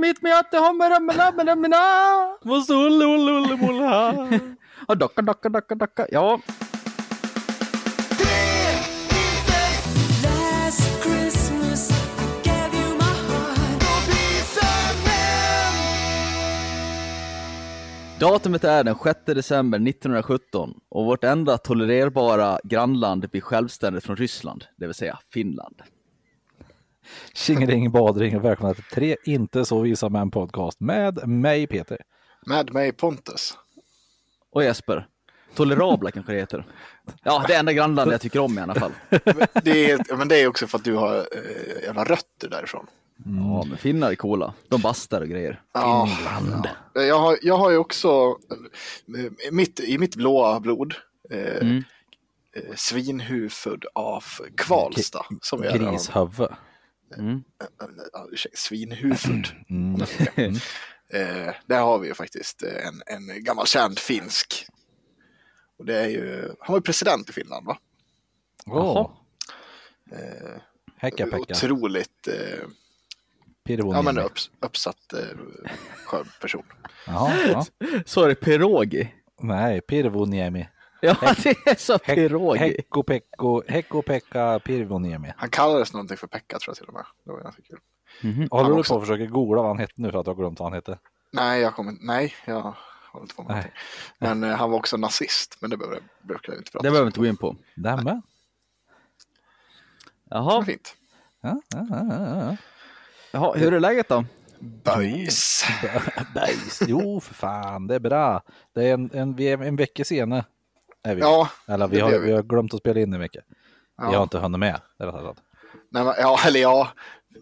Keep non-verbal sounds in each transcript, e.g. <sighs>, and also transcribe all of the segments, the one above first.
Har med ramla med ramla. Måste ulle ulle ulle mulla. <laughs> Ja, docka, docka, docka, docka. Ja, datumet är den 6 december 1917 och vårt enda tolererbara grannland blir självständigt från Ryssland, det vill säga Finland. Tjingeling badring och välkomna till tre inte så visa män podcast med mig Peter. Med mig Pontus. Och Jesper. Tolerabla <laughs> kanske det heter. Ja, det enda grannland jag tycker om i alla fall. <laughs> Det är, men det är också för att du har eh, jävla rötter därifrån. Ja, men finnar är coola. De bastar och grejer. Ja, ja. Jag, har, jag har ju också eh, mitt, i mitt blåa blod eh, Mm. eh, svinhuvud av Kvalsta. Som Grishuvud. Mm. Ja, ursäkta, svinhuvud. Mm. Eh, där har vi ju faktiskt eh, en, en gammal känd finsk. Och det är ju, han var ju president i Finland va? Åh, Eh, Häcka-Pekka. otroligt eh, ja, men upps, uppsatt eh, skön person. Jaha, ja. <laughs> Så är det pirogi. Nej, Pirvoniemi. Ja, <laughs> det är så Häck- pirogi. Häcko-Pekko, Häcko-Pekka Pirvoniemi. Han kallades någonting för Pekka tror jag till och med. Det var ganska kul. Mhm. Håller Han du på att försöka googla vad han hette nu för att du har glömt vad han hette? Nej, jag kommer nej, jag håller inte på med Nej. någonting. Men eh, han var också nazist, men det behöver, brukar jag inte prata Det behöver vi inte gå in på. Nämen. Jaha, fint. Ja, ja, ja, ja. Jaha hur är läget då? Böjs. Bajs. <laughs> Jo, för fan, det är bra. Det är en, en, vi är en vecka sena. Är vi. Ja, Eller vi det har, blev vi. vi har glömt att spela in en vecka. Vi har ja. inte hunnit med. Det rättare sagt. Nej, men, ja, eller ja.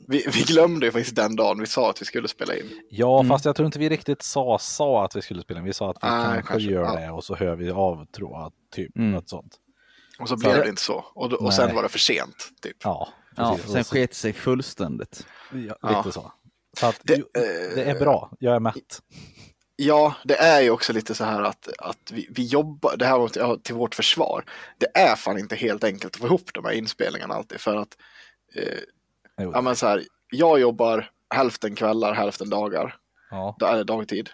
Vi, vi glömde ju faktiskt den dagen vi sa att vi skulle spela in. Ja, fast jag tror inte vi riktigt sa, sa att vi skulle spela in. Vi sa att vi Nej, kanske, kanske, gör ja. det och så hör vi av, tror jag, typ Mm. något sånt. Och så blev Så- det inte så. Och, och Nej. sen var det för sent. Typ. Ja, Ja, sen så- sket sig fullständigt. ja, Ja. lite så. Så att, Det, det, det är bra, jag är mätt. Ja, det är ju också lite så här att, att vi, vi jobbar, det här var till, ja, till vårt försvar. Det är fan inte helt enkelt att få ihop de här inspelningarna alltid för att eh, ja, men så här, jag jobbar hälften kvällar, hälften dagar, ja, da- eller dagtid.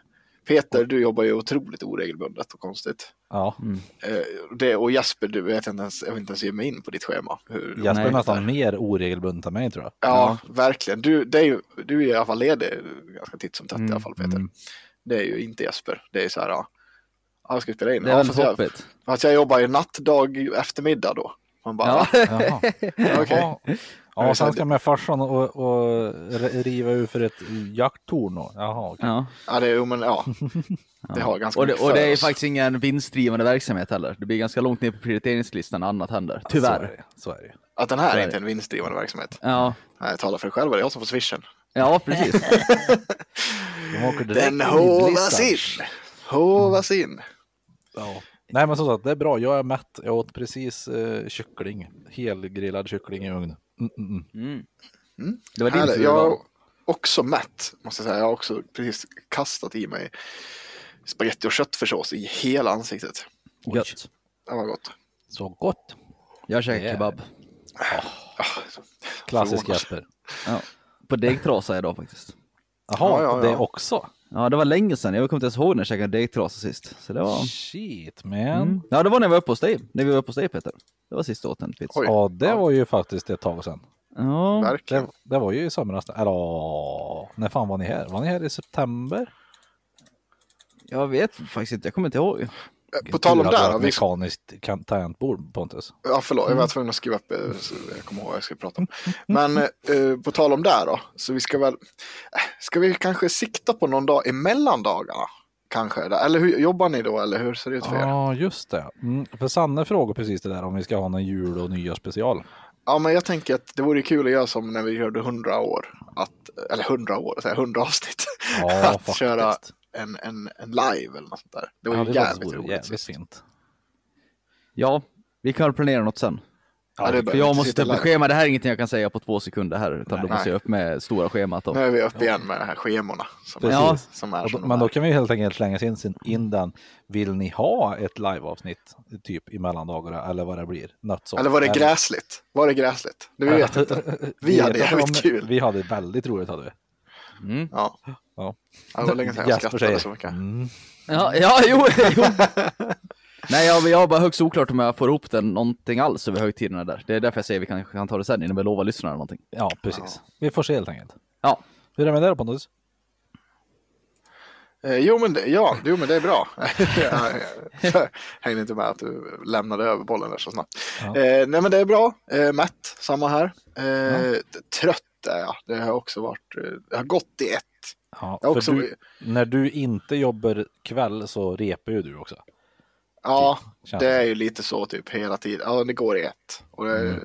Peter, du jobbar ju otroligt oregelbundet och konstigt. ja. Eh, det, och Jesper, du vet inte ens, jag vill inte ens ge mig in på ditt schema. Hur, Jesper Nej, är nästan mer oregelbunden än mig tror jag. Ja, verkligen. Du, det är ju, du är i alla fall ledig ganska titt som tätt i alla fall Peter. mm. Det är ju inte Jesper. Det är så här, ja, ja ska spela in? Det är ja, fast jag, fast jag jobbar ju nattdag eftermiddag då. Man bara, Ja. Jaha. <laughs> Ja, sen ska med farsan och, och riva ur för ett jakttorn. då. Jaha, okej. Ja. Ja, det är, jo, men ja. <laughs> Det har ganska Och det, mycket och det är faktiskt ingen vinstdrivande verksamhet heller. Det blir ganska långt ner på prioriteringslistan när annat händer. Så är Tyvärr. det. Så är det. Att den här är är inte en vinstdrivande verksamhet. Ja, Nej, tala för dig själv, det är jag som får swishen. Ja precis. <laughs> De Den in i håvas Blizzard. in. Håvas in. Ja. Nej men som sagt, det är bra. Jag är mätt. Jag åt precis eh, kyckling. Helgrillad kyckling i ugn. Mm, mm, mm. Mm. Det var din tur Jag är också mätt, måste jag säga. Jag har också precis kastat i mig spagetti och köttfärssås i hela ansiktet. Gött. Det var gott. Så gott. Jag käkar är- kebab. Så- Klassisk. Jesper. Ja. På degtrasa idag faktiskt. Jaha, Ja, ja, det också. Ja, det var länge sedan. Jag kommer inte ens ihåg när jag käkade degtrasa sist. Så det var... Shit man. Mm. Ja, det var när vi var uppe hos dig. När vi var uppe hos dig Peter. Det var sist jag åt en pizza. Oj. Ja, det var ju faktiskt ett tag sedan. Ja, Verkligen. Det, det var ju i somras. Eller åh, när fan var ni här? Var ni här i september? jag vet faktiskt inte. Jag kommer inte ihåg. På tal om det, vi, mekaniskt kan- tangentbord Pontus. ja förlåt, jag var tvungen att skriva upp, eh, jag kommer ihåg vad jag ska prata om. Men eh, på tal om det då, så vi ska väl, eh, ska vi kanske sikta på någon dag emellan dagarna? Kanske, eller hur jobbar ni då, eller hur ser det ut för er? Ja, just det. Mm, för Sanne frågar precis det där om vi ska ha någon jul och nyårsspecial. Ja, men jag tänker att det vore kul att göra som när vi gjorde 100 år, att, eller 100 år, så här, 100 avsnitt. Ja, <laughs> att faktiskt. köra en, en, en live eller något sånt där. Det var Ja, ju det jävligt roligt. jävligt fint. Ja, vi kan planera något sen. Ja, För jag måste live. schema. Det här är ingenting jag kan säga på två sekunder här. Utan då Nej. måste jag upp med stora schemat. Då. Nu är vi uppe igen med de här schemorna. Som, Precis. är, som är Och som då, men då kan vi helt enkelt slänga in, sin- in den. Vill ni ha ett liveavsnitt typ i mellandagarna eller vad det blir? Något sånt. Eller var det gräsligt? Var det gräsligt? Det vi vet inte. <laughs> Vi hade vet inte jävligt kul. Vi hade väldigt roligt hade vi. Mm. Ja. Ja. Ja, det var länge sedan jag skrattade så mycket. Mm. Ja, ja jo, jo. <laughs> Nej, jag, jag har bara högst oklart om jag får ihop den någonting alls över högtiderna där. Det är därför jag säger vi kan, kan ta det sen innan vi lovar lyssnarna någonting. Ja, precis. Vi får se helt enkelt. Ja, Hur är det med det då Pontus? Eh, jo, men det, ja, jo, men det är bra. <laughs> jag hängde inte med att du lämnade över bollen där så snabbt. Ja. Eh, nej, men det är bra. Eh, mätt, samma här. Eh, Trött är jag. Det har också varit, eh, det har gått i ett. Ja, för också, du, när du inte jobbar kväll så repar ju du också. ja, Känns det är ju lite så typ hela tiden. Ja, det går i ett. Och det, Mm.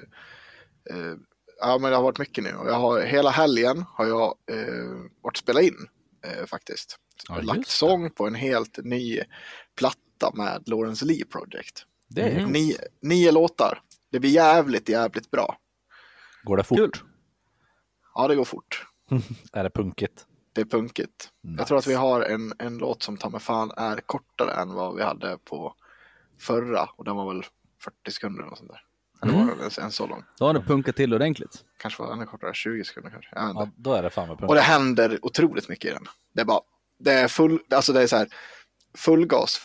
eh, ja, men det har varit mycket nu. Och jag har, hela helgen har jag eh, varit spela in eh, faktiskt. Ja, Jag har lagt det. sång på en helt ny platta med Lawrence Lee Project. Det är Mm. Nio, nio låtar. Det blir jävligt, jävligt bra. Går det fort? Kul. Ja, det går fort. <laughs> Är det punkigt? Det är punkigt. Jag tror att vi har en, en låt som ta mig fan är kortare än vad vi hade på förra. Och den var väl 40 sekunder eller sånt där. Eller Mm. var den ens, så lång? då har ni punkat till ordentligt. Kanske var den kortare, 20 sekunder kanske. Ja, då är det fan med Och det händer otroligt mycket i den. Det är bara, det är full, alltså det är så här full gas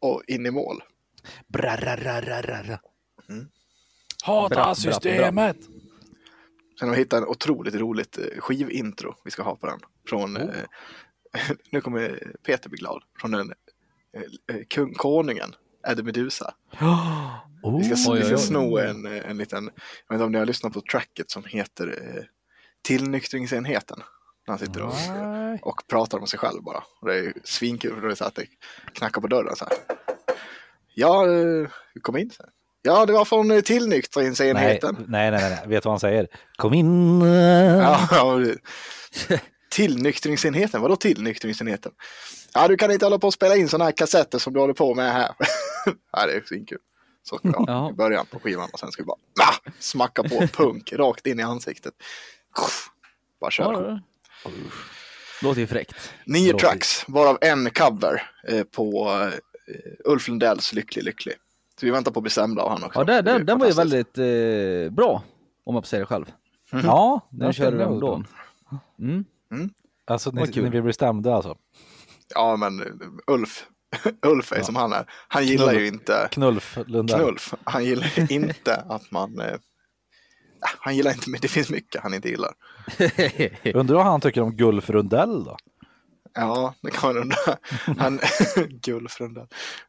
och in i mål. Brararararara. Mm. Hata Bra, bra, systemet! Sen har vi hittat en otroligt roligt eh, skivintro vi ska ha på den. Från, Oh. eh, <laughs> nu kommer Peter bli glad, från den eh, kung, konungen, Eddie Medusa. Oh, <gasps> Vi ska, vi ska sno en, en liten, jag vet inte om ni har lyssnat på tracket som heter eh, Tillnyktringsenheten. När han sitter och, och pratar om sig själv bara. Och det är svinkul för då är det så att det knackar på dörren så här. Ja, kom in. Så här. Ja, det var från eh, nej, Tillnyktringsenheten. nej, nej, nej, vet du vad han säger? Kom in! Ja, ja, tillnyktringsenheten, vadå tillnyktringsenheten? Ja, du kan inte hålla på och spela in sådana här kassetter som du håller på med här. <laughs> ja, det är svinkul. Så jag Ja. i början på skivan och sen ska vi bara ah, smacka på punk rakt in i ansiktet. Bara köra. Ja, Låter ju fräckt. Nio låter- tracks, varav en cover eh, på eh, Ulf Lundells Lycklig Lycklig. Så vi väntar på att bli stämda av han också. Ja, den, den, den var ju väldigt eh, bra, om man får säga det själv. Ja, Den körde den då. Mm. Alltså, Vad ni, ni bli stämda alltså? Ja, men Ulf, <laughs> Ulf är som han är. Han gillar Knull. ju inte Knullf Lundell. Knulf, han gillar ju <laughs> inte att man... Eh, han gillar inte, men det finns mycket han inte gillar. <laughs> Undrar vad han tycker om Gulf Rundell då? Ja, det kan man undra. Han, Gullfrundan,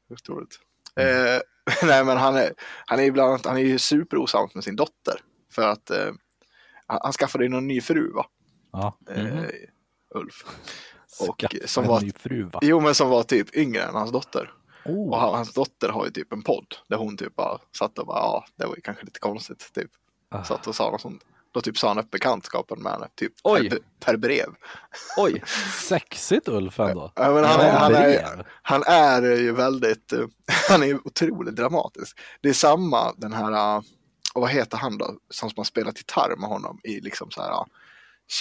otroligt. Eh, <laughs> nej, men han är, han är ju bland annat, han är ju superosams med sin dotter. För att eh, han, skaffade ju någon ny fru, va? Ja. Eh, Ulf. Och Skaffa som en var- ny fru va? Jo, men som var typ yngre än hans dotter. Oh. Och han, hans dotter har ju typ en podd där hon typ bara satt och bara, ja, det var ju kanske lite konstigt, typ. Ah. Satt och sa något sånt. Då typ sa han upp bekantskapen med henne, typ Oj. per, per brev. Oj, <laughs> Sexigt Ulf ändå. Ja, men han, är, han, är, han är ju väldigt, eh, <laughs> han är ju otroligt dramatisk. Det är samma den här, eh, och vad heter han då, som har spelat gitarr med honom i liksom så här eh,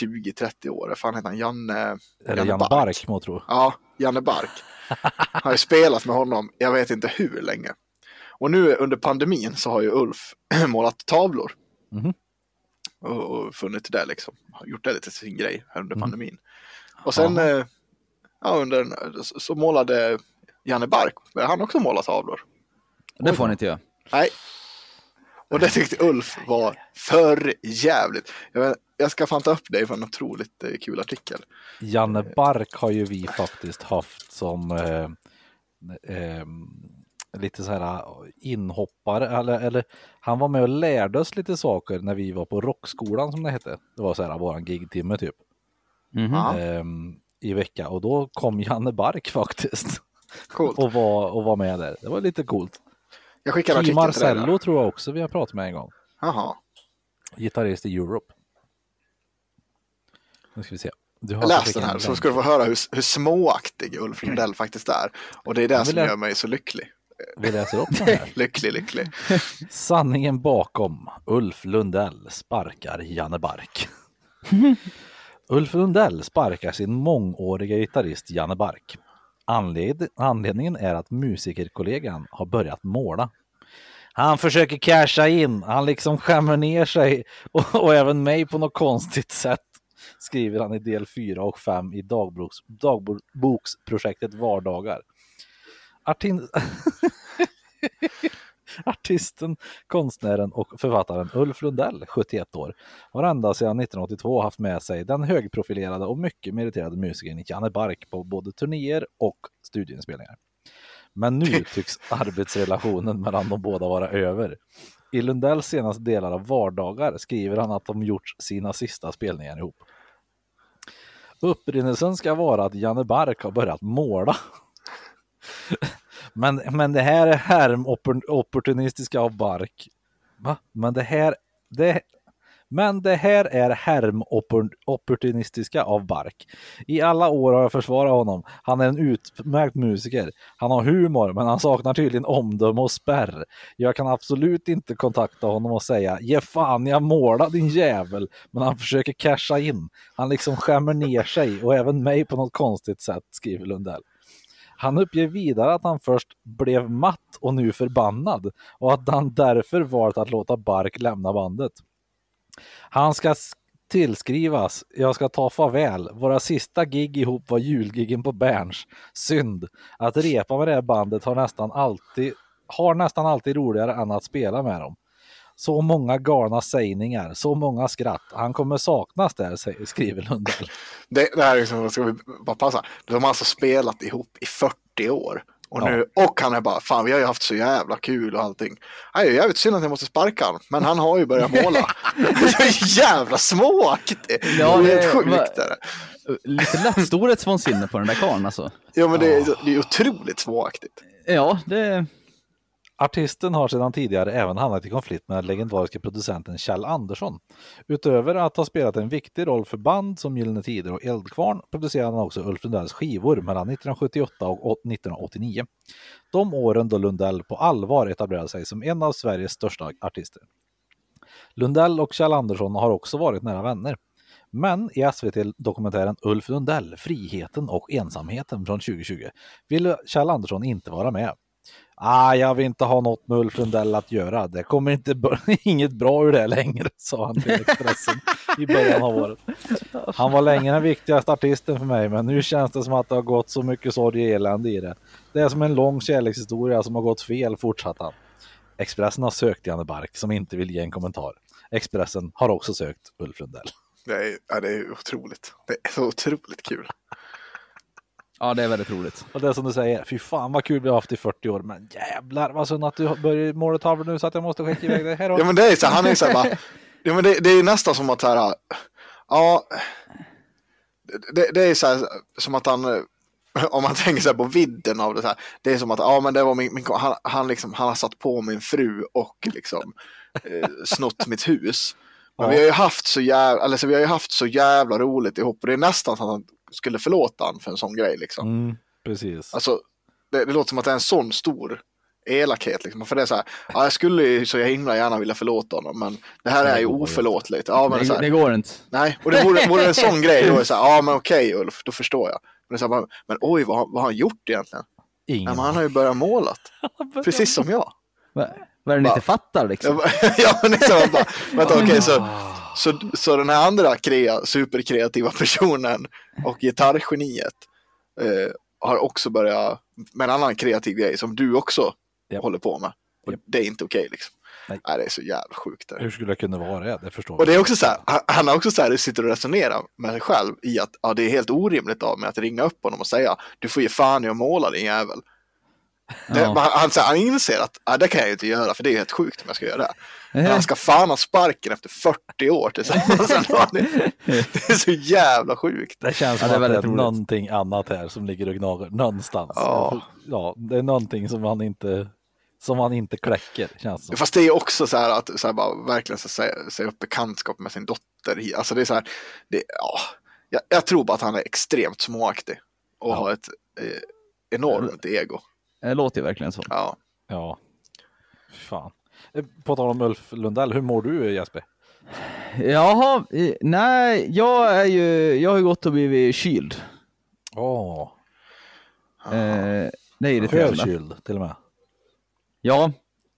20-30 år. Vad fan heter han? Janne, Eller Janne Bark må tro. Ja, Janne Bark. <laughs> Har ju spelat med honom, jag vet inte hur länge. Och nu under pandemin så har ju Ulf <clears throat> målat tavlor. Mhm. Och, och funnit det liksom. Gjort det lite sin grej här under Mm. pandemin. Och sen eh, ja, under, så, målade Janne Bark, började han också måla tavlor. det får ni inte göra. Nej. Och det tyckte Ulf var för jävligt. Jag, vet, jag ska fan ta upp det för en otroligt eh, kul artikel. Janne Bark har ju vi faktiskt haft som eh, eh, lite så här inhoppare. Eller, eller han var med och lärde oss lite saker när vi var på rockskolan som det hette. Det var så här våran gigtimme typ. Mhm. Ja. eh, I vecka och då kom Janne Bark <laughs> faktiskt. Coolt. och, var, och var med där. Det var lite coolt. Jag skickar Kim. Marcello där. tror jag också vi har pratat med en gång. Jaha. Gitarrist i Europe. Nu ska vi se. Du har Läs den en här så ska du få höra hur, hur småaktig Ulf Lundell faktiskt är. Och det är det som lä- gör mig så lycklig. Vi läser upp <laughs> den här. Lycklig, lycklig. Sanningen bakom Ulf Lundell sparkar Janne Bark. <laughs> Ulf Lundell sparkar sin mångåriga gitarrist Janne Bark. Anled anledningen är att musikerkollegan har börjat måla. Han försöker casha in, han liksom skämmer ner sig och, och även mig på något konstigt sätt. skriver han i del 4 och 5 i dagboks, dagboksprojektet Vardagar. Artin... <laughs> Artisten, konstnären och författaren Ulf Lundell, 71 år, har ända sedan 1982 haft med sig den högprofilerade och mycket meriterade musikern Janne Bark på både turnéer och studieinspelningar. Men nu <laughs> tycks arbetsrelationen mellan de båda vara över. I Lundells senaste delar av Vardagar skriver han att de gjort sina sista spelningar ihop. Upprinnelsen ska vara att Janne Bark har börjat måla. Men, men det här är härmopportunistiska av Bark. Va? Men det här, det, men det här är härmopportunistiska av Bark. I alla år har jag försvarat honom. Han är en utmärkt musiker. Han har humor, men han saknar tydligen omdöme och spärr. Jag kan absolut inte kontakta honom och säga ge fan jag målar din jävel. Men han försöker casha in. Han liksom skämmer ner sig och även mig på något konstigt sätt, skriver Lundell. Han uppger vidare att han först blev matt och nu förbannad och att han därför valt att låta Bark lämna bandet. Han ska tillskrivas, jag ska ta farväl. Våra sista gig ihop var julgiggen på Berns. Synd. Att repa med det här bandet har nästan alltid, har nästan alltid roligare än att spela med dem. Så många galna sägningar, så många skratt. Han kommer saknas där, skriver Lundell. <laughs> Det, det här är liksom, ska vi bara passa. De har alltså spelat ihop i 40 år. Och, Ja. nu, och han är bara, fan vi har ju haft så jävla kul och allting. Det är ju jävligt synd att jag måste sparka honom, men han har ju börjat måla. <laughs> <laughs> det är jävla småaktigt. Ja, det är helt sjukt. är det. Lite lätt storhetsvansinne på den där karln alltså. Ja, men det är, det är otroligt småaktigt. Ja, det... Artisten har sedan tidigare även hamnat i konflikt med den legendariska producenten Kjell Andersson. Utöver att ha spelat en viktig roll för band som Gyllene Tider och Eldkvarn producerade han också Ulf Lundells skivor mellan 1978 och 1989. De åren då Lundell på allvar etablerade sig som en av Sveriges största artister. Lundell och Kjell Andersson har också varit nära vänner. Men i SVT-dokumentären Ulf Lundell, Friheten och ensamheten från 2020 ville Kjell Andersson inte vara med. Ah, jag vill inte ha något med Ulf Lundell att göra. Det kommer inte <laughs> inget bra ur det längre, sa han till Expressen i början av året. Han var länge den viktigaste artisten för mig, men nu känns det som att det har gått så mycket sorg och elände i det. Det är som en lång kärlekshistoria som har gått fel, fortsatte han. Expressen har sökt Janne Bark som inte vill ge en kommentar. Expressen har också sökt Ulf Lundell. Det är, ja, det är otroligt. Det är så otroligt kul. Ja, det är väldigt roligt. Och det är som du säger, fy fan vad kul vi har haft i 40 år, men jävlar vad synd att du börjar måla tavlor nu så att jag måste skicka iväg dig. Ja, men det är så, han är så här bara, ja, men det, det är nästan som att här, ja, det, det är så här som att han, om man tänker så här på vidden av det så här, det är som att, ja men det var min, min han, han liksom, han har satt på min fru och liksom eh, snott mitt hus. Men Ja. vi har ju haft så jävla, eller så vi har ju haft så jävla roligt ihop och det är nästan så att han skulle förlåta han för en sån grej liksom. Mm, precis. Alltså, det, det låter som att det är en sån stor elakhet. Liksom. För det är så här, ja, jag skulle ju så jag himla gärna vilja förlåta honom, men det här är ju Det går ju oförlåtligt. Ja, men det är så Det, det här, går inte. nej, och det vore, vore en sån <laughs> grej, då är det så här, ja men okej Ulf, då förstår jag. Men, så här, men, oj, vad, har- vad har han gjort egentligen? Ingen. Ja, men han har ju börjat målat, <laughs> precis som jag. Va- Vad är det ni inte fattar liksom? <laughs> ja, men här, bara, vänta, okej, så, så, så den här andra krea, superkreativa personen och gitarrgeniet eh, har också börjat med en annan kreativ grej som du också Japp. håller på med. Och Japp. det är inte okej liksom. Nej. Nej. det är så jävla sjukt. Det. Hur skulle det kunna vara det? Det förstår Och det är också så här, han- han har också så här, sitter och resonerar med sig själv i att ja, det är helt orimligt av mig att ringa upp honom och säga du får ge fan i att måla din jävel. Det, Ja. men han, han, så här, han inser att ja, det kan jag ju inte göra för det är helt sjukt om jag ska göra det. Men Ja. han ska fan ha sparken efter 40 år tillsammans. <laughs> det, det är så jävla sjukt. Det känns Ja, som det är att det är någonting annat här som ligger och gnager någonstans. Ja. ja, det är någonting som han inte som han inte kläcker känns det som. Fast det är också så här att så här, bara, verkligen så säga, säga upp bekantskap med sin dotter. Alltså det är så här, det, ja, jag, jag tror bara att han är extremt småaktig och Ja. har ett eh, enormt ego. Det låter ju verkligen så. Ja. Ja, fan. På tal om Ulf Lundell, hur mår du Jesper? Jaha, i- nej, jag är ju, jag har ju gått och blivit kyld. Åh, Eh, det är irriterande. förkyld till och med. Ja,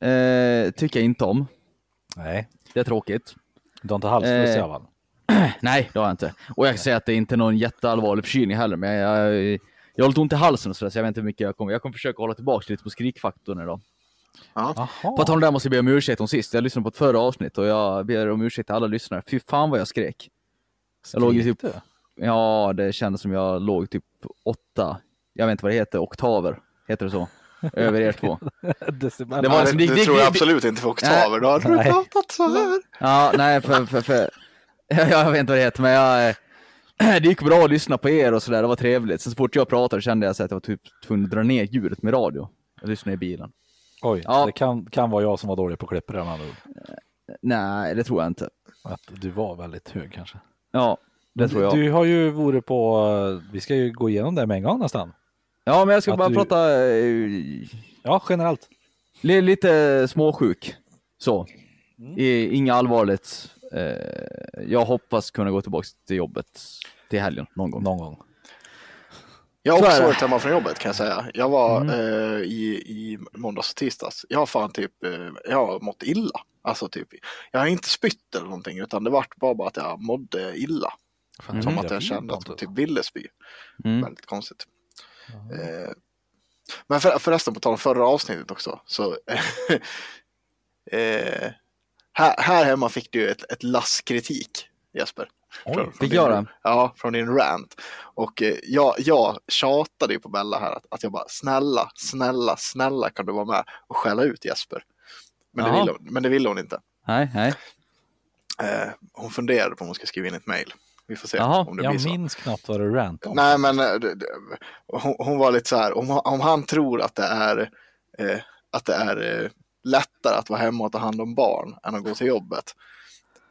eh, tycker jag inte om. Nej, Det är tråkigt. du har inte halsfluss i Eh, alla fall. <clears throat> Nej, det har jag inte. Och jag kan säga att det är inte någon jätteallvarlig förkylning heller, men jag, jag, jag har lite ont i halsen och sådär, så jag vet inte hur mycket jag kommer. Jag kommer försöka hålla tillbaka lite på skrikfaktorn idag. Jaha. På tal om det här måste jag be om ursäkt om sist. Jag lyssnade på ett förra avsnitt och jag ber om ursäkt till alla lyssnare. Fy fan vad jag skrek. Jag låg i typ- du? Ja, det kändes som jag låg typ åtta, jag vet inte vad det heter, oktaver. Heter det så? <laughs> Över er två. Det var Nej, liksom- det, det- det det- tror jag det- absolut inte för oktaver. Då hade du pratat så här. Ja, nej, för, för, för jag vet inte vad det heter, men jag, <clears throat> det gick bra att lyssna på er och sådär, det var trevligt. Sen så fort jag pratade kände jag så att jag var typ tvungen att dra ner ljudet med radio. Jag lyssnade i bilen. Oj, Ja. det kan, kan vara jag som var dålig på klipper med andra ord. Nej, det tror jag inte. Att du var väldigt hög kanske. Ja, det tror jag. Du har ju varit på, vi ska ju gå igenom det med en gång nästan. Ja, men jag ska Att bara du- prata eh, Ja, generellt. li, lite småsjuk. Så. Mm. I, inga allvarligt. Eh, jag hoppas kunna gå tillbaka till jobbet till helgen någon gång. Någon gång. Jag har också varit hemma från jobbet kan jag säga. Jag var Mm. eh, i, i måndags och tisdags. Jag har fan typ, eh, jag har mått illa. Alltså typ, jag har inte spytt eller någonting utan det vart bara, bara att jag mådde illa. Fan, Som att jag kände att jag typ ville spy. Mm. Väldigt konstigt. Eh, men för, förresten på tal om förra avsnittet också. Så, <laughs> eh, här, här hemma fick du ett, ett lass kritik Jesper. Oj, fick din- jag det? Ja, från din rant. Och eh, jag, jag tjatade ju på Bella här att, att jag bara snälla, snälla, snälla kan du vara med och skälla ut Jesper. Men det, ville hon, men det ville hon inte. Nej, nej. Eh, hon funderade på om hon ska skriva in ett mail. Vi får se Jaha, om det Jag blir så. minns knappt vad du rant om. Nej, men eh, det- hon, hon var lite så här, om, om han tror att det är, eh, att det är eh, lättare att vara hemma och ta hand om barn än att gå till jobbet,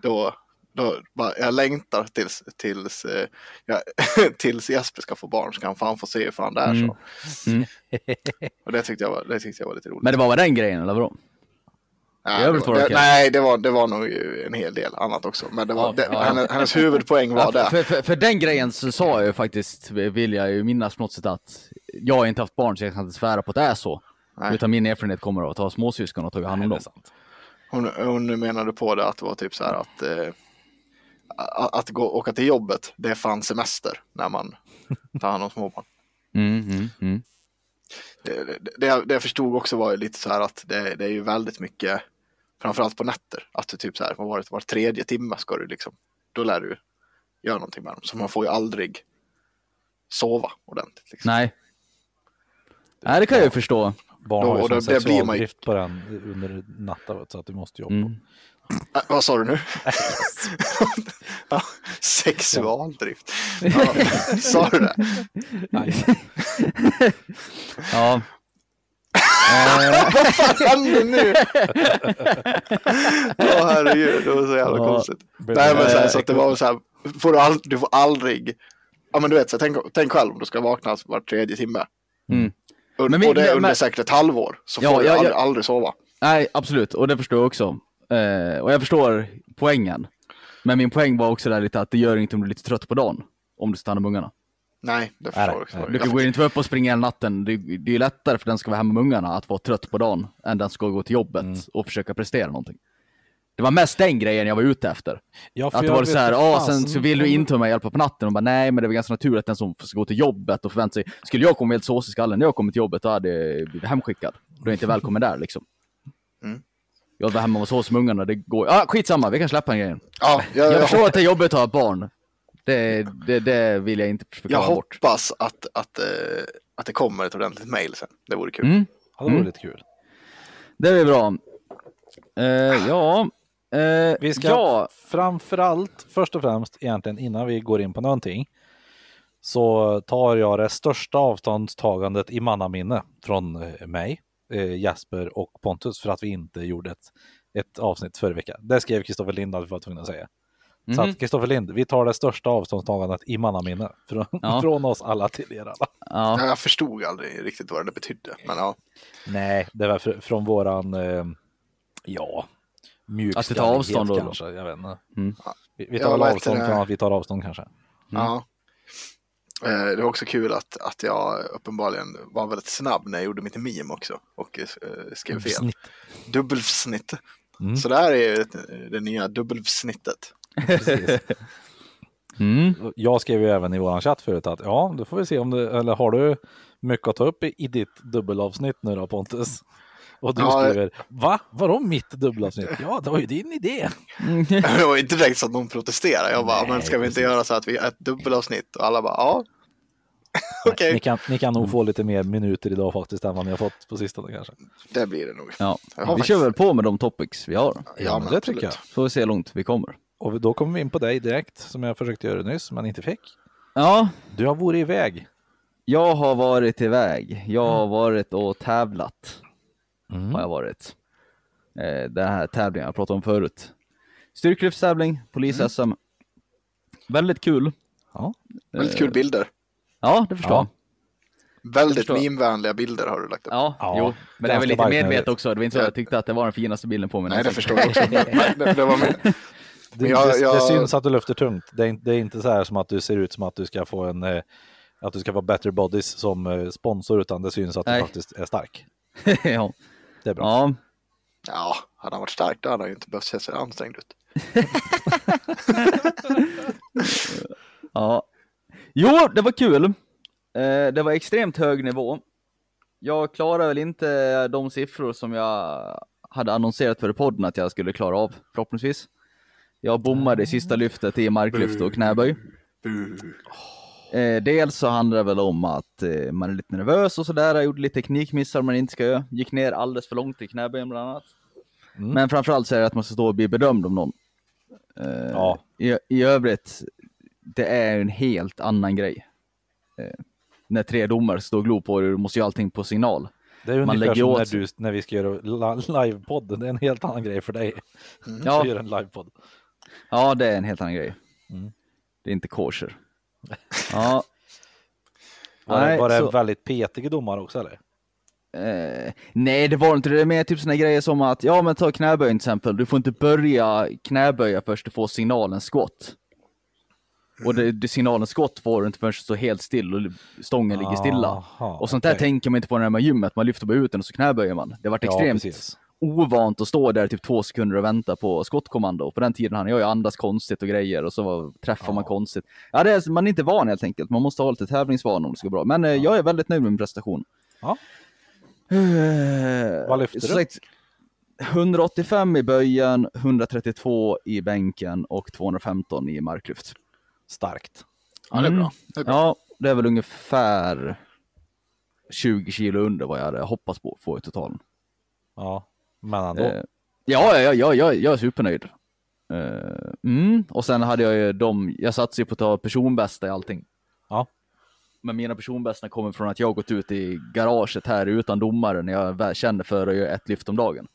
då, då bara, jag längtar tills, tills, eh, jag, <laughs> tills Jesper ska få barn så kan han fan få se hur fan det är Mm. så. Mm. Och det tyckte jag var, det tyckte jag var lite roligt. Men det var väl den grejen eller vadå? Nej, det, var det nej, det var, det var nog en hel del annat också. Men det var, Ja, det, ja. Hennes, hennes huvudpoäng var Ja, det. för, för, för den grejen så sa jag ju faktiskt, vill jag ju minnas på något sätt att jag har inte haft barn så jag kan inte svära på att det är så. Nej. Utan min erfarenhet kommer av att ha småsyskon och ta hand om dem. Hon, hon menade på det att det var typ så här att, eh, att, gå, åka till jobbet, det är fan semester när man tar hand om småbarn. <laughs> Mm, mm, mm. Det, det, det, jag- förstod också var lite så här att det, det är ju väldigt mycket, framförallt på nätter, att du typ så här, vad var, det, var tredje timme ska du liksom, då lär du göra någonting med dem. Så man får ju aldrig sova ordentligt. Liksom. Nej. Nej, det kan jag ju förstå. Barn Då- har ju det- det blir man ju- på den under natten så att du måste jobba. Mm. Äh, vad sa du nu? <laughs> ja, sexualdrift. Ja, sa du det? Nej. Ja. Vad hände nu? Åh herregud, det var så jävla Ja. konstigt. Nej men så, här, så att det var så här, får du, all, du får aldrig, ja men du vet, så här, tänk, tänk själv om du ska vakna var tredje timme. Mm. Und, Men min- och det är under men- säkert ett halvår, så Ja, får du ja, ja. aldrig, aldrig sova. Nej, absolut. Och det förstår jag också. Eh, och jag förstår poängen. Men min poäng var också där lite att det gör inget om du är lite trött på dagen. Om du stannar med ungarna. Nej, det förstår nej, jag. Du kan gå inte upp och springa hela natten. Det, det är ju lättare för den som ska vara hemma med ungarna att vara trött på dagen än den som ska gå till jobbet Mm. och försöka prestera någonting. Det var mest den grejen jag var ute efter. Ja, för Att det var så här, fasen sen så vill du om- inte mig hjälpa på natten och bara nej men det är väl ganska naturligt att den som ska gå till jobbet och förvänta sig, skulle jag komma helt sås i skallen när jag kommer till jobbet då hade jag blivit hemskickad. Då är jag inte välkommen där liksom. Mm. Jag var hemma sås med ungarna, det går, ah, skitsamma vi kan släppa den grejen. Ja, jag, Jag jag, förstår att det är jobbigt att ha barn. Det, det, det vill jag inte jag förklara bort. hoppas att, att, eh, att det kommer ett ordentligt mail sen. Det vore kul. Mm, Ja, det var Mm. lite kul. det är bra. Eh, ja, eh, Vi ska ja, framförallt, först och främst egentligen innan vi går in på någonting, så tar jag det största avståndstagandet i mannaminne från eh, mig, eh, Jasper och Pontus för att vi inte gjorde ett, ett avsnitt förra veckan. Det skrev Kristoffer Lind att vi var tvungna att säga. Så Mhm. att Kristoffer Lind, vi tar det största avståndstagandet i mannaminne från, Ja. <laughs> från oss alla till er alla. ja, Ja, Jag förstod aldrig riktigt vad det betydde. Men ja, Nej, det var fr- från våran, eh, ja, Att vi tar avstånd då, då? kanske. Jag vet inte. Mm. Vi, vi Ja, tar heter avstånd från att vi tar avstånd kanske. ja. Eh, Det var också kul att, att jag uppenbarligen var väldigt snabb när jag gjorde mitt meme också och eh, skrev fel. Snitt. Dubbelsnitt. Mm. Så det här är det nya dubbelsnittet. Precis. <laughs> Mm. Jag skrev ju även i våran chatt förut att ja, då får vi se om du, eller har du mycket att ta upp i, i ditt dubbelavsnitt nu då Pontus? Och du Ja, skriver, va? Vadå mitt dubbelavsnitt? Ja, det var ju din idé. <laughs> Det var inte direkt så att någon protesterade. Jag bara, Nej, men ska vi inte göra så att vi har ett dubbelavsnitt? Och alla bara, ja. <laughs> Okej, Ni, kan, ni kan nog få lite mer minuter idag faktiskt än vad ni har fått på sistone kanske. det blir det nog. Ja. Vi faktiskt- kör väl på med de topics vi har. Ja, men det tycker jag. Får vi se hur långt vi kommer. Och då kommer vi in på dig direkt, som jag försökte göra nyss, men inte fick. Ja, Du har varit iväg. jag har varit iväg. Jag har varit och tävlat. Mm. Har jag varit. Eh, den här tävlingen jag pratade om förut. Styrkelyftstävling, polis-SM. Väldigt kul. Ja. Väldigt kul bilder. Ja, det förstår Ja. jag. Väldigt meme-vänliga bilder har du lagt upp. Ja, Ja, jo. Men det är väl lite medvetet också. Det var inte så att jag tyckte att det var den finaste bilden på mig. Nej, det förstår jag också. <laughs> Men det, var med. Det, jag- det, jag- det syns att du lyfter tungt. Det är, inte- det är inte så här som att du ser ut som att du ska få en eh, att du ska vara Better Bodies som eh, sponsor, utan det syns att Nej. du faktiskt är stark. <laughs> ja. Det är bra. ja, Ja, hade han varit stark då hade han ju inte behövt se så ansträngd ut. <laughs> Ja. Jo, det var kul. Eh, det var extremt hög nivå. Jag klarar väl inte de siffror som jag hade annonserat för podden att jag skulle klara av, förhoppningsvis. Jag bommade i sista lyftet i marklyft och knäböj. Eh, dels så handlar det väl om att eh, man är lite nervös och sådär. Jag gjorde lite teknikmissar man inte ska göra. Gick ner alldeles för långt i knäböjen bland annat. Mm. Men framförallt så är det att man ska stå och bli bedömd om någon. Eh, Ja. i, I övrigt, det är en helt annan grej. Eh, när tre domare står och glor på dig, du måste ju allting på signal. Det är Man ungefär lägger som åt när, du, när vi ska göra la- livepodd. Det är en helt annan grej för dig. Ja. <laughs> Att göra en livepodd. Ja, det är en helt annan grej. Mm. Det är inte kosher. Ja. <laughs> Var, Nej, var det så- väldigt petiga domar också eller? Eh, nej, det var inte det. Det är mer typ såna grejer som att, ja men ta knäböjen till exempel. Du får inte börja knäböja först du får signalen skott. Och det, det signalen skott får du inte förrän du står helt still och stången ligger stilla. Aha, Och sånt där okej. tänker man inte på när man gymmet. Man lyfter bara ut den och så knäböjer man. Det har varit Ja, extremt precis. Ovant att stå där typ två sekunder och vänta på skottkommando. Och på den tiden hann jag ju andas konstigt och grejer och så var, träffar man Ja. konstigt. Ja, det är, man är inte van helt enkelt. Man måste ha lite tävlingsvana om det ska gå bra. Men eh, jag är väldigt nöjd med min prestation. Ja. Eh, Vad lyfter du? sagt, 185 i böjen, 132 i bänken och 215 i marklyft. Starkt. Ja, det är Mm. bra. Det är bra. Ja, det är väl ungefär 20 kilo under vad jag hade hoppats på att få i totalen. Ja, men ändå. Eh, ja, ja, ja, ja, jag är supernöjd. Eh, mm. Och sen hade jag ju de, jag satsade ju på att ta personbästa i allting. Ja. Men mina personbästa kommer från att jag gått ut i garaget här utan domare när jag känner för att göra ett lyft om dagen.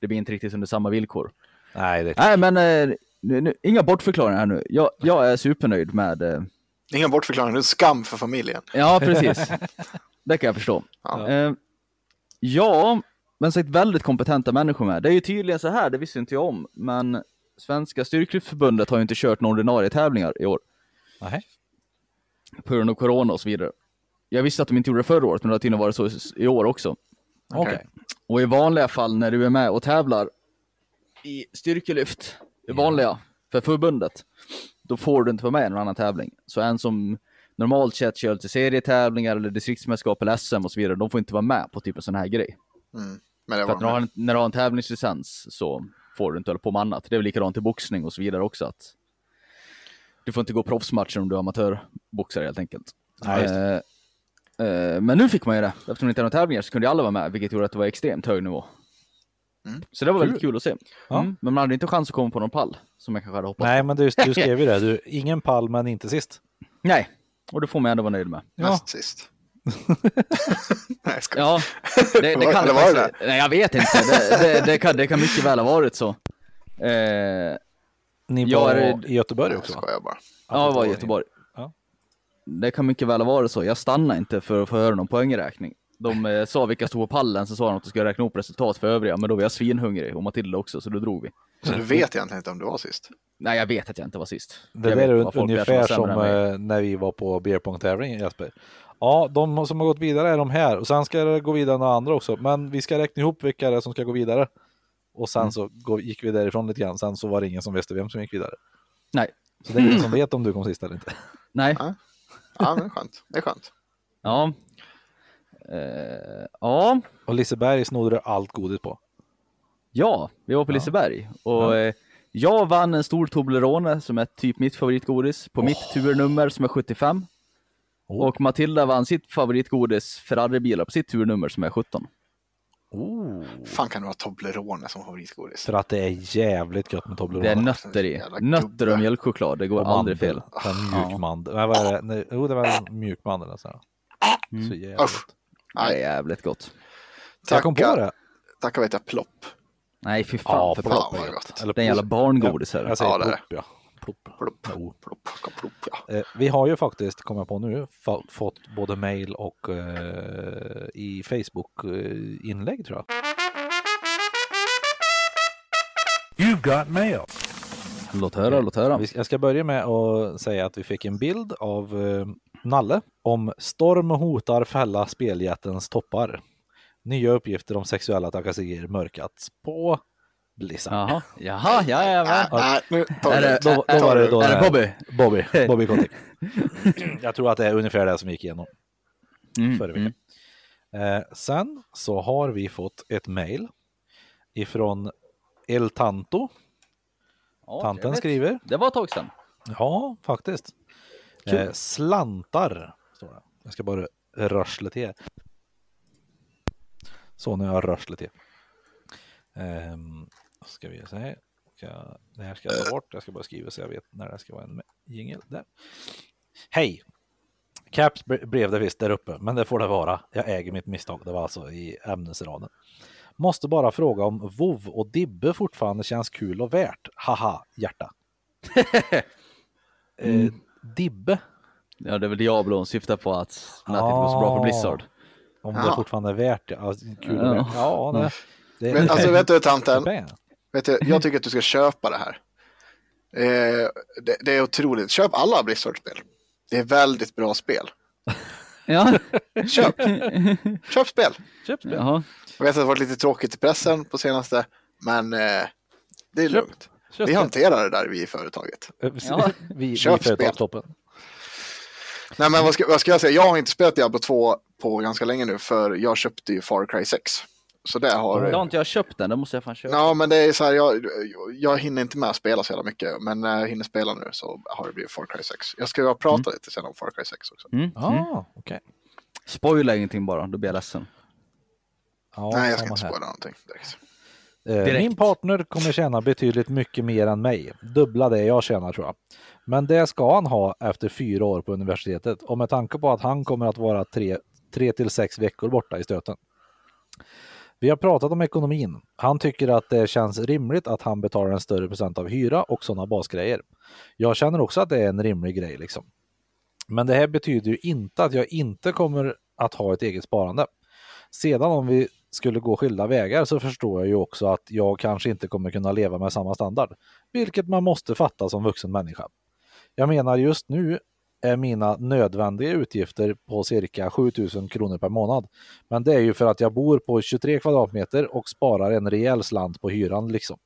Det blir inte riktigt under samma villkor. Nej, det Nej, men eh, nu, nu, inga bortförklaringar här nu. Jag, jag är supernöjd med eh, Inga bortförklaringar, det är en skam för familjen. Ja, precis. <laughs> det kan jag förstå. Ja. Eh, ja, men sagt väldigt kompetenta människor med. Det är ju tydligen så här, det visste inte jag om, men Svenska Styrkelyftförbundet har ju inte kört några ordinarie tävlingar i år Nej. på grund av corona och så vidare. Jag visste att de inte gjorde det förra året, men det har tydligen varit så i år också. Okej. Och i vanliga fall när du är med och tävlar i styrkelyft, det vanliga för förbundet, då får du inte vara med i någon annan tävling. Så en som normalt sett kör till serietävlingar eller distriktsmästerskap eller SM och så vidare, de får inte vara med på typ en sån här grej. Mm. Men det För var att när du, har en, när du har en tävlingslicens så får du inte hålla på med annat. Det är väl likadant i boxning och så vidare också. att Du får inte gå proffsmatcher om du är amatörboxare helt enkelt. Nej, just det. Eh, eh, men nu fick man ju det. Eftersom det inte är några tävlingar så kunde ju alla vara med, vilket gjorde att det var extremt hög nivå. Mm. Så det var väldigt kul att se. Ja. Mm. Men man hade inte chans att komma på någon pall, som jag kanske hade hoppats. Nej, men du, du <laughs> skrev ju det. Du, ingen pall, men inte sist. Nej, och det får man ändå vara nöjd med. näst sist. <laughs> Nej, jag. Ja, det, det kan det faktiskt- Nej, jag vet inte. Det, det, det, kan, det kan mycket väl ha varit så. Eh, Ni var är det- i Göteborg Jag också va? skojar bara. Ja, det var i Göteborg. Ja. Det kan mycket väl ha varit så. Jag stannade inte för att få höra någon poängräkning. De eh, sa vilka stod på pallen, så sa de att de skulle räkna upp resultat för övriga, men då var jag svinhungrig och Matilda också, så då drog vi. Så du vet egentligen inte om du var sist? Nej, jag vet att jag inte var sist. Det jag där är ungefär som mig. eh, när vi var på beerpong-tävling Jesper. Ja, de som har gått vidare är de här och sen ska det gå vidare några andra också. Men vi ska räkna ihop vilka det är som ska gå vidare. Och sen Mm. så gick vi därifrån lite grann. Sen så var det ingen som visste vem som gick vidare. Nej, Så det är ingen som <clears throat> vet om du kom sist eller inte. Nej. Ja. Ja, men det är skönt. Det är skönt. Ja. Eh, ja. Och Liseberg snodde du allt godis på. Ja, vi var på Liseberg och eh, jag vann en stor Toblerone som är typ mitt favoritgodis på mitt turnummer som är 75. Oh. Och Matilda vann sitt favoritgodis Ferrari-bilar på sitt turnummer som är 17. Oh. fan kan du ha Toblerone som favoritgodis? För att det är jävligt gött med Toblerone. Det är nötter i. Nötter och mjölkchoklad, det går Och aldrig fel. mandel. En mjuk mandel. Nej, vad är det? Nej, Jo, det var mjuk mandel. Alltså. Så jävligt. Usch. Det är Nej, jävligt gott. Jag kom på tacka, det. tacka vet jag, plopp. Nej, fy fan Ja, för plopp är vad gott. gott. Eller Det är en jävla barngodis här. Jag säger Ja, det är plopp, ja. Plopp. Plopp, Jo. plopp, plopp, ja. Eh, vi har ju faktiskt, kommer jag på nu, fått både mail och eh, i Facebook-inlägg tror jag. You've got mail. Låt höra, låt höra. Jag ska börja med att säga att vi fick en bild av eh, Nalle om storm hotar fälla speljättens toppar. Nya uppgifter om sexuella trakasserier mörkats på Blizzard. Jaha, jaha, jajamän. Nej, nu tar Är det-. Då, då var det då Är det Bobby? Bobby, <laughs> Bobby Kotick. <clears throat> Jag tror att det är ungefär det som gick igenom Mm, förra veckan. Eh, sen så har vi fått ett mail ifrån El Tanto. Ja, Tanten trevligt. skriver. Det var ett tag sedan. Ja, faktiskt. Eh, slantar, står det. Jag ska bara rörsla till. Så nu har jag rörslat till. Ehm, ska vi se. Ska, det här ska jag ta <clears throat> bort. Jag ska bara skriva så jag vet när det ska vara en jingel. Hej! Caps blev det visst där uppe, men det får det vara. Jag äger mitt misstag. Det var alltså i ämnesraden. Måste bara fråga om WoW och Dibbe fortfarande känns kul och värt. Haha, hjärta. <laughs> eh, Dibbe, Ja, det är väl Diablo hon syftar på att nätet går så bra för Ah. Blizzard. om det Ja. fortfarande är värt det. Ja, kul och Ja. värt. Ja, det, det, Men, alltså, vet du, tanten? Vet du, jag tycker att du ska köpa det här. Eh, det, det är otroligt. Köp alla Blizzard-spel. Det är väldigt bra spel. Ja, Köp! Köp spel! Köp spel. jaha. Jag vet att det har varit lite tråkigt i pressen på senaste, men eh, det är lugnt. Köp Vi hanterar det där vi i företaget. Eh, Ja. Vi, vi Köp spel. företagstoppen. Nej men vad ska, vad ska jag säga, jag har inte spelat Diablo 2 på ganska länge nu för jag köpte ju Far Cry 6. Så det har... Det har inte jag köpt den, det måste jag fan köpa. Ja men det är så här, jag, jag hinner inte med att spela så jävla mycket. Men när jag hinner spela nu så har det blivit Far Cry 6. Jag ska ju prata lite sen om Far Cry 6 också. Mm. Ja, Mm. ah, okej. Spoila ingenting bara, då blir jag ledsen. Ja, Nej jag ska inte spoila någonting direkt. Eh, Direkt. Min partner kommer tjäna betydligt mycket mer än mig. Dubbla det jag tjänar tror jag. Men det ska han ha efter fyra år på universitetet och med tanke på att han kommer att vara tre, tre till sex veckor borta i stöten. Vi har pratat om ekonomin. Han tycker att det känns rimligt att han betalar en större procent av hyra och sådana basgrejer. Jag känner också att det är en rimlig grej liksom. Men det här betyder ju inte att jag inte kommer att ha ett eget sparande. Sedan om vi skulle gå skilda vägar så förstår jag ju också att jag kanske inte kommer kunna leva med samma standard, vilket man måste fatta som vuxen människa. Jag menar just nu är mina nödvändiga utgifter på cirka 7000 kronor per månad. Men det är ju för att jag bor på 23 kvadratmeter och sparar en rejäl slant på hyran liksom.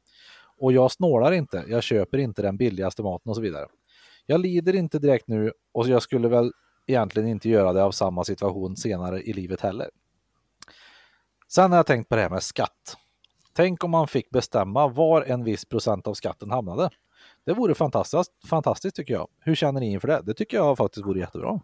Och jag snålar inte, jag köper inte den billigaste maten och så vidare. Jag lider inte direkt nu och jag skulle väl egentligen inte göra det av samma situation senare i livet heller. Sen har jag tänkt på det här med skatt. Tänk om man fick bestämma var en viss procent av skatten hamnade. Det vore fantastiskt, fantastiskt tycker jag. Hur känner ni inför det? Det tycker jag faktiskt vore jättebra.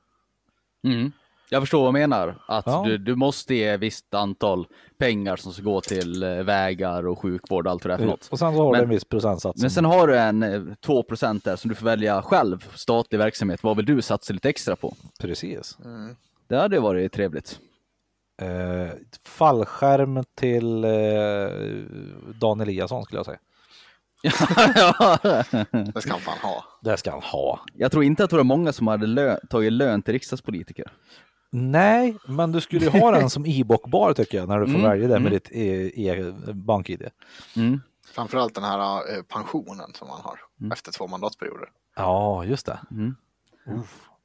Mm. Jag förstår vad du menar, att Ja. du, du måste ge ett visst antal pengar som ska gå till eh, vägar och sjukvård och allt det är för något. Och sen så har Men- du en viss procentsats. Men sen har du en eh, 2% där som du får välja själv, statlig verksamhet. Vad vill du satsa lite extra på? Precis. Det hade varit trevligt. Eh, fallskärm till eh, Dan Eliasson skulle jag säga. <laughs> Det ska han fan ha. Det ska han ha. jag tror inte att det var många som hade lö- tagit lön till riksdagspolitiker. Nej, men du skulle ju ha den som e-bockbar tycker jag när du får Mm, välja det med mm. ditt e- e- bank-id. Mm. Framförallt den här eh, pensionen som man har efter två mandatperioder. Ja, just det. Mm.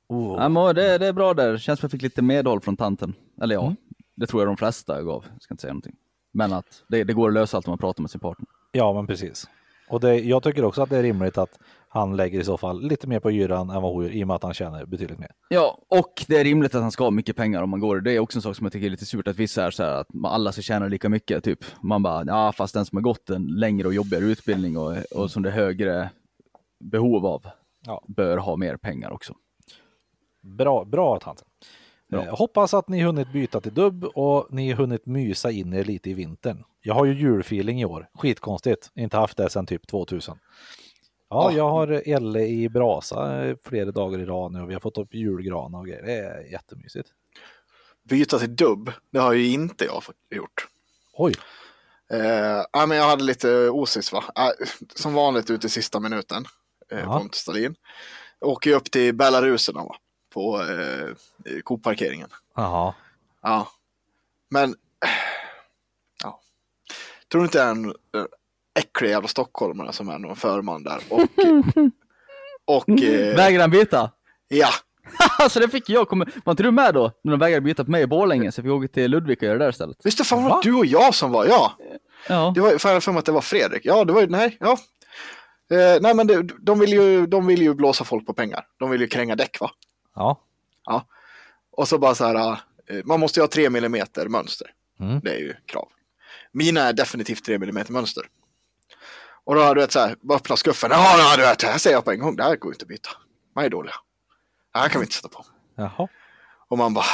Oh. Ja, men det, det är bra där. Känns som jag fick lite medhåll från tanten. Eller ja, det tror jag de flesta gav. Jag ska inte säga någonting. Men att det, det går att lösa allt om man pratar med sin partner. Ja, men precis. Och det, jag tycker också att det är rimligt att Han lägger i så fall lite mer på hyran än vad hon gör i och med att han tjänar betydligt mer. Ja, och det är rimligt att han ska ha mycket pengar om man går. Det är också en sak som jag tycker är lite surt att vissa är så här att alla ska tjäna lika mycket. Typ. Man bara, ja fast den som har gått en längre och jobbigare utbildning och, och som det är högre behov av Ja. bör ha mer pengar också. Bra, bra tant. Bra. Eh, hoppas att ni hunnit byta till dubb och ni hunnit mysa in er lite i vintern. Jag har ju julfeeling i år. Skitkonstigt. Inte haft det sedan typ 2000. Ja, Ja. jag har Elle i brasa eh, flera dagar i rad nu och vi har fått upp julgranar och grejer. Det är jättemysigt. Byta till dubb, det har ju inte jag gjort. Oj, Eh, men jag hade lite osis va. Eh, som vanligt ute i sista minuten. Eh. Pontus Stalin. Åker upp till Bellaruserna va. På eh, Coop-parkeringen. jaha. Ja. Men. Ja. Tror du inte det är en eh, äcklig jävla stockholmare som är någon förman där. Och. <laughs> och eh, Vägrar byta? ja. <laughs> alltså det fick jag komma... Var inte du med då? När de vägrade byta på mig i Borlänge så jag fick åka till Ludvika och göra det där istället. Visst det fan var det du och jag som var, ja. Ja. Det var för för mig att det var Fredrik. Ja, det var ju, nej, ja. Eh, nej, men det, de, vill ju, de vill ju blåsa folk på pengar. De vill ju kränga däck, va? Ja, Och så bara så här, eh, man måste ju ha 3 mm mönster. Mm. Det är ju krav. Mina är definitivt 3 mm mönster. Och då har du vet så här, bara öppna skuffen. Ja, ja, du vet, det här säger jag på en gång. Det här går inte att byta. De är dåliga. Det här kan vi inte sätta på. jaha. Och man bara...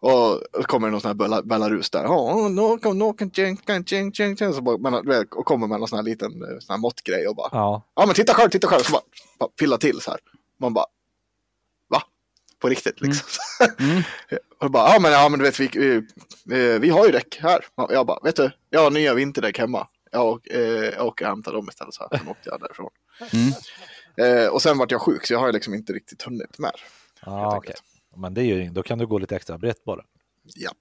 Och kommer det någon sån här Belarus där. Ja, no, no, no, kan ching, ching, ching. Så bara, men, och kommer med någon sån här liten eh, sån här måttgrej och bara. Ja, Ja, men titta själv, titta själv. Så bara, bara pilla till så här. Man bara. På riktigt liksom. <laughs> och bara, ja men, ja, men du vet, vi, vi, vi, vi har ju däck här. Och Jag bara, vet du, jag har nya vinterdäck hemma. Jag, åk, eh, jag åker och hämtar dem istället. Så här, sen åkte jag därifrån. Eh, och sen vart jag sjuk så jag har ju liksom inte riktigt hunnit med. okej. enkelt. Men det är ju inget. Då kan du gå lite extra brett bara. Japp.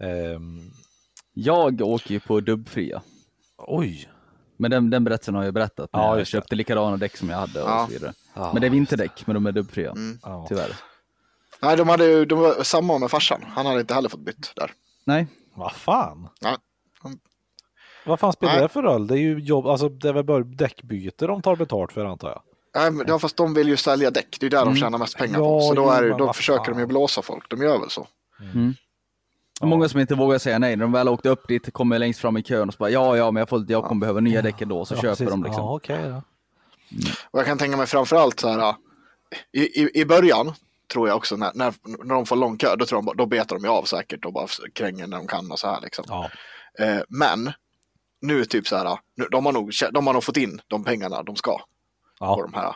Ehm, Jag åker ju på dubbfria. oj. Men den, den berättelsen har jag berättat. Ja, jag just det. köpte likadana däck som jag hade och Ja. så vidare. Ja, Men det är vinterdäck, men de är dubbfria. Mm. Tyvärr. Nej, de, hade, ju- de var samma med farsan. Han hade inte heller fått bytt där. Nej, Vad fan? Ja. Vad fan spelar Nej. det för roll? Det är ju jobb, alltså det är väl bara däckbyte de tar betalt för antar jag. Nej, men, ja, fast de vill ju sälja däck. Det är där de tjänar mest pengar Ja, på. Så då, är, då försöker fan. de ju blåsa folk. De gör väl så. Och Många som inte vågar säga nej. När de väl åkte upp dit, kommer längst fram i kön och så bara ja, ja, men jag, får, jag kommer behöva nya däck ändå. Så Ja, köper precis. de liksom. Ja, okej då. Och jag kan tänka mig framförallt så här. I, i, I början tror jag också när, när, när de får lång kö, då, tror de, då betar de ju av säkert och bara kränger när de kan och så här liksom. Ja. Eh, men nu typ så här, nu, de, har nog, de har nog fått in de pengarna de ska på Ja. de här.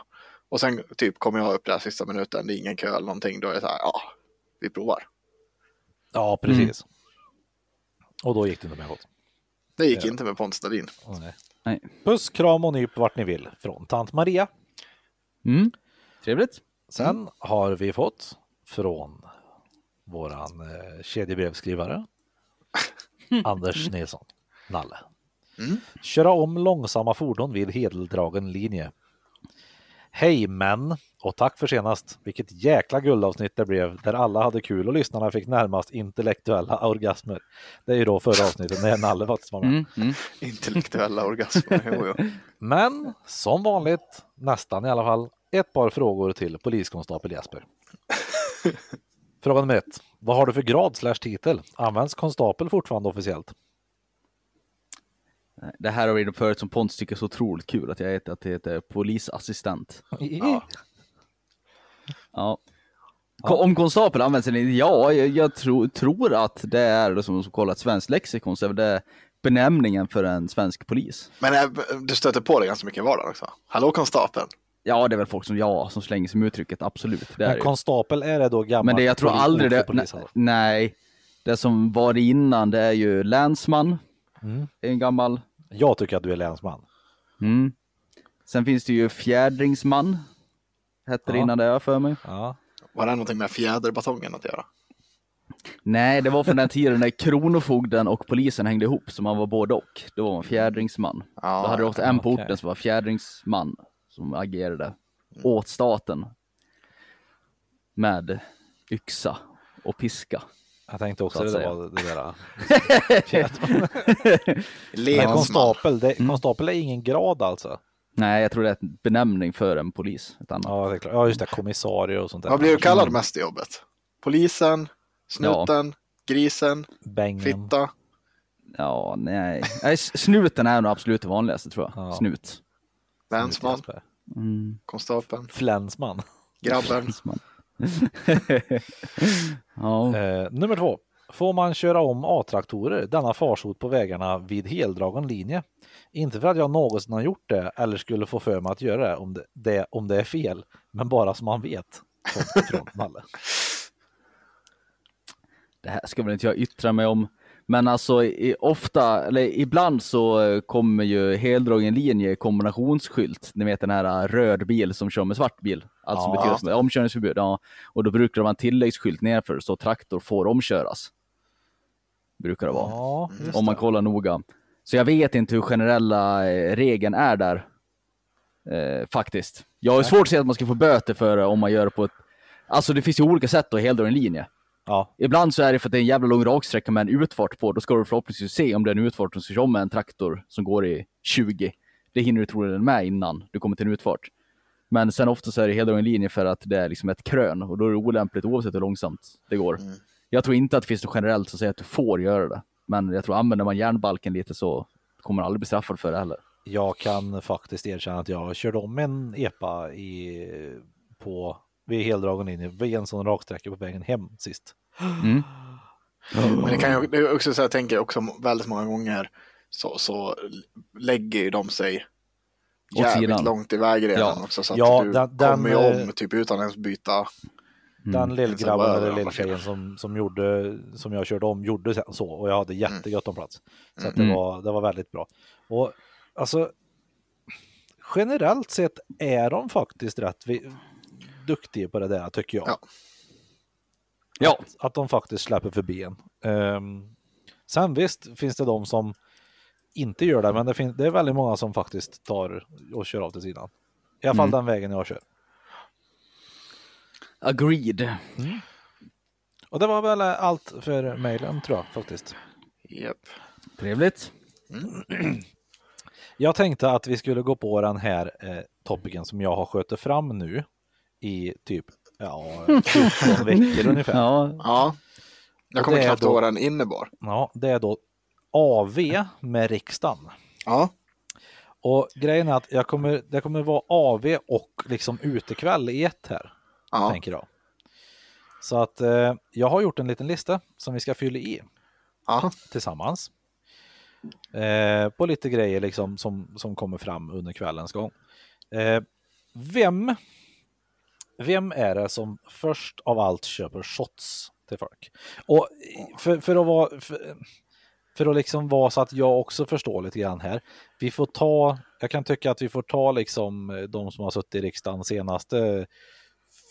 Och sen typ kommer jag upp där sista minuten, det är ingen kö eller någonting, då är det så här, ja, vi provar. Ja, precis. Och då gick det inte med gott. Det gick inte med Pontus Dahlin. Nej. Nej. Puss, kram och nyp vart ni vill från tant Maria. Mm. Trevligt. Sen har vi fått från våran eh, kedjebrevsskrivare <laughs> Anders Nilsson, Nalle. Mm. Köra om långsamma fordon vid hedeldragen linje. Hej män och tack för senast. Vilket jäkla guldavsnitt det blev där alla hade kul och lyssnarna fick närmast intellektuella orgasmer. Det är ju då förra avsnittet när Nalle faktiskt var med. Mm. Mm. Intellektuella orgasmer. Jo, jo. Men som vanligt, nästan i alla fall, ett par frågor till poliskonstapel Jesper. <laughs> Fråga nummer ett. Vad har du för grad slash titel? Används konstapel fortfarande officiellt? Det här har vi redan förut som Pontus tycker är så otroligt kul att jag heter, att det heter polisassistent. <laughs> Ja. Ja. Om konstapel används inte? Ja, jag, jag tro, tror att det är, det som som kollat svenskt lexikon, så är det benämningen för en svensk polis. Men äh, du stöter på det ganska mycket i vardagen också. Hallå konstapeln. Ja, det är väl folk som ja, som slänger sig med uttrycket, absolut. Det Men konstapel, är det då gammalt? Men det jag tror aldrig det, nej, det som var innan det är ju länsman, Mm. det är en gammal. Jag tycker att du är länsman. Mm. Sen finns det ju fjädringsman, hette det Ja. innan det jag för mig. Ja. Var det någonting med fjäderbatongen att göra? Nej, det var från den tiden när kronofogden och polisen hängde ihop, så man var både och. Då var man fjädringsman. Ja, Då hade du också en på okej. orten som var fjädringsman, som agerade åt staten. Med yxa och piska. Jag tänkte också Så det att där säga. var det där. <laughs> Konstapel, det, konstapel är ingen grad alltså? Nej, jag tror det är en benämning för en polis. Ett annat. Ja, det är klart. ja just det, kommissarie och sånt där. Vad blir du kallad mest i jobbet? Polisen, snuten, grisen, Bängen. fitta? Ja, nej. nej. Snuten är nog absolut det vanligaste tror jag. Ja. Snut. Länsman, Mm. konstapeln, Flänsman. grabben. Man. <laughs> ja. Eh, nummer två. Får man köra om A-traktorer denna farsot på vägarna vid heldragen linje? Inte för att jag någonsin har gjort det eller skulle få för mig att göra det om det, det, om det är fel, men bara som man vet. Från Nalle. <laughs> det här ska väl inte jag yttra mig om. Men alltså i, ofta, eller ibland så eh, kommer ju heldragen linje kombinationsskylt. Ni vet den här eh, röd bil som kör med svart bil. Alltså Ja. betyder som omkörningsförbud. Ja. Och då brukar det vara en tilläggsskylt nerför så traktor får omköras. Brukar det vara. Ja, om man kollar noga. Så jag vet inte hur generella eh, regeln är där. Eh, faktiskt. Jag har svårt att se att man ska få böter för det om man gör det på ett... Alltså det finns ju olika sätt att heldra en linje. Ja, Ibland så är det för att det är en jävla lång raksträcka med en utfart på. Då ska du förhoppningsvis se om det är en utfart som ska köra med en traktor som går i 20. Det hinner du troligen med innan du kommer till en utfart. Men sen ofta så är det hela en linje för att det är liksom ett krön och då är det olämpligt oavsett hur långsamt det går. Jag tror inte att det finns något generellt som säger att du får göra det. Men jag tror använder man järnbalken lite så kommer man aldrig bli straffad för det heller. jag kan faktiskt erkänna att jag körde om en epa i, på, vid heldragen linje vid en sån raksträcka på vägen hem sist. Mm. Men det kan är också så jag tänker också väldigt många gånger så, så lägger ju de sig jävligt sidan. långt iväg redan Ja. också så att Ja, du den- den, kommer ju eh, om typ utan ens byta. Den lillgrabben Så var det eller lilltjejen som, som, gjorde, som jag körde om gjorde sen så och jag hade jättegott om plats. Så att det, Mm. var, det var väldigt bra. Och alltså generellt sett är de faktiskt rätt vi, duktiga på det där tycker jag. Ja. Ja, Att, att de faktiskt släpper förbi en. Um, sen visst finns det de som inte gör det, men det, finns, det är väldigt många som faktiskt tar och kör av till sidan. I alla fall Mm. den vägen jag kör. agreed. Och det var väl allt för mejlen tror jag faktiskt. Japp. Trevligt. Jag tänkte att vi skulle gå på den här eh, topicen som jag har skjutit fram nu i typ ja, <laughs> 14 veckor ungefär. Ja. Ja, Ja. Jag kommer knappt ihåg vad den innebar. det är då AV med riksdagen. Ja. Och grejen är att jag kommer, det kommer vara AV och liksom utekväll i ett här, Ja. tänker jag. Så att eh, jag har gjort en liten lista som vi ska fylla i Ja. tillsammans. Eh, på lite grejer liksom som, som kommer fram under kvällens gång. Eh, vem, vem är det som först av allt köper shots till folk? Och för, för att vara för, för att liksom vara så att jag också förstår lite grann här. Vi får ta, jag kan tycka att vi får ta liksom de som har suttit i riksdagen senaste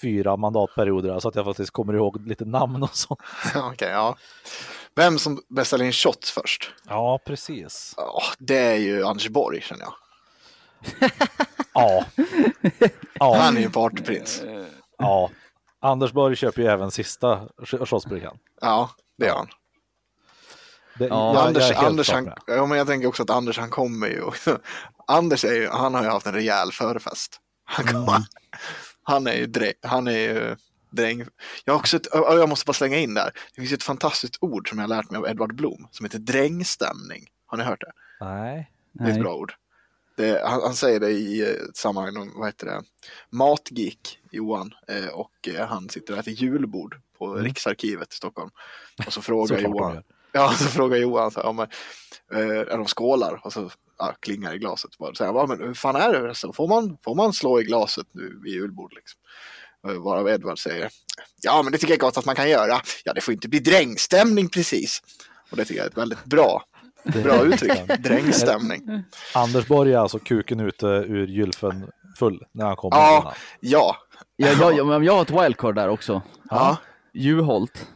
fyra mandatperioder så att jag faktiskt kommer ihåg lite namn och sånt. <laughs> Okej, ja. Vem som beställer in shots först? Ja, precis. Ja, det är ju Anders Borg känner jag. <laughs> Ja. Ja. Han är ju partyprins. Ja, Anders Borg köper ju även sista shotsbrickan. Ja, det är han. Det, Ja, jag- Anders, jag Anders han, ja, men jag tänker också att Anders han kommer ju. <laughs> Anders är ju, han har ju haft en rejäl förfest. Han, Mm. kommer, han är ju, dre, han är ju dräng. Jag har också ett, jag måste bara slänga in där. Det finns ju ett fantastiskt ord som jag har lärt mig av Edvard Blom som heter drängstämning. Har ni hört det? Nej. Det är ett Nej. bra ord. Det, han, han säger det i eh, ett sammanhang, om, vad heter det, Matgeek, Johan, eh, och eh, han sitter och äter julbord på Riksarkivet i Stockholm. Och så frågar de Johan, ja, <laughs> så frågar Johan så här, ja, men, eh, är de skålar och så ja, klingar i glaset. Bara. Så här, ja, men hur fan är det förresten? Får man, får man slå i glaset nu vid julbord? Liksom? Eh, Varav Edvard säger, ja men det tycker jag gott att man kan göra. Ja, det får inte bli drängstämning precis. Och det tycker jag är ett väldigt bra, bra uttryck, drängstämning. Anders Borg är alltså kuken ute ur gylfen full när han kommer. Ja. Ja, Ja, jag, jag, men jag har ett wildcard där också. ja, Juholt.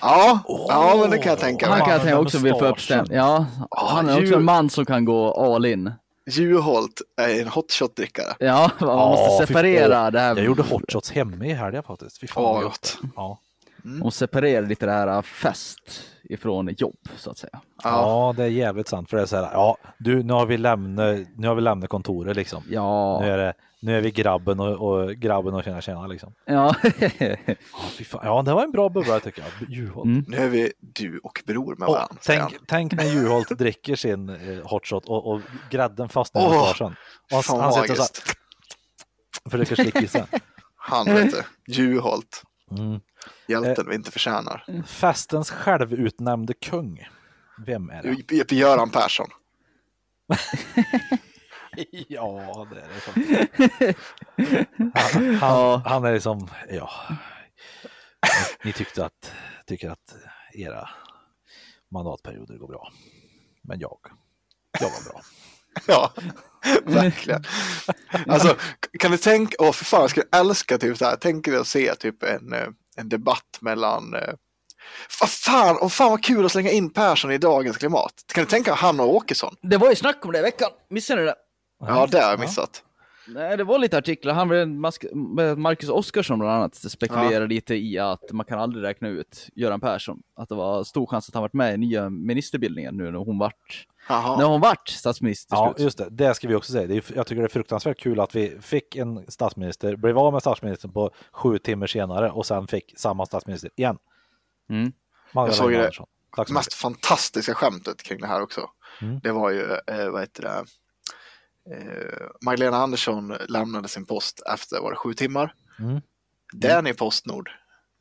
ja, ja, men det kan jag tänka Han mig. kan jag tänka också vill få upp Ja, han är också en man som kan gå all in. Juholt är en hotshot-drickare. Ja, <laughs> man Ja, måste separera det här. Jag gjorde hotshots hemma i helgen faktiskt. Fy fan vad gott. gott. Ja. De separerar lite det här fest ifrån jobb så att säga. Ja. det är jävligt sant. För det är så här, ja, du, nu har vi lämnat, nu har vi lämnat kontoret liksom. Ja, Nu är, det, nu är vi grabben och, och grabben och tjena tjena liksom. ja. <laughs> Fan. ja, det var en bra bubbla tycker jag. Juholt. Mm. Nu är vi du och bror med varandra. tänk, tänk när Juholt <laughs> dricker sin eh, hotshot och, och grädden fastnar i Åh, mustaschen. Och han, Fan han sitter så här, försöker slicka i sig. Han vet du, Juholt. Mm. Hjälten vi inte förtjänar. Festens självutnämnde kung. Vem är det? Göran Persson. <laughs> Ja, det är det faktiskt. <laughs> Han, han, han är liksom, ja. Ni tyckte att, tycker att era mandatperioder går bra. Men jag, jag var bra. <laughs> Ja, verkligen. Alltså, kan du tänka, åh för fan, jag skulle älska typ så här, tänk dig att se typ en, eh, en debatt mellan eh, vad fan, och fan vad kul att slänga in Persson i dagens klimat. Kan du tänka han och Åkesson? Det var ju snack om det i veckan, missade ni det? Ja, det har jag missat. Nej, det var lite artiklar. Han Marcus Oskarsson bland annat spekulerade lite i att man kan aldrig räkna ut Göran Persson. Att det var stor chans att han varit med i nya ministerbildningen nu när hon vart, Jaha. när hon vart statsminister till Ja, just det. Det ska vi också säga. Det är, jag tycker det är fruktansvärt kul att vi fick en statsminister, blev av med statsministern på sju timmar senare och sen fick samma statsminister igen. Mm. Magdalena såg det. Andersson. Tack så mycket. mest fantastiska skämtet kring det här också. Mm. Det var ju, eh, vad heter det, Magdalena Andersson lämnade sin post efter, var det sju timmar? Mm. Den i Postnord.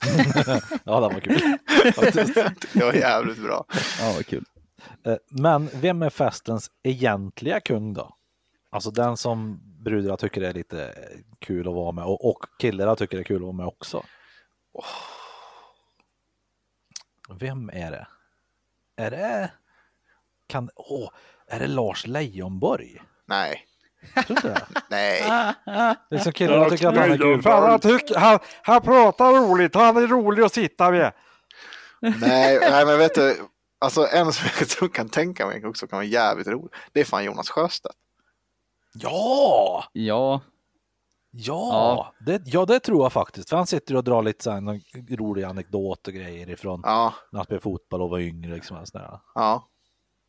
<laughs> Ja, det var kul. Det var jävligt bra. Ja, vad kul. Eh, Men vem är festens egentliga kung då? Alltså den som brudarna tycker är lite kul att vara med och, och killarna tycker det är kul att vara med också. Vem är det? Är det... Kan... Åh, är det Lars Leijonborg? Nej, du det? nej. Liksom killarna tycker att han är kul. Fan, han, tycker, han, han pratar roligt, han är rolig att sitta med. Nej, nej, men vet du, alltså en som jag tror kan tänka mig också kan vara jävligt rolig, det är fan Jonas Sjöstedt. Ja! Ja, Ja, Det, ja, det tror jag faktiskt. För han sitter och drar lite så här, rolig anekdot och grejer ifrån Ja, när han spelade fotboll och var yngre. Liksom, och sådär. ja.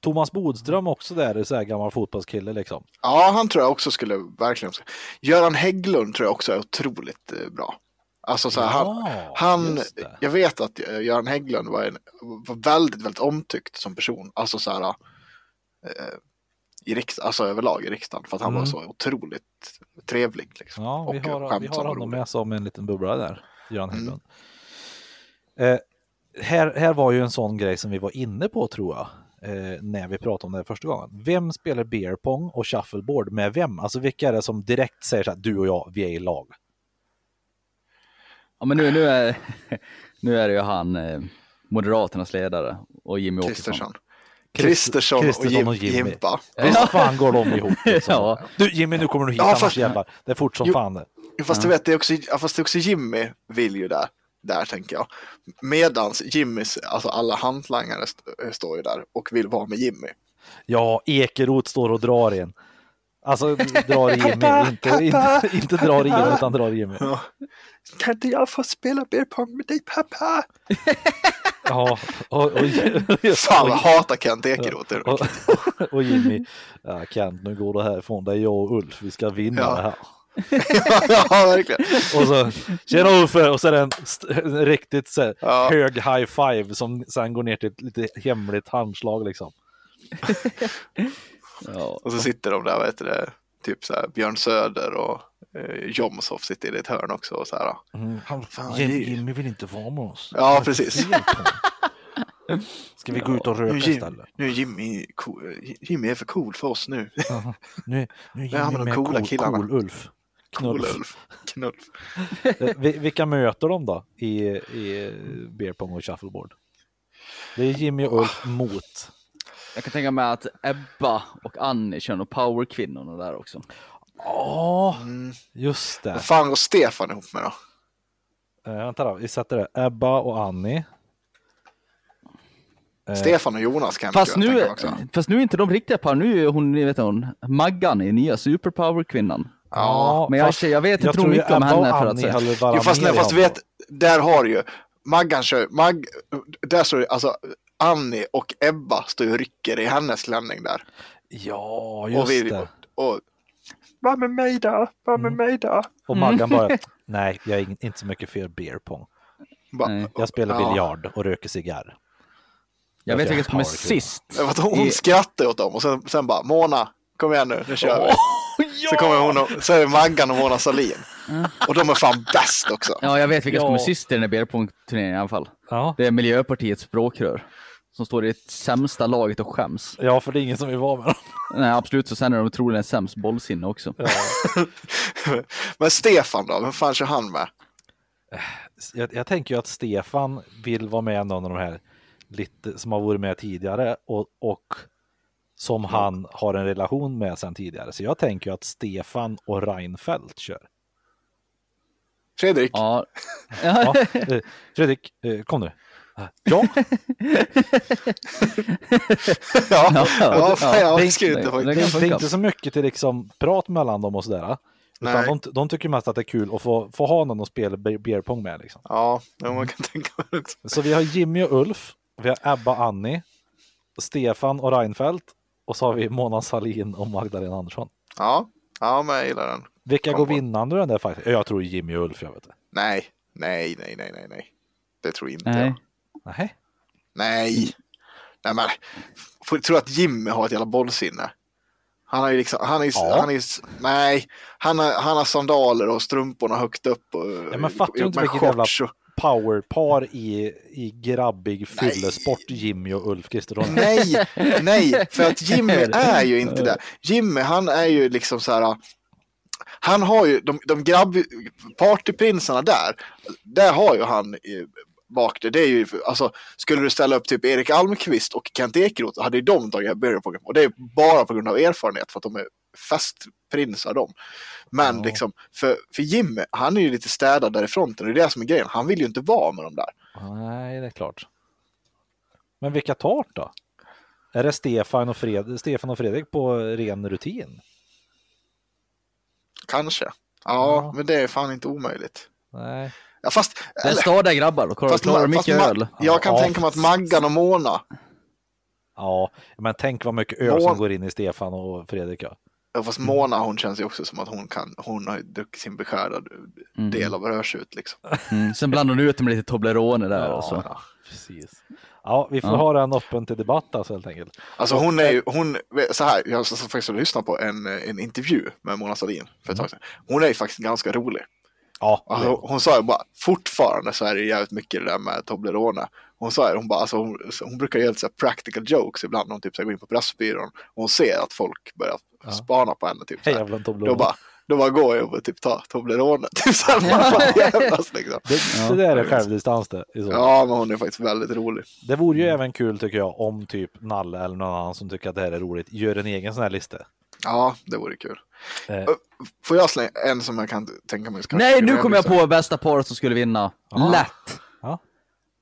Thomas Bodström också där, är så här gammal fotbollskille liksom. Ja, han tror jag också skulle verkligen. Göran Hägglund tror jag också är otroligt eh, bra. Alltså så här, han, Ja, han, det. jag vet att eh, Göran Hägglund var, en, var väldigt, väldigt omtyckt som person. Alltså så här, eh, i riksdagen, alltså överlag i riksdagen. För att han Mm. var så otroligt trevlig. Liksom. Ja, vi och har, vi har honom med som en liten bubbla där, Göran Mm. Hägglund. Eh, här, här var ju en sån grej som vi var inne på tror jag, eh, när vi pratade om det här första gången. Vem spelar beer pong och shuffleboard med vem? Alltså vilka är det som direkt säger så här, du och jag, vi är i lag? ja men nu, nu, är, <laughs> nu är det ju han, eh, Moderaternas ledare och Jimmy Åkesson. Kristersson. Och, Kristersson Jim, och Jimmy. Jimpa. Visst fan går de ihop? <laughs> Liksom. Ja. Du Jimmy, nu kommer du hit, Ja, annars fast- jävlar. Det är fort som Jo. fan det. Fast du vet, det är också, ja, fast det är också Jimmy vill ju där. Där tänker jag. Medans Jimmys, alltså alla hantlangare st- står ju där och vill vara med Jimmy. Ja, Ekeroth står och drar in. Alltså drar i Jimmy, inte, inte, inte drar i Jimmy utan drar i Jimmy. Kan inte jag få spela beer pong med dig pappa? <laughs> Ja, och, och, Fan vad jag hatar Kent Ekeroth. och, och Jimmy, ja, Kent nu går det härifrån, det är jag och Ulf, vi ska vinna Ja. det här. Ja, verkligen. Och så, tjena Uffe, och så är det en, en riktigt så här, Ja. hög high five som sen går ner till ett lite hemligt handslag liksom. Ja. Och så sitter de där, vad heter det, typ så här Björn Söder och eh, Jomshof sitter i ett hörn också och så här. Mm, han, Fan, Jim, det är- Jimmy vill inte vara med oss. Ja, precis. Ska vi gå ut och Nu röka Jim, istället? nu är Jimmy, cool, Jimmy är för cool för oss nu. Aha. Nu, nu är Jimmy med de med coola cool, killarna. cool Ulf. Cool Knullf. Ulf. Knullf. Eh, vi- Vilka möter de då i, i beer pong och shuffleboard? Det är Jimmy och Ulf mot. Jag kan tänka mig att Ebba och Annie kör nog powerkvinnorna där också. Ja, Mm. just det. Vad fan går Stefan ihop med då? Eh, vänta då, vi sätter det. Ebba och Annie. Eh, Stefan och Jonas kan Fast nu, också. fast nu är inte de riktiga par, nu är hon, vet hon, Maggan i nya superpower-kvinnan. Ja, Men jag, jag vet inte mycket om och henne för att säga. Jo, fast, nej, fast vet, där har du ju Maggan kör, Mag, där står alltså Annie och Ebba står ju och rycker i hennes klänning där. Ja, och just vi, det. och, Var med mig då, var med mig då. Och Maggan bara, <laughs> nej, jag är inte så mycket för beer pong. Nej. Jag spelar Ja. biljard och röker cigarr. Jag vet Jag är vilka som är sist. Det var att hon I- skrattade åt dem och sen, sen bara Mona, kom igen nu, nu kör vi. Så kommer hon och, så är det Maggan och Mona Sahlin. Och de är fan bäst också. Ja, jag vet vilka som Ja. är sist i den här beerpong-turneringen i alla fall. Ja. Det är Miljöpartiets språkrör. Som står i det sämsta laget och skäms. ja, för det är ingen som vill vara med dem. Nej, absolut, så sen är de troligen sämst bollsinne också. <laughs> Men Stefan då, vem fan kör han med? Jag, jag tänker ju att Stefan vill vara med någon av de här lite, som har varit med tidigare och, och som han har en relation med sedan tidigare. Så jag tänker ju att Stefan och Reinfeldt kör. Fredrik? Ja. Ja, eh, Fredrik, eh, kom nu. Ja, ja, ja, det- önskar ju inte det- är inte så mycket till liksom prat mellan dem och sådär. Utan Nej. de, de tycker mest att det är kul att få, få ha någon att spela be- beer pong med. Liksom. Ja, ja, man kan tänka mig också. Så vi har Jimmy och Ulf, vi har Ebba och Annie, Stefan och Reinfeldt och så har vi Mona Sahlin och Magdalena Andersson. Ja, ja, men jag gillar den. Vilka går Kombo. vinnande den där faktiskt? Jag tror Jimmy och Ulf, jag vet det. Nej, nej, nej, nej, nej, nej. Det tror inte Nej. jag. Nej. Nej. Nej, men. Får tro att Jimmy har ett jävla bollsinne. Han har ju liksom, han är, Ja. han är, nej, han har, han har sandaler och strumporna högt upp. Och, Ja, men fattar du inte vilket jävla och- powerpar i, i grabbig fyllesport Jimmy och Ulf Kristersson? Nej, nej, för att Jimmy <laughs> är ju inte det. Jimmy, han är ju liksom så här. Han har ju de, de grabb, partyprinsarna där. Där har ju han i, bak det. Det är ju, alltså, skulle du ställa upp typ Erik Almqvist och Kent Ekeroth hade ju de tagit Beer Pong. Och det är bara på grund av erfarenhet för att de är festprinsar de. Men Ja. liksom, för, för Jimmy, han är ju lite städad där i fronten. och Det är det som är grejen. Han vill ju inte vara med dem där. Nej, det är klart. Men vilka tar då? Är det Stefan och, Fred, Stefan och Fredrik på ren rutin? Kanske. Ja, Ja. men det är fan inte omöjligt. Nej. Ja, fast, Det är stadiga grabbar, och klarar, fast, klarar mycket öl. Jag kan Ja. tänka mig att Maggan och Mona, Ja, men tänk vad mycket öl Mån- som går in i Stefan och Fredrik. Ja. Fast Mona hon känns ju också som att hon kan, hon har ju druckit sin beskärda del av rörsut liksom. Mm. Sen blandar hon ut det med lite Toblerone där. Ja. och så. Ja. Precis. Ja, vi får Ja. ha den öppen till debatt alltså helt enkelt. Alltså hon är ju, hon, så här, jag satt faktiskt och lyssnade på en, en intervju med Mona Sahlin för ett tag sedan. Hon är ju faktiskt ganska rolig. Ja, Alltså, hon sa ju bara, fortfarande så är det jävligt mycket det där med Toblerone. Hon sa ju, hon bara, alltså hon, hon brukar göra lite så här practical jokes ibland när hon typ så här går in på Pressbyrån och hon ser att folk börjar spana på henne. Typ, så här. jävla Då Toblerone. bara, då bara går jag och typ tar Toblerone. <laughs> Typ så här, bara, fan, jävlas, liksom. Det, det där är självdistans det. i så fall. Ja, men hon är faktiskt väldigt rolig. Det vore ju även kul tycker jag om typ Nalle eller någon annan som tycker att det här är roligt gör en egen sån här lista. Ja, det vore kul. Eh, Får jag slänga en som jag kan tänka mig? ska- Nej, nu kommer jag så- på bästa paret som skulle vinna. Lätt! ja.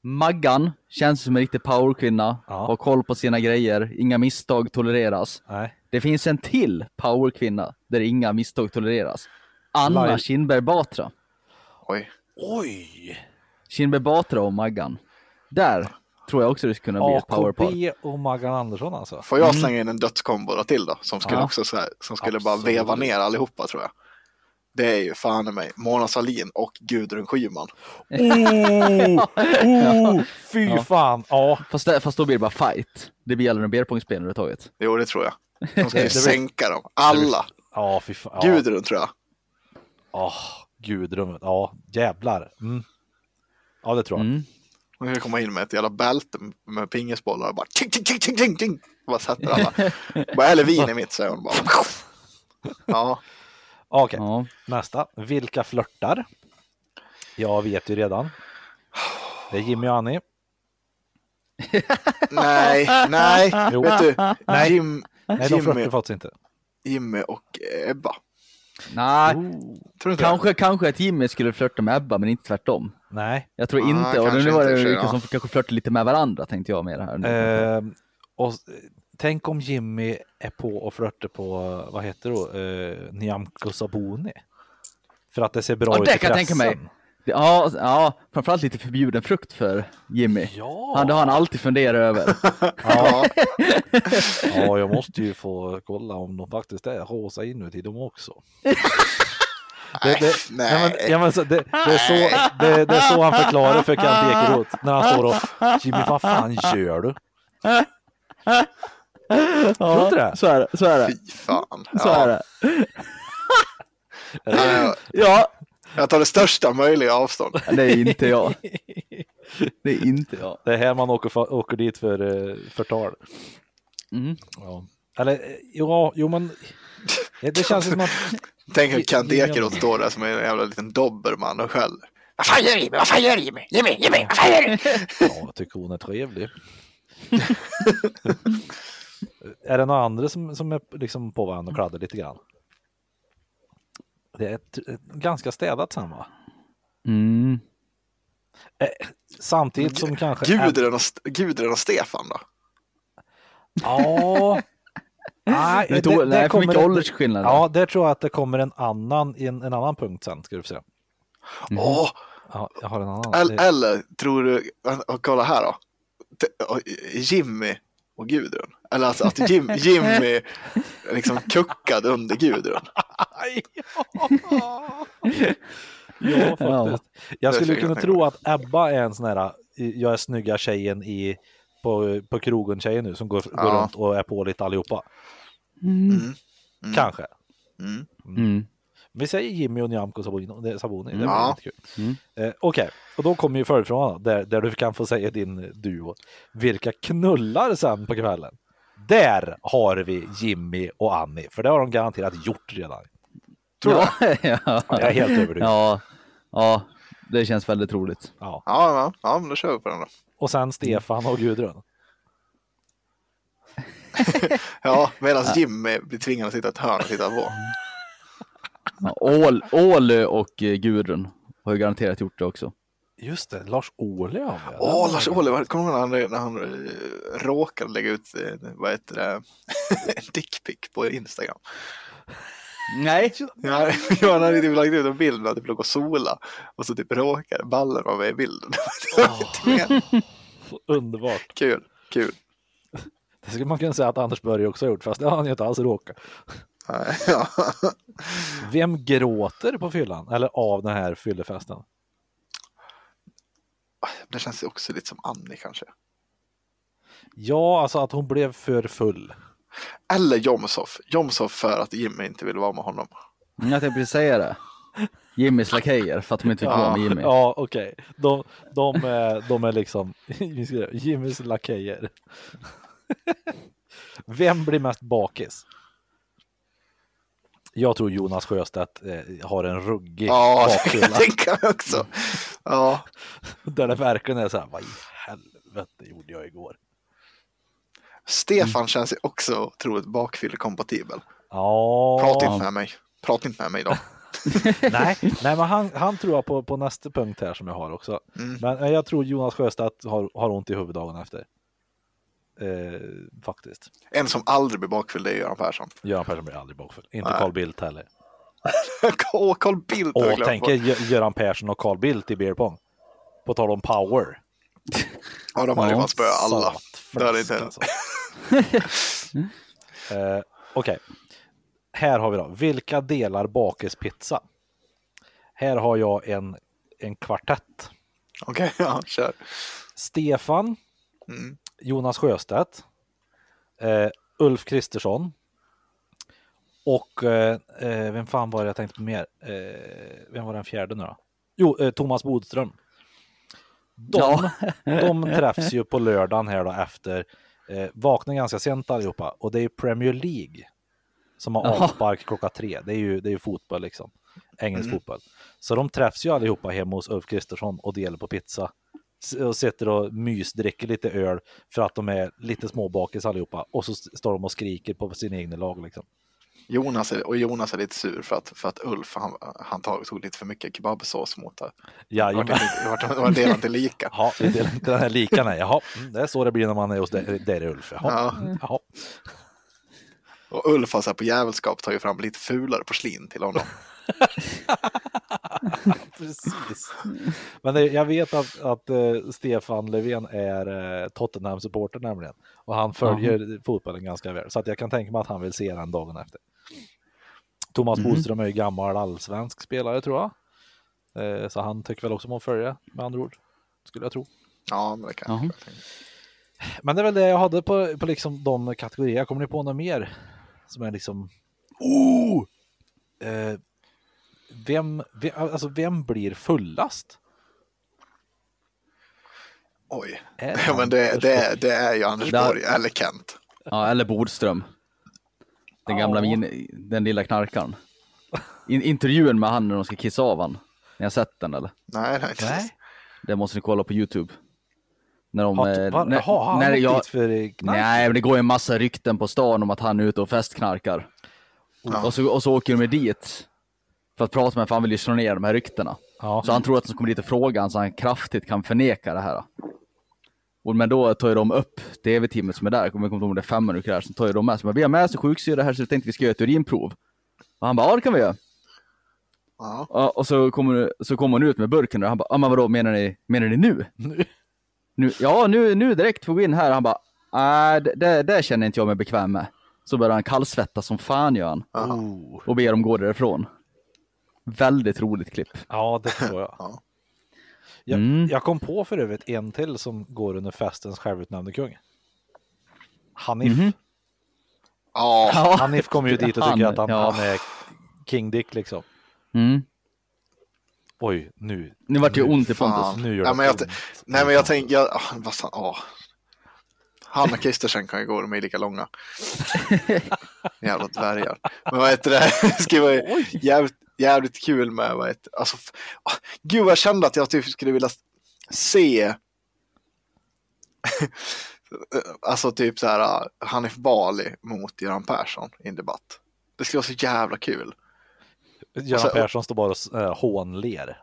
Maggan, känns som en riktig powerkvinna, Ja. har koll på sina grejer, inga misstag tolereras. Nej. Det finns en till powerkvinna där inga misstag tolereras. Anna Laila- Kinberg Batra. Oj. Oj! Kinberg Batra och Maggan. Där tror jag också det skulle kunna bli ett powerpar. AKB och Maggan Andersson alltså. Får jag slänga in en dödskombo då till då? Som skulle Ja. också så här, som skulle bara veva ner allihopa tror jag. Det är ju fan i mig Mona Sahlin och Gudrun Schyman. Oh, <laughs> oh, fy fan! Ja, Fast, där, fast då blir det bara fight. Det blir aldrig en beerpongspel överhuvudtaget. Jo, det tror jag. De ska ju sänka dem. Alla. ja fy fan. Ja. Gudrun tror jag. Åh, gudrummet. Ja, jävlar. Mm. Ja, det tror jag. Mm. Hon ska komma in med ett jävla bälte med pingisbollar och bara ting, ting, ting, ting, ting, ting. Bara sätter alla. <laughs> bara, eller vin i mitt, säger hon bara. <laughs> Ja, Okej, Ja. nästa. Vilka flörtar? Jag vet ju redan. Det är Jimmy och Annie. <laughs> nej, nej, Jo. vet du, Nej. Jim, Nej, de flörtar faktiskt inte. Jimmy och Ebba. Nej, inte kanske, kanske att Jimmy skulle flörta med Ebba, men inte tvärtom. Nej. Jag tror Ah, inte, och nu var och det vilka ja. som kanske flörtar lite med varandra, tänkte jag med det här. Nu. Ehm, och tänk om Jimmy är på och flörtar på, eh, vad heter det då, uh, Nyamko Sabuni. För att det ser bra Ja, ut det i kan jag tänka mig. Ja, ja, framförallt lite förbjuden frukt för Jimmy. Ja. Han, det har han alltid funderat över. <laughs> Ja. ja, jag måste ju få kolla om de faktiskt är rosa inuti dem också. <laughs> Det, det, nej. ja, men, ja, men så, det, det, är så, det, det är så han förklarar för Kent Ekeroth när han står och Jimmy vad fan gör du? Tror du inte det? Så är det. Så är det. Fy fan. Så är det. Ja, Ja, jag tar det största möjliga avstånd. det är inte jag. Det är inte jag. Det är här man åker, åker dit för eh, förtal. Mm. Ja. Eller eh, ja, jo men det, det känns som att Tänk hur Kent Ekeroth står där som en jävla liten dobermann och skäller. Vad fan gör du Jimmy? Vad fan gör du Jimmy? Jimmy, Jimmy, vad fan gör du? ja, jag tycker hon är trevlig. <laughs> är det några andra som, som är liksom på varandra och kladdar lite grann? Det är ett, ett ganska städat samma. Mm. Samtidigt som kanske... Gudrun och, St- Gudrun och Stefan då? Ja. Nej, Det är, det, det för mycket åldersskillnad. Ja, där tror jag att det kommer en annan, en, en annan punkt sen, ska du få se. Åh, Ja, jag har en annan. eller, eller tror du, och kolla här då. Jimmy och Gudrun. Eller alltså att Jim, Jimmy liksom kuckade under Gudrun. <laughs> Ja, faktiskt. Jag skulle kunna tro att Ebba är en sån här, jag är snygga tjejen i, på, på krogen tjejen nu som går, går Ja. runt och är på lite allihopa. Mm. Kanske. Mm. Mm. Vi säger Jimmy och Nyamko Sabuni, Sabuni. det Ja. kul. Eh, Okej, och då kommer ju följdfrågan där, där du kan få säga din duo. Vilka knullar sen på kvällen? Där har vi Jimmy och Annie, för det har de garanterat gjort redan. Tror <laughs> ja, ja. Jag är helt övertygad. ja, ja, det känns väldigt troligt. Ja. Ja, ja, ja, men då kör vi på den då. Och sen Stefan och Gudrun. <laughs> Ja, medan Jimmy blir tvingad att sitta i ett hörn och titta på. Ja, Ål, Ålö och eh, Gudrun har ju garanterat gjort det också. Just det, Lars Ohly har vi. Åh, Lars Ohly, kommer du ihåg när han, när han eh, råkade lägga ut, eh, vad heter det, <laughs> en dickpic på Instagram? Nej. Ja, <laughs> jag hade typ lagt ut en bild när typ låg och sola och så typ råkade ballen vara med i bilden. <laughs> Underbart. kul, kul. Det skulle man kunna säga att Anders Börje också har gjort, fast det har han ju inte alls råkat. Vem gråter på fyllan? Eller av den här fyllefesten? Det känns också lite som Annie kanske. Ja, alltså att hon blev för full. Eller Jomshof. Jomshof för att Jimmy inte ville vara med honom. Jag tänkte precis säga det. Jimmys lakejer för att de inte fick vara med Jimmy. Ja, okej. De, de, är, de är liksom <laughs> Jimmys lakejer. Vem blir mest bakis? Jag tror Jonas Sjöstedt eh, har en ruggig Ja, <laughs> det bakfylla. tänker jag också. Ja, Där det verkligen är så här, vad i helvete gjorde jag igår? Stefan känns ju också otroligt bakfyllekompatibel. Ja, Prata inte med mig. Prata inte med mig då. <laughs> nej, nej, men han, han tror jag på, på nästa punkt här som jag har också. Mm. Men eh, jag tror Jonas Sjöstedt har, har ont i huvudet dagen efter. Eh, faktiskt. En som aldrig blir bakfylld det är Göran Persson. Göran Persson blir aldrig bakfull. Inte Nej. Carl Bildt heller. <laughs> Åh, Carl Bildt glömt tänk er Gö- Göran Persson och Carl Bildt i beer pong. På tal om power. <laughs> Ja, de hade ju fan spöat alla. Satfläsk, Det hade inte alltså. <laughs> eh, Okej. Här har vi då. Vilka delar bakispizza? Här har jag en, en kvartett. Okej, ja, kör. Stefan, Mm. Jonas Sjöstedt, eh, Ulf Kristersson och eh, eh, vem fan var det jag tänkte på mer? Eh, vem var den fjärde nu då? Jo, eh, Thomas Bodström. De, <laughs> de träffs ju på lördagen här då efter, eh, vaknar ganska sent allihopa och det är Premier League som har Jaha. avspark klockan tre. Det är ju, det är ju fotboll liksom, engelsk fotboll. Så de träffs ju allihopa hemma hos Ulf Kristersson och delar på pizza och sitter och mysdricker lite öl för att de är lite småbakis allihopa och så st- står de och skriker på sin egna lag liksom. Jonas är, och Jonas är lite sur för att, för att Ulf han, han tog, tog lite för mycket kebabsås mot det. Ja, Det var inte- delat inte lika. <laughs> Ja, vi delar inte den här lika nej. Jaha, mm, det är så det blir när man är hos är Ulf. Jaha. Ja. Jaha. Och Ulf har så här på jävelskap tagit fram lite fulare porslin till honom. <laughs> Precis. Men det, jag vet att, att eh, Stefan Löfven är eh, Tottenham-supporter nämligen. Och han följer fotbollen ganska väl. Så att jag kan tänka mig att han vill se den dagen efter. Thomas Bodström är ju gammal allsvensk spelare tror jag. Eh, så han tycker väl också om att följa med andra ord. Skulle jag tro. Ja, men det kan jag. Men det är väl det jag hade på, på liksom de kategorierna. Kommer ni på något mer? Som är liksom... Oh! Eh, vem, vem, alltså vem blir fullast? Oj. Är Ja, men det, det, det är ju Anders Där- Borg eller Kent. Ja, eller Bodström. Den gamla Ja. min, den lilla knarkaren. In, intervjun med han när de ska kissa av han. Ni har sett den eller? Nej, inte Nej. Det måste ni kolla på Youtube. När de... Eh, när- jaha, har han när jag- dit för knark? Nej, men det går ju en massa rykten på stan om att han är ute och festknarkar. Ja. Och, så, och så åker de dit för att prata med för han vill ju slå ner de här ryktena. Ja. Så han tror att de kommer dit och fråga honom så han kraftigt kan förneka det här. Och, men då tar ju de upp tv-teamet som är där, jag kommer inte ihåg om det är fem minuter där, så tar ju de med sig, vi har med oss sjuksyra här så vi tänkte vi ska göra ett urinprov. Och han bara, ja det kan vi göra. Ja. Ja, och så kommer, så kommer hon ut med burken och han bara, ja men vadå menar ni, menar ni nu? <laughs> Nu. ja, nu, nu direkt får vi in här. Han bara, nej det, det, det känner inte jag mig bekväm med. Så börjar han kallsvettas som fan gör han. Oh. Och ber dem gå därifrån. Väldigt roligt klipp. Ja, det förstår jag. <laughs> Ja. Jag, Mm. jag kom på för övrigt en till som går under festens självutnämnde kung. Hanif. Mhm. Ja, Ja. Hanif kommer ju dit och Han, tycker att han, ja. han är King Dick liksom. Mm. Oj, nu. Nu vart det ju ont i Fan. Pontus. Nu gör det men jag ont. nej men jag tänker, jag, ah, vad fan, åh. Han och Kristersen kan ju gå, de är lika långa. <laughs> Jävla dvärgar. Men vad heter det, <laughs> det skulle vara jävligt, jävligt kul med, vad heter alltså, ah, gud jag kände att jag typ skulle vilja se <laughs> Alltså typ så här ah, Hanif Bali mot Göran Persson i en debatt. Det skulle vara så jävla kul. Göran och så- Persson står bara och äh, hånler.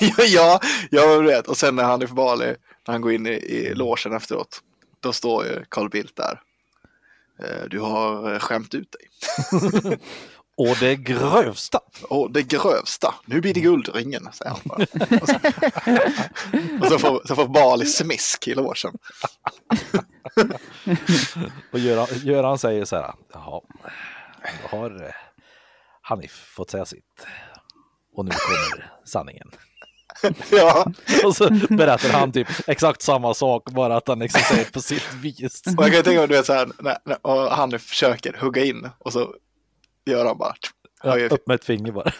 <laughs> ja, jag vet. Och sen när Hanif Bali, när han går in i, i logen efteråt, då står ju Carl Bildt där. Eh, Du har eh, skämt ut dig. <laughs> Och det grövsta. Och det grövsta, nu blir det guldringen, säger han bara. Och så, <laughs> och så, får, så får Bali smisk i logen. Och Göran, Göran säger så här. Jaha, då har Hanif fått säga sitt. Och nu kommer sanningen. <laughs> Ja, <laughs> Och så berättar han typ exakt samma sak, bara att han liksom säger på sitt vis. och jag kan tänka mig, du vet så här, när, när och Hanif försöker hugga in och så gör han bara, höjer Upp med ett finger bara.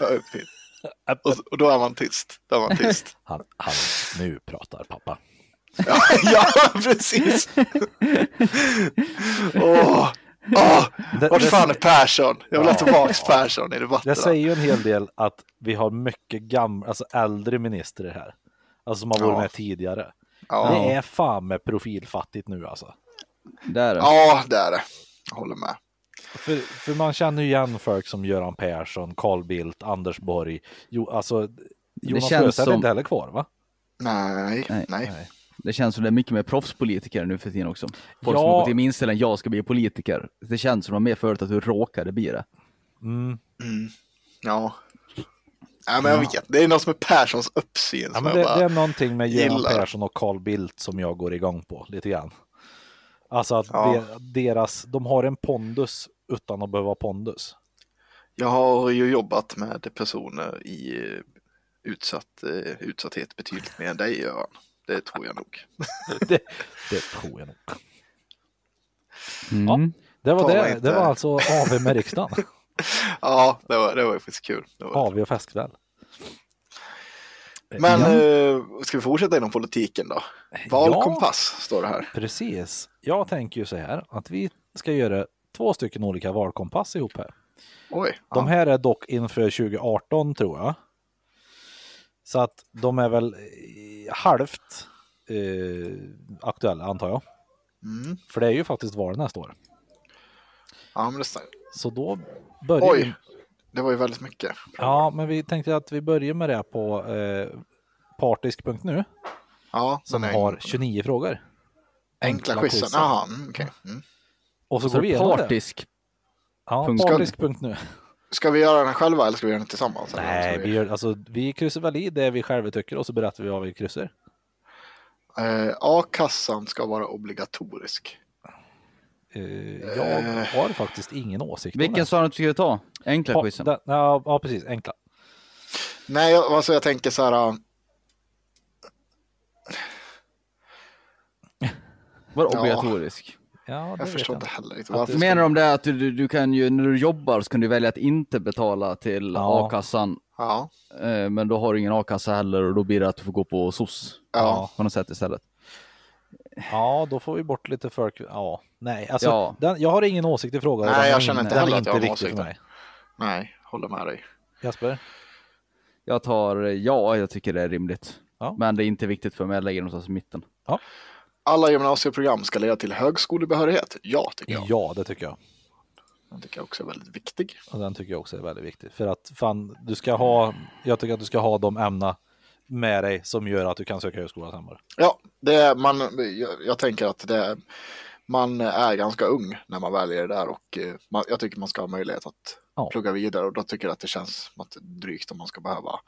och, så- och då är man tyst. Då är man tyst. <laughs> Han, han, nu pratar pappa. Ja, ja precis. Åh, åh, Det- vart det- fan är Persson? Jag vill ha tillbaks Persson i debatten. Det säger ju en hel del att vi har mycket gamla, alltså äldre ministrar här. Alltså som har varit Ja. med tidigare. Ja. Det är fan med profilfattigt nu alltså. Där är det. ja, det är det. Jag håller med. För, för man känner ju igen folk som Göran Persson, Carl Bildt, Anders Borg. Jo, alltså, Jonas känns Sjöstedt är som- inte heller kvar va? Nej, Nej. nej. Nej. Det känns som det är mycket mer proffspolitiker nu för tiden också. Folk Ja. som har gått i min inställning, jag ska bli politiker. Det känns som de mer förut att du råkade bli det. Mm. Ja. Ja, men jag vet. Det är något med Perssons uppsyn Ja, men det, det är någonting med Göran. Persson och Carl Bildt som jag går igång på lite grann. Alltså att Ja. de, deras, de har en pondus utan att behöva pondus. Jag har ju jobbat med personer i utsatt, eh, utsatthet betydligt mer än dig, Göran. Det tror jag nog. <laughs> det, det tror jag nog. Mm. Det var, Tala det, inte. det var alltså AV med riksdagen. <laughs> Ja, det var, det var faktiskt kul. Det var... AV och festkväll. Men Ja, eh, ska vi fortsätta inom politiken då? Valkompass står det här. precis. Jag tänker ju så här att vi ska göra två stycken olika valkompass ihop här. Oj. De ja. här är dock inför 2018 tror jag. Så att de är väl eh, halvt eh, aktuella antar jag. Mm. För det är ju faktiskt val nästa år. ja, men det stämmer. Så då börjar vi. Oj, det var ju väldigt mycket. Ja, men vi tänkte att vi börjar med det på eh, partisk.nu Ja, som har 29 frågor. enkla enkla quizen. Jaha, mm, okej. Mm. Och så Så går vi igenom det. partisk. Ja, punkt. partisk.nu. Ska vi göra den själva eller ska vi göra den tillsammans? Nej, ska vi, gör, alltså, vi kryssar väl i det vi själva tycker och så berättar vi vad vi kryssar. Eh, A-kassan ska vara obligatorisk. Eh, jag har faktiskt ingen åsikt om Vilken sa du att vi skulle ta? Enkla Ja, quizen. den- ja, ja, precis. Enkla. Nej, jag, alltså jag tänker så här. äh, Var Ja. obligatorisk? Ja, det Jag förstår jag inte inte. heller riktigt. Varför Menar de det att du, du, du kan ju, när du jobbar så kan du välja att inte betala till Ja. a-kassan. Ja, Eh, men då har du ingen a-kassa heller och då blir det att du får gå på SOS ja. på något sätt istället. Ja, då får vi bort lite folk. Ja, nej, alltså, Ja. den, jag har ingen åsikt i frågan. Nej, jag känner inte heller att jag har en för åsikt. mig. Nej, håller med dig. Jasper? Jag tar ja, jag tycker det är rimligt. Ja. Men det är inte viktigt för mig, jag lägger någonstans i mitten. Alla gymnasieprogram ska leda till högskolebehörighet. Ja, tycker jag. Ja, det tycker jag. Den tycker jag också är väldigt viktig. Och den tycker jag också är väldigt viktig. För att fan, du ska ha, jag tycker att du ska ha de ämnena med dig som gör att du kan söka högskola sen bara. Ja, det är, man, jag, jag tänker att det är, man är ganska ung när man väljer det där och eh, man, jag tycker man ska ha möjlighet att Ja. plugga vidare och då tycker jag att det känns att det drygt om man ska behöva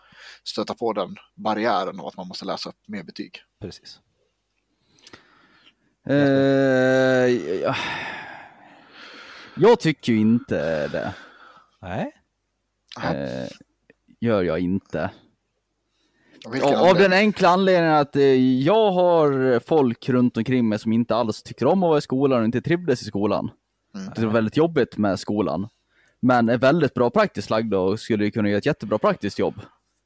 stöta på den barriären och att man måste läsa upp mer betyg. Precis. Eh, ja. Jag tycker ju inte det. Nej, Eh, gör jag inte. Av, den enkla anledningen att eh, jag har folk runt omkring mig som inte alls tycker om att vara i skolan och inte trivdes i skolan. Mm. Det är väldigt jobbigt med skolan. Men är väldigt bra praktiskt lagda och skulle ju kunna göra ett jättebra praktiskt jobb.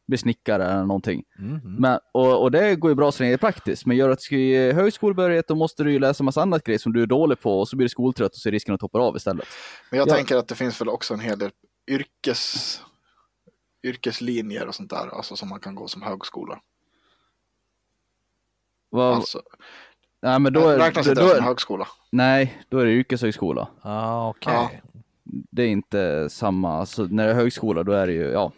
Bli snickare eller någonting. Mhm. Men, och, och det går ju bra så länge det är praktiskt. Men gör att du ska ge högskolebehörighet då måste du ju läsa massa annat grejer som du är dålig på och så blir du skoltrött och så är risken att du hoppar av istället. Men jag Ja. tänker att det finns väl också en hel del yrkes, yrkeslinjer och sånt där, alltså som man kan gå som högskola. Vad, Alltså, nej, men då är, räknas då, inte då, det som högskola? nej, då är det yrkeshögskola. ah, okej. Ja. Det är inte samma, alltså, när det är högskola då är det ju, ja,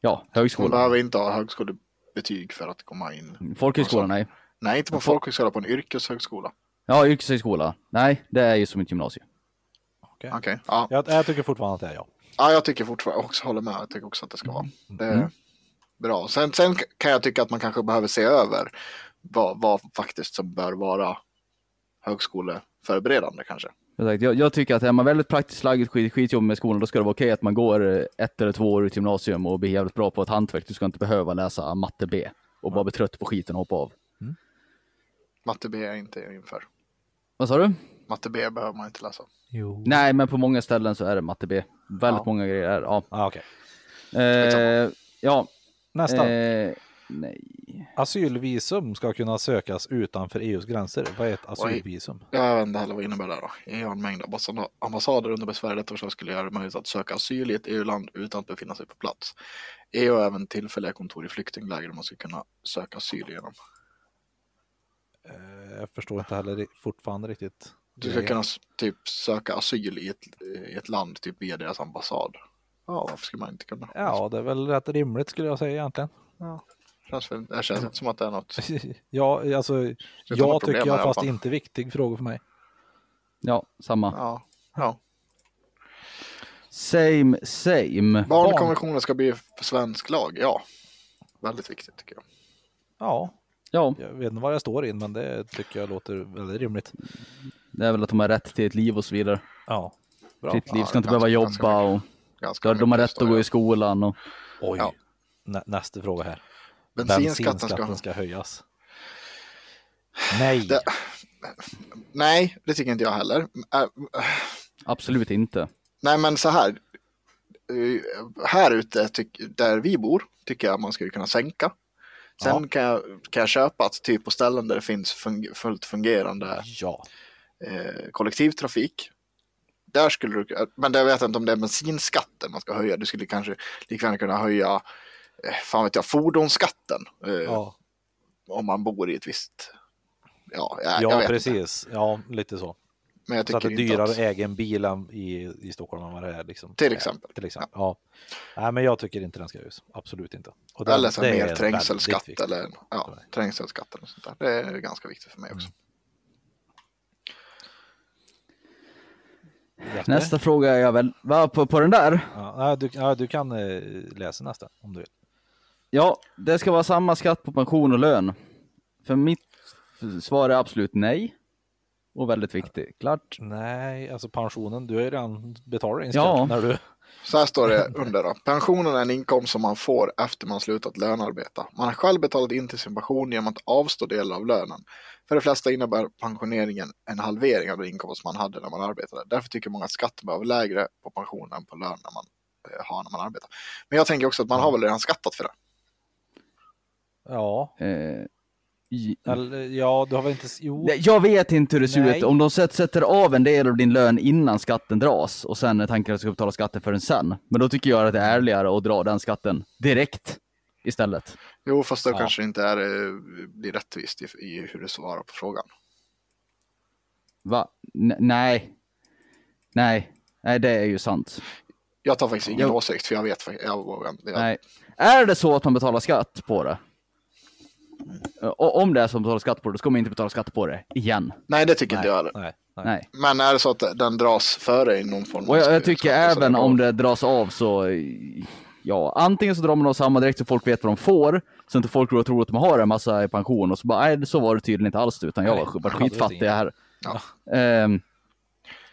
ja, Man högskola. behöver inte ha högskolebetyg för att komma in. Folkhögskola, Alltså. nej. Nej, inte på folkhögskola, på en yrkeshögskola. Ja, yrkeshögskola. Nej, det är ju som ett gymnasium. Okej. Okej, ja. Jag, jag tycker fortfarande att det är ja. ja. Jag tycker fortfarande, också håller med, jag tycker också att det ska vara. Det är Mm. bra. Sen, sen kan jag tycka att man kanske behöver se över vad, vad faktiskt som bör vara högskoleförberedande kanske. Jag, jag, tycker att är man väldigt praktiskt lagd skit, skitjobb med skolan, då ska det vara okej att man går ett eller två år i ett gymnasium och blir jävligt bra på ett hantverk. Du ska inte behöva läsa matte B och bara bli trött på skiten och hoppa av. Matte B är inte inför. Vad sa du? Matte B behöver man inte läsa. Jo. Nej, men på många ställen så är det matte B. Väldigt Ja. många grejer är ja. Ah, okej. Eh, ja. Nästa. Eh, nej. Asylvisum ska kunna sökas utanför EUs gränser. Vad är ett asylvisum? Jag vet inte heller vad innebär det då. EU har en mängd ambassad- ambassader under besvär. Detta förslag skulle göra det möjligt att söka asyl i ett EU-land utan att befinna sig på plats. EU har även tillfälliga kontor i flyktingläger där man ska kunna söka asyl genom. Eh, Jag förstår inte heller fortfarande riktigt. Du ska kunna typ söka asyl i ett, i ett land typ via deras ambassad. Ja, varför skulle man inte kunna? Ja, det är väl rätt rimligt skulle jag säga egentligen. Känns väl, det känns inte som att det är något. <laughs> ja, alltså, jag problem tycker jag fast inte viktig fråga för mig. Ja, samma. Ja, ja. Same, same. Barnkonventionen ska bli svensk lag. Ja, väldigt viktigt tycker jag. Ja, Ja, jag vet inte vad jag står in, men det tycker jag låter väldigt rimligt. det är väl att de har rätt till ett liv och så vidare. Ja, bra. Fritt liv, Ja, ska inte ganska- behöva ganska jobba och Ganska de har rätt att gå i skolan och Oj, Ja. Nä, nästa fråga här. Bensinskatten ska... Bensinskatten ska höjas. Nej, Det- Nej, det tycker inte jag heller. Absolut inte. Nej, men så här. Eh, Här ute, där vi bor, tycker jag man skulle kunna sänka. Sen Ja. kan, jag, kan jag köpa att typ på ställen där det finns fung, fullt fungerande ja. eh, kollektivtrafik. Där skulle du, men det vet jag inte om det är bensinskatten man ska höja. Du skulle kanske lika gärna kunna höja, eh, fan vet jag, fordonsskatten. Eh, Ja, Om man bor i ett visst, ja, jag, jag ja vet precis. Inte. Ja, lite så. Men jag Så att det tycker är dyrare att, äga en bil i, i Stockholm än vad det är. Liksom. Till exempel. Till exempel. Ja. Nej, men jag tycker inte den ska höjas. Absolut inte. Och det- eller så mer trängselskatt eller ja, trängselskatten och sånt där. Det är ganska viktigt för mig också. Jesper? Nästa fråga är jag väl, va, på, på den där? Ja, ja, du, ja, du kan eh, läsa nästa om du vill. Ja, det ska vara samma skatt på pension och lön. För mitt svar är absolut nej. Och väldigt viktigt. Klart. Nej, alltså pensionen, du har ju redan betalat din skatt Ja. när du... Så här står det <laughs> under då. Pensionen är en inkomst som man får efter man slutat lönearbeta. Man har själv betalat in till sin pension genom att avstå delar av lönen. För de flesta innebär pensioneringen en halvering av den inkomst man hade när man arbetade. Därför tycker många att skatten behöver lägre på pensionen än på lön när man eh, har när man arbetar. Men jag tänker också att man har väl redan skattat för det. Ja, Eh, i- ja, du har väl inte... Jo, Jag vet inte hur det ser ut. Om de sätt- sätter av en del av din lön innan skatten dras och sen är tanken att du ska betala skatten för den sen. Men då tycker jag att det är ärligare att dra den skatten direkt istället. Jo, fast då Ja. kanske det inte är, eh, blir rättvist i, i hur du svarar på frågan. Va? N- nej. Nej. Nej, det är ju sant. Jag tar faktiskt ingen Jo. åsikt för jag vet jag, vågar inte. jag, Nej. Är det så att man betalar skatt på det? Och om det är man betalar skatt på det, då ska man inte betala skatt på det igen. Nej, det tycker inte jag heller. nej, nej. Nej. Men är det så att den dras före i någon form Och jag, jag tycker även om det dras av så, ja, antingen så drar man av samma direkt så folk vet vad de får, så inte folk går och tror att de har en massa i pension och så bara, nej så var det tydligen inte alls utan jag Nej, var skitfattig här. Ja. Ehm,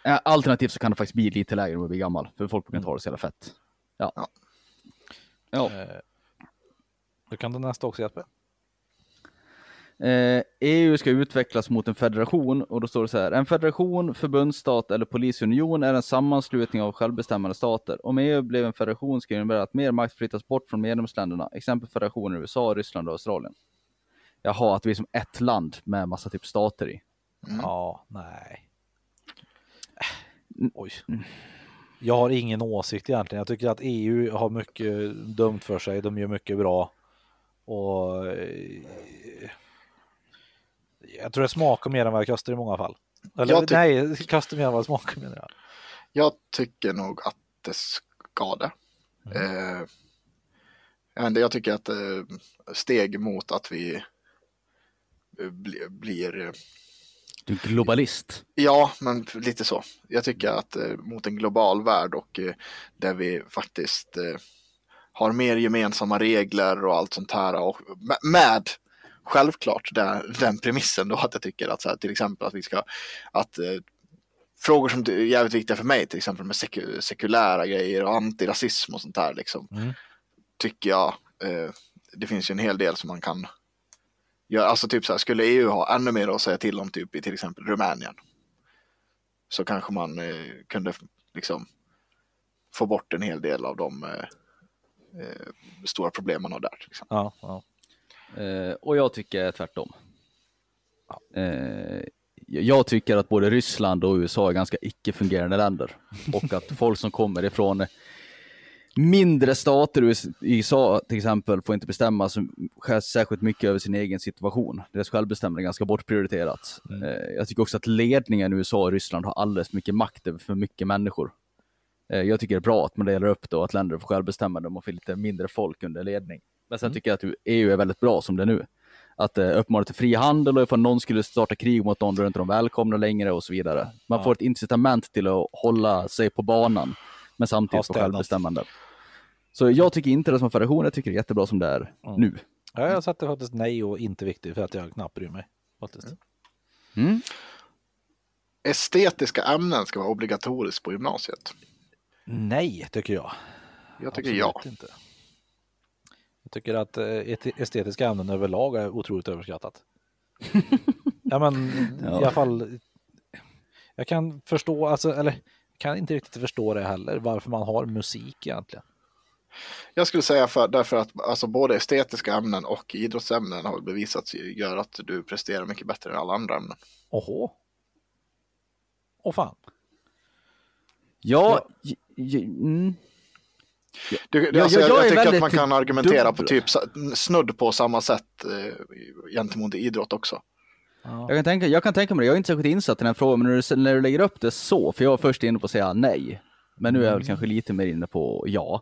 ja, alternativt så kan det faktiskt bli lite lägre om man blir gammal, för folk brukar inte ha det så jävla fett. Ja. Ja. Ja. Eh, Du kan ta nästa också Jesper. Eh, EU ska utvecklas mot en federation och då står det så här. En federation, förbundsstat eller polisunion är en sammanslutning av självbestämmande stater. Om EU blev en federation ska det innebära att mer makt flyttas bort från medlemsländerna, exempel federationer i USA, Ryssland och Australien. Jaha, att vi är som ett land med massa typ stater i. Ja, nej. Oj. Jag har ingen åsikt egentligen. Jag tycker att EU har mycket dumt för sig. De gör mycket bra. Och eh, jag tror det smakar mer än vad det kostar i många fall. Eller Jag ty- nej, det kostar mer än vad det smakar menar jag. Jag tycker nog att det ska det. Eh, jag, vet inte, jag tycker att eh, steg mot att vi eh, bli, blir, eh, Du är globalist. ja men lite så. Jag tycker att eh, mot en global värld och eh, där vi faktiskt eh, har mer gemensamma regler och allt sånt här och med, med självklart den, den premissen då att jag tycker att så här, till exempel att vi ska att eh, frågor som är jävligt viktiga för mig, till exempel med seku, sekulära grejer och antirasism och sånt där liksom, Mm. tycker jag eh, det finns ju en hel del som man kan göra. Alltså typ så här, skulle EU ha ännu mer att säga till om typ i till exempel Rumänien så kanske man eh, kunde liksom få bort en hel del av de eh, eh, stora problem man har där. exempel. Ja, ja. Eh, och jag tycker tvärtom. Eh, jag tycker att både Ryssland och USA är ganska icke-fungerande länder. <laughs> Och att folk som kommer ifrån mindre stater, i USA till exempel, får inte bestämma särskilt mycket över sin egen situation. Deras självbestämmande är ganska bortprioriterat. Eh, jag tycker också att ledningen i USA och Ryssland har alldeles för mycket makt över för mycket människor. Eh, jag tycker det är bra att man delar upp det och att länder får självbestämmande och man får lite mindre folk under ledning. Men sen tycker jag att EU är väldigt bra som det är nu. Att eh, uppmana till fri handel och ifall någon skulle starta krig mot någon, då är inte de välkomna längre och så vidare. Man Ja. får ett incitament till att hålla sig på banan, men samtidigt få självbestämmande. Så jag tycker inte det som federation, jag tycker det är jättebra som det är Mm. nu. Ja, jag satte faktiskt nej och inte viktigt för att jag knappt bryr mig. Faktiskt. Mm. Estetiska ämnen ska vara obligatoriskt på gymnasiet. Nej, tycker jag. Jag tycker Absolut ja. Inte. Tycker att eh, et- estetiska ämnen överlag är otroligt överskattat. <laughs> ja, men Ja. i alla fall. Jag kan förstå, alltså, eller jag kan inte riktigt förstå det heller, varför man har musik egentligen. Jag skulle säga för, därför att alltså, både estetiska ämnen och idrottsämnen har bevisats gör att du presterar mycket bättre än alla andra ämnen. Åhå. Åh fan. Ja, j- j- mm. Du, Ja, alltså, jag- jag, jag tycker att man kan argumentera dubbel. på typ snudd på samma sätt eh, gentemot idrott också. Ja. Jag kan, tänka, jag kan tänka mig det, jag är inte särskilt insatt i den här frågan, men när du, när du lägger upp det så, för jag var först inne på att säga nej, men nu är jag väl kanske lite mer inne på ja.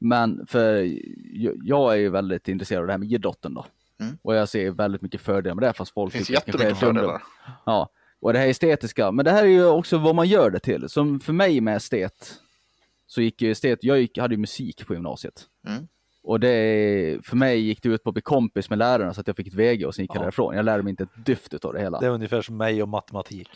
Men för jag, jag är ju väldigt intresserad av det här med idrotten då. Mm. Och jag ser väldigt mycket fördelar med det, fast folk Det finns jättemycket fördelar. Ja, Och det här estetiska, men det här är ju också vad man gör det till. Som för mig med estet, så gick ju estet, jag gick, hade ju musik på gymnasiet. Mm. Och det, för mig gick det ut på att bli kompis med lärarna så att jag fick ett VG och sen gick jag Ja. därifrån. Jag lärde mig inte ett dyft av det hela. Det är ungefär som mig och matematik.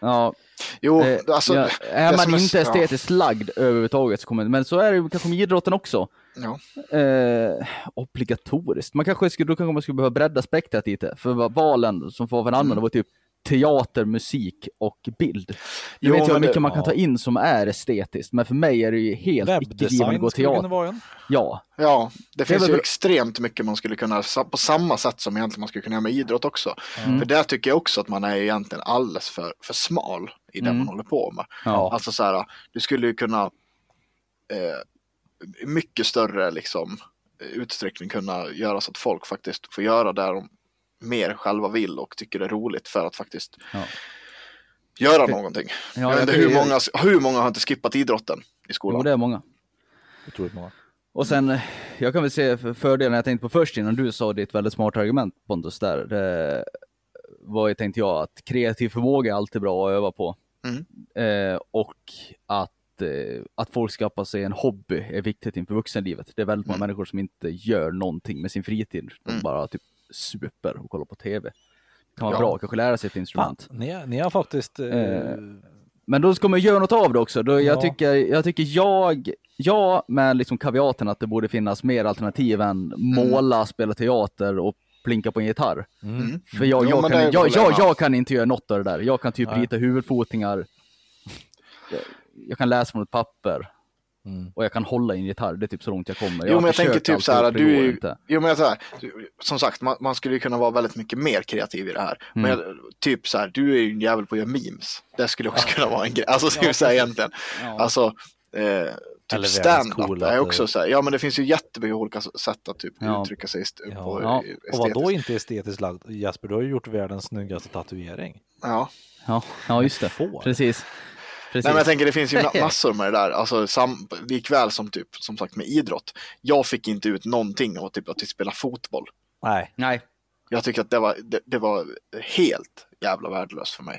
Ja, Jo, eh, alltså. ja, är man är- inte ja. estetiskt lagd överhuvudtaget så kommer men så är det ju kanske med idrotten också. Ja. Eh, obligatoriskt. Man kanske skulle, då kanske man skulle behöva bredda spektrat lite. För valen som får varandra Mm. var typ teater, musik och bild. Jag Jo, vet men hur mycket det- man kan ja. ta in som är estetiskt, men för mig är det ju helt icke-givet att teater. vara en. Ja, Ja, det finns väl ju bra. extremt mycket man skulle kunna, på samma sätt som egentligen man skulle kunna göra med idrott också. Mm. För där tycker jag också att man är egentligen alldeles för, för smal i det Mm. man håller på med. ja. Alltså så här, du skulle ju kunna eh, mycket större liksom utsträckning kunna göra så att folk faktiskt får göra det de mer själva vill och tycker det är roligt för att faktiskt Ja. göra någonting. Ja, jag vet inte hur många, hur många har inte skippat idrotten i skolan? Jo, det är många. Otroligt många. Och sen, jag kan väl se för- fördelen jag tänkte på först innan du sa ditt väldigt smarta argument Pontus där. Det var ju, tänkte jag, att kreativ förmåga är alltid bra att öva på. Mm. Eh, och att, eh, att folk skaffar sig en hobby är viktigt inför vuxenlivet. Det är väldigt många Mm. människor som inte gör någonting med sin fritid. De Mm. bara typ super och kollar på TV. Det kan vara Ja. bra, kanske lära sig ett Fan, instrument. ni, ni har faktiskt... Eh, Eh, Men då ska man göra något av det också. Då jag, Ja. tycker, jag tycker jag, ja, med liksom kaviaten att det borde finnas mer alternativ än måla, spela teater och plinka på en gitarr. mm. Mm. För jag, Jo, jag, men kan, jag, jag, jag jag kan inte göra något av det där. Jag kan typ Nej. rita huvudfotingar. Jag, jag kan läsa från ett papper. Mm. Och jag kan hålla i en gitarr. Det är typ så långt jag kommer. Jo, har men jag tänker typ så här, du är ju, inte. jo men jag så här, som sagt, man, man skulle ju kunna vara väldigt mycket mer kreativ i det här. Men Mm. jag, typ så här, du är ju en jävel på att göra memes. Det skulle också kunna vara en grej, alltså typ så här egentligen. Ja. Alltså, eh, typ stand-up är också så här, ja men det finns ju jättemycket olika sätt att typ Ja. uttrycka sig st- Ja. på Ja. eh, Och vad då estetiskt. inte estetiskt lagd? Jesper, du har ju gjort världens snyggaste tatuering. Ja. ja, ja, just det. Får. Precis. Precis. Nej men jag tänker det finns ju ma- <laughs> massor med det där, alltså sam, likväl som typ som sagt med idrott. Jag fick inte ut någonting av typ att spela fotboll. Nej, Nej, Jag tycker att det var, det, det var helt jävla värdelöst för mig.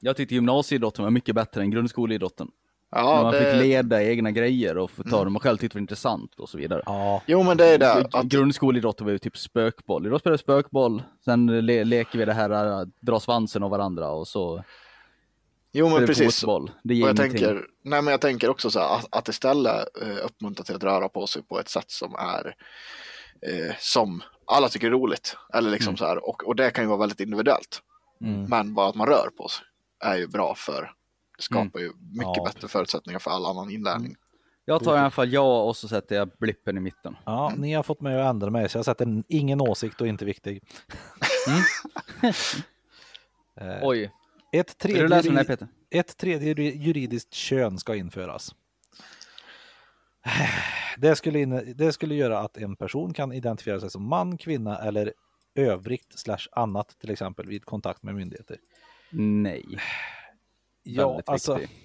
jag tyckte gymnasieidrotten var mycket bättre än grundskoleidrotten. När Ja, man det, Mm. fick leda egna grejer och få ta det man själv tyckte var intressant och så vidare. ja. Jo men det är det. Att, Grundskoleidrotten var ju typ spökboll. Idag spelar vi spökboll, sen le leker vi det här, äh, dra svansen av varandra och så jo men det precis. fotboll. Det Och ger jag ingenting. tänker, nej men jag tänker också så här att, att istället eh, uppmuntra till att röra på sig på ett sätt som är eh, som alla tycker är roligt. Eller liksom så här, och, och det kan ju vara väldigt individuellt. Mm. Men bara att man rör på sig är ju bra för, det skapar ju mycket Ja. bättre förutsättningar för all annan inlärning. Jag tar i alla fall ja och så sätter jag blippen i mitten. ja, ni har fått mig att ändra mig, så jag sätter en- ingen åsikt och inte viktig. <laughs> Eh, Oj, Ett tredje, läsa den här juri- Peter? ett tredje juri- juridiskt kön ska införas. <sighs> Det skulle, inne, det skulle göra att en person kan identifiera sig som man, kvinna eller övrigt slash annat till exempel vid kontakt med myndigheter. Nej, <sighs> Ja, väldigt alltså, viktig.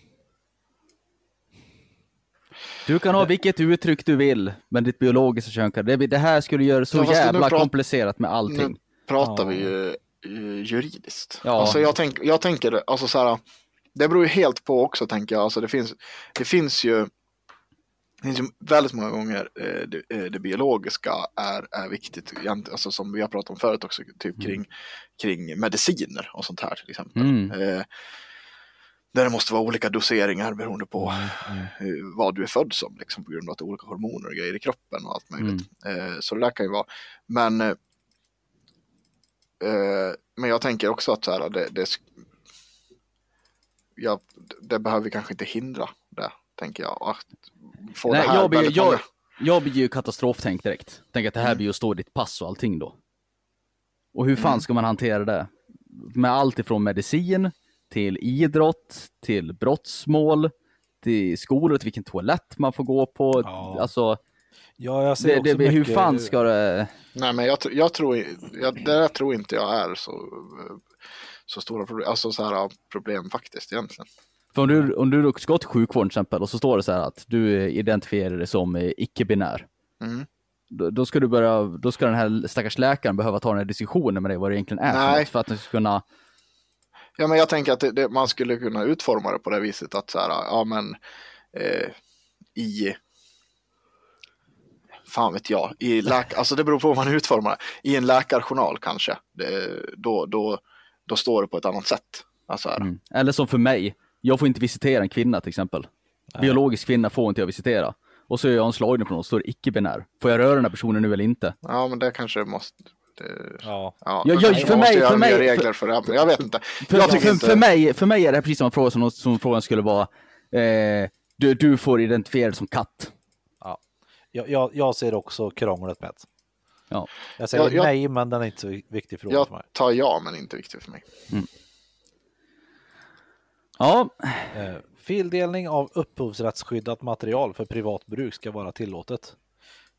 Du kan ha vilket uttryck du vill, men ditt biologiska kön kan... Det, det här skulle göra det så Ja, jävla komplicerat med allting. Nu pratar Ja. vi ju juridiskt. Ja. Alltså jag, tänk, jag tänker, alltså så här, det beror ju helt på också tänker jag. Alltså det finns, det finns ju det finns ju väldigt många gånger eh, det, eh, det biologiska är, är viktigt, alltså som vi har pratat om förut också, typ kring, kring mediciner och sånt här till exempel. Mm. Eh, där det måste vara olika doseringar beroende på Mm, eh, vad du är född som, liksom, på grund av att det är olika hormoner och grejer i kroppen och allt möjligt. Eh, så det där kan ju vara, men eh, men jag tänker också att så här, det, det, ja, det behöver vi kanske inte hindra det, tänker jag. Att få Nej, det här jag, blir, jag, många- jag blir ju katastroftänk direkt. Tänk att det här Mm. blir ju att stå i ditt pass och allting då. Och hur fan ska man hantera det? Med allt ifrån medicin, till idrott, till brottsmål, till skolor, till vilken toalett man får gå på. Ja. Alltså, ja, jag ser det, också det, hur mycket- fan ska det... Nej, men jag, jag tror, jag, det där tror inte jag är så, så stora problem, alltså så här problem faktiskt egentligen. För om du, om du ska till sjukvården till exempel och så står det så här att du identifierar dig som eh, icke-binär. Mm. Då, då ska du börja, då ska den här stackars läkaren behöva ta den här diskussionen med dig vad det egentligen är för Nej. för att den ska kunna Ja, men jag tänker att det, det, man skulle kunna utforma det på det viset att så här, ja men eh, i fan vet jag, i läk, <laughs> alltså det beror på hur man utformar det. I en läkarjournal kanske, det, då, då, då står det på ett annat sätt. Alltså här. Mm. Eller som för mig, jag får inte visitera en kvinna till exempel. Biologisk kvinna får inte jag visitera. Och så är jag en slagning på någon, står det icke-binär. Får jag röra den här personen nu eller inte? Ja, men det kanske måste... Det, Ja. ja, Jag- för mig- för mig- regler för det här, men jag vet inte. För, jag för, inte... för, mig, för mig är det här precis samma fråga som, som frågan skulle vara. Eh, du, du får identifiera dig som katt. Jag, jag, jag ser också krånglet med det. Ja. Jag säger Jag- jag- nej, men den är inte så viktig fråga för mig. Jag tar ja, men inte viktigt för mig. Ja, Eh, fildelning av upphovsrättsskyddat material för privat bruk ska vara tillåtet.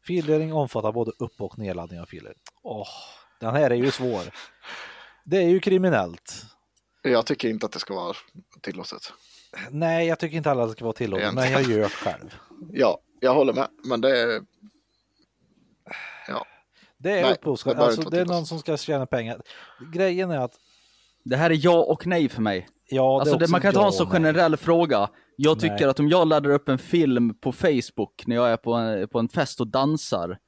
Fildelning omfattar både upp och nedladdning av filer. Åh, den här är ju svår. Det är ju kriminellt. Jag tycker inte att det ska vara tillåtet. Nej, jag tycker inte alla ska vara tillåtet, men jag gör det själv. <laughs> Ja, jag håller med, men det är... Ja, Det är upphovsrätt, alltså det är någon som ska tjäna pengar. Grejen är att, det här är ja och nej för mig. ja, det Alltså det, man kan inte ha en så nej. generell fråga. Jag tycker Nej. att om jag laddar upp en film på Facebook när jag är på en, på en fest och dansar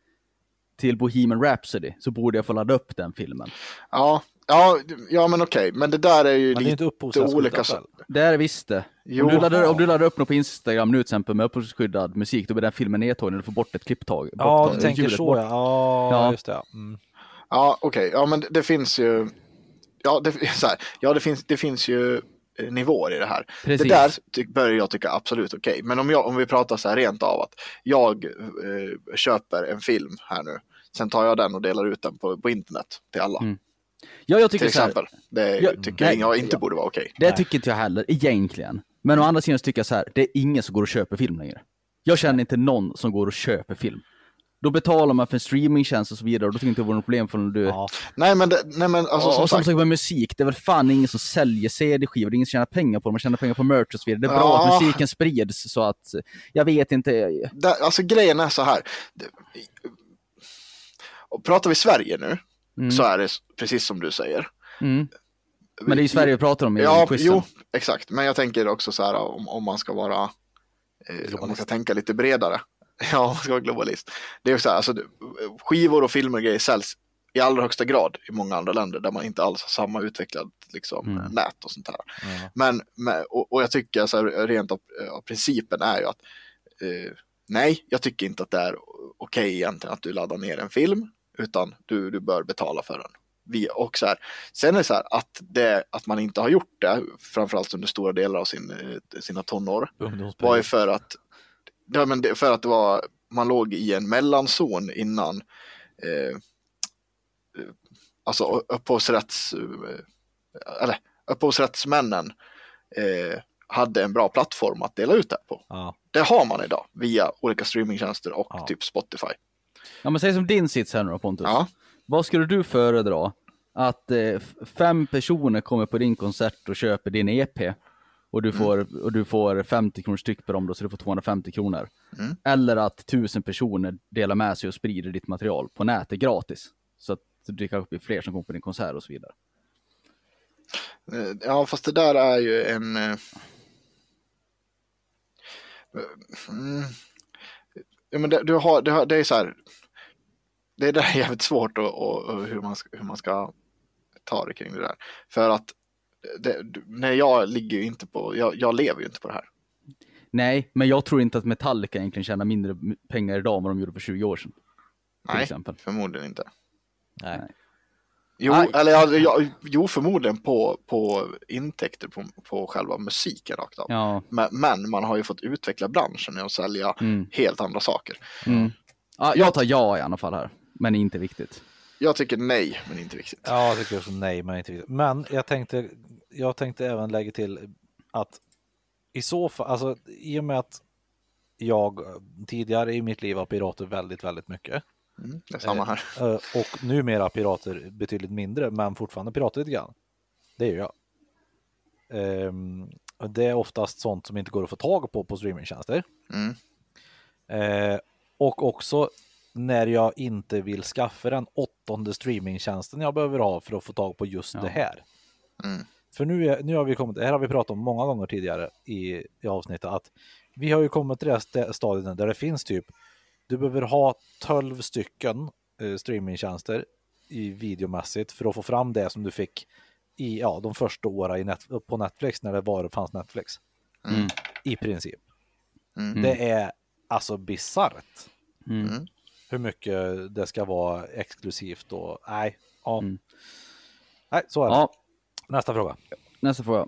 till Bohemian Rhapsody så borde jag få ladda upp den filmen. ja, ja, ja men okej, men det där är ju Men det är lite olika. så- Det är visst det. Om du, laddar, om du laddar upp något på Instagram nu till exempel med upphovsskyddad musik, då blir den filmen nedtagen och du får bort ett klipptag. Ja, du tänker så bort. ja. Ja, Ja. just det. ja. Mm. Ja, okej, ja men det, det finns ju... Ja, det, <laughs> så här, ja det, finns, det finns ju eh, nivåer i det här. Precis. Det där ty, börjar jag tycka absolut okej. Men om, jag, om vi pratar så här rent av att jag eh, köper en film här nu. Sen tar jag den och delar ut den på, på internet till alla. Mm. Ja, jag Till tycker så här, exempel. Det Ja, tycker nej, jag inte ja. borde vara okej. Det tycker inte jag heller, egentligen. Men å andra sidan så tycker jag så här, det är ingen som går och köper film längre. Jag känner inte någon som går och köper film. Då betalar man för en streamingtjänst och så vidare och då tycker jag inte det vore något problem för du... Ja. Nej men, det, nej, men alltså och, som och som sagt. med musik, det är väl fan ingen som säljer CD-skivor, det är ingen som tjänar pengar på det, man tjänar pengar på merch och så vidare. Det är bra Ja. att musiken sprids så att, jag vet inte, Där, alltså grejen är så här. Det- Och pratar vi Sverige nu Mm. så är det precis som du säger. mm. Men det är ju Sverige vi pratar om i Ja, quizen. jo, exakt. Men jag tänker också så här om, om man ska vara, eh, om man ska tänka lite bredare. <laughs> Ja, man ska vara globalist. Det är så här, alltså, skivor och filmer och grejer säljs i allra högsta grad i många andra länder där man inte alls har samma utvecklad liksom, Mm. nät och sånt här. Ja. Men, men och, och jag tycker så här, rent av, av principen är ju att eh, nej, jag tycker inte att det är okej egentligen att du laddar ner en film, utan du, du bör betala för den. Vi, och så här, sen är det så här att, det, att man inte har gjort det, framförallt under stora delar av sin, eh, sina tonår, var ju för att, ja, men för att det var, man låg i en mellanzon innan eh, eh, alltså upphovsrätts, eh, eller upphovsrättsmännen eh, hade en bra plattform att dela ut det på. Ja. Det har man idag via olika streamingtjänster och Ja. typ Spotify. Ja men säg som din sits här nu då Pontus. Ja. Vad skulle du föredra? Att eh, fem personer kommer på din konsert och köper din EP och Mm. du får, och du får 50 kronor styck per dem då, så du får 250 kronor. Mm. Eller att tusen personer delar med sig och sprider ditt material på nätet gratis. Så att det kanske blir fler som kommer på din konsert och så vidare. Eh, Ja, fast det där är ju en... eh, Mm, ja, men det, du har, det, det är så här. Det är där är jävligt svårt och, och, och hur, man ska, hur man ska ta det kring det där. För att det, när jag ligger ju inte på, jag, jag lever ju inte på det här. Nej, men jag tror inte att Metallica egentligen tjänar mindre pengar idag än vad de gjorde för 20 år sedan. Till Nej, exempel. förmodligen inte. Nej. Jo, Nej. eller ja, ja, jo förmodligen på, på intäkter på, på själva musiken rakt av. Ja. Men, men man har ju fått utveckla branschen och sälja Mm. helt andra saker. Mm. ja. Jag tar ja i alla fall här. Men inte viktigt. Jag tycker nej, men inte viktigt. Ja, jag tycker också nej, men inte viktigt. Men jag tänkte, jag tänkte även lägga till att i så fall, alltså i och med att jag eh, tidigare i mitt liv har pirater väldigt, väldigt mycket Mm, det är samma här. eh, och numera pirater betydligt mindre, men fortfarande pirater lite grann. Det gör jag. Och det är oftast sånt som inte går att få tag på på streamingtjänster. Mm. Eh, och också när jag inte vill skaffa den åttonde streamingtjänsten jag behöver ha för att få tag på just Ja. det här. Mm. För nu, är, nu har vi kommit, det här har vi pratat om många gånger tidigare i, i avsnittet, att vi har ju kommit till det stadiet där det finns typ, du behöver ha 12 stycken eh, streamingtjänster i videomässigt för att få fram det som du fick i ja, de första åren i net, på Netflix när det var fanns Netflix. Mm. I princip. Mm. Det är alltså bisarrt Mm. Hur mycket det ska vara exklusivt och nej, ja. Mm. Nej, så är det. Ja, Nästa fråga. nästa fråga.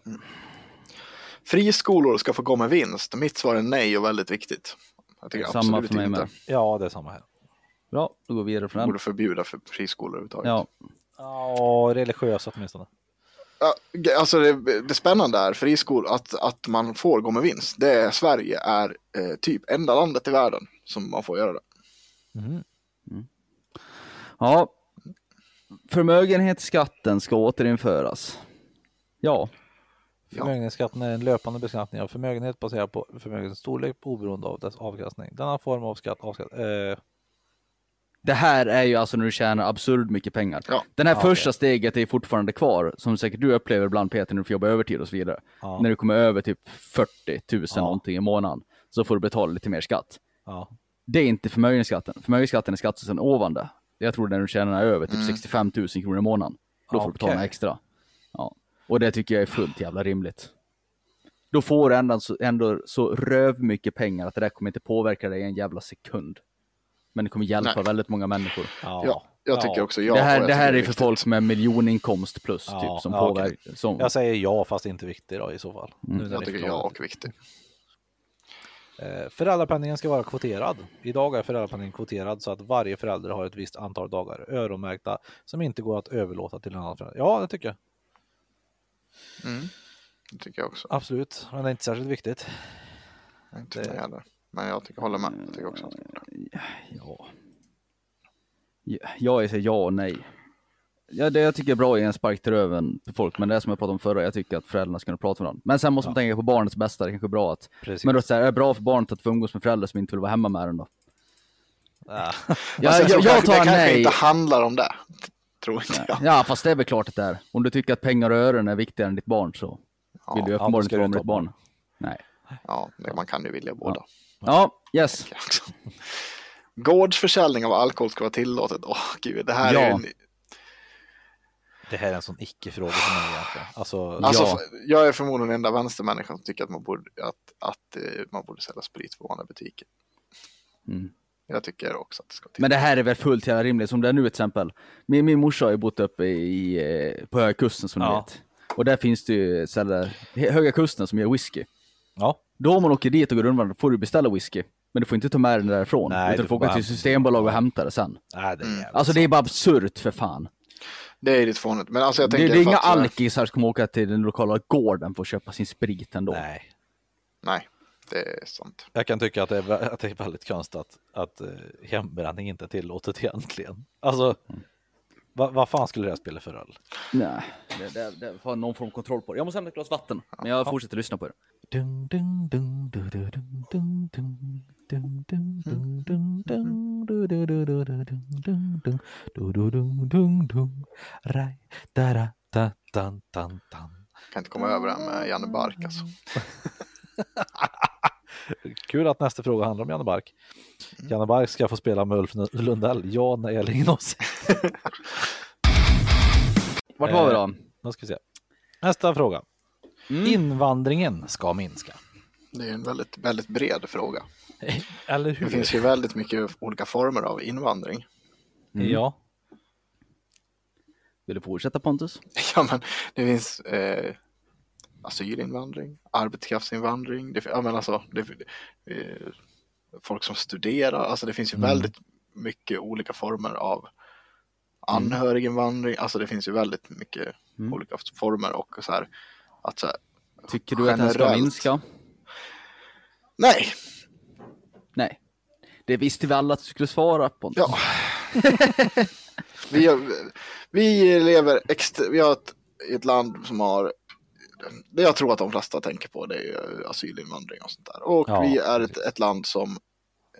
Friskolor ska få gå med vinst. Mitt svar är nej och väldigt viktigt. Jag tycker Samma absolut för mig inte. med. Ja, det är samma här. Bra, då går vi vidare från den. Borde förbjuda för friskolor överhuvudtaget. Ja, Ja, religiösa åtminstone. Alltså det, det spännande är friskolor, att, att man får gå med vinst. Det är, Sverige är eh, typ enda landet i världen som man får göra det. Mhm. ja. Förmögenhetsskatten ska återinföras. Ja. Förmögenhetsskatten är en löpande beskattning av förmögenhet baserad på förmögenhetens storlek oberoende av dess avkastning. Denna form av skatt avskatt, eh, det här är ju alltså när du tjänar absurd mycket pengar. Ja. Den här Ja, första okej. steget är fortfarande kvar, som säkert du upplever ibland Peter när du får jobba övertid och så vidare. ja, När du kommer över typ 40 000 Ja. någonting i månaden, så får du betala lite mer skatt. Ja, Det är inte förmögenhetsskatten. Förmögenhetsskatten är skatten ovan det. Jag tror när du tjänar över typ 65 000 kronor i månaden. Då får du betala extra. Ja. Och det tycker jag är fullt jävla rimligt. Då får du ändå så, ändå så röv mycket pengar att det där kommer inte påverka dig en jävla sekund. Men det kommer hjälpa Nej. väldigt många människor. ja. Ja, jag tycker också ja. det här, det här tycker är för folk med miljoninkomst plus Ja, typ som ja, påverkar. Som, Jag säger ja, fast inte viktig då i så fall. Nu när Jag tycker ja det. och viktigt. Eh, Föräldrapenningen ska vara kvoterad. Idag är föräldrapenningen kvoterad så att varje förälder har ett visst antal dagar öronmärkta som inte går att överlåta till en annan förälder. Ja, det tycker jag. Mm. Det tycker jag också. Absolut, men det är inte särskilt viktigt. Inte Det- det heller. Men jag tycker håller med. Jag tycker också att Ja. Ja, Jag säger ja och nej. Ja, det jag tycker är bra är en spark till röven på folk, men det är som jag pratade om förra, jag tycker att föräldrarna ska kunna prata med varandra. Men sen måste man tänka på barnets bästa, det kanske är bra att... Precis. Men då så här, är det bra för barnet att få umgås med föräldrar som inte vill vara hemma med den då? Ja, <laughs> jag, tror jag, kanske- tar det kanske nej. inte handlar om det. Tror inte jag. Ja, fast det är väl klart att det är. Om du tycker att pengar och öron är viktigare än ditt barn så vill du Ja, uppenbarligen inte vara med ditt barn. Nej. Ja, det, man kan ju vilja båda. Ja, yes. jag också. Gårdsförsäljning av alkohol ska vara tillåtet. Åh gud, det här Ja. är ju... det här är en sån icke-fråga för mig egentligen. Alltså, Alltså, Ja. jag är förmodligen den enda vänstermänniskan som tycker att man borde, att, att, eh, man borde sälja sprit på vanliga butiker. Mm. Jag tycker också att det ska till. Men det här är väl fullt jävla rimligt, som det är nu till exempel. Min, min morsa har ju bott uppe i, eh, på Höga Kusten som ni Ja. vet. Och där finns det ju ställen, Höga Kusten som gör whisky. ja, Då om man åker dit och går runt, får du beställa whisky. Men du får inte ta med den därifrån. Nej, utan du får åka till hämta- Systembolag och hämta det sen. nej, det är jävligt Alltså det är bara absurt för fan. Det är lite fånigt. Men alltså jag Det, tänker... det är för inga att, eh, alkisar som kommer åka till den lokala gården för att köpa sin sprit ändå. Nej. Nej, det är sant. Jag kan tycka att det är, att det är väldigt konstigt att, att eh, hembränning inte är tillåtet egentligen. Alltså, vad vad fan skulle det här spela för roll? Nej, det, det, det får någon form av kontroll på det. Jag måste hämta ett glas vatten, men jag fortsätter lyssna på er. Dun, dun, dun, kan inte komma över den med Janne Bark alltså. Kul att nästa fråga handlar om Janne Bark. Janne Bark ska få spela med Ulf Lundell. Ja, nej eller ingen. Vart var vi då? Nu ska vi se. Nästa fråga. Mm. Invandringen ska minska. Det är en väldigt, väldigt bred fråga. <laughs> Eller Det hur? finns ju väldigt mycket olika former av invandring. Ja. Vill du fortsätta Pontus? <laughs> Ja, men det finns eh, asylinvandring, arbetskraftsinvandring, det, ja, men alltså, det, eh, folk som studerar, alltså det finns ju Mm. väldigt mycket olika former av anhöriginvandring, alltså det finns ju väldigt mycket Mm. olika former och så här, att så här, Tycker du att den ska Generellt. minska? nej, Nej. Det visste vi alla att du skulle svara Pontus. Ja. <laughs> vi, vi lever extra, vi har ett, ett land som har det jag tror att de flesta tänker på det är asylinvandring och sånt där. Och Ja, vi är ett, ett land som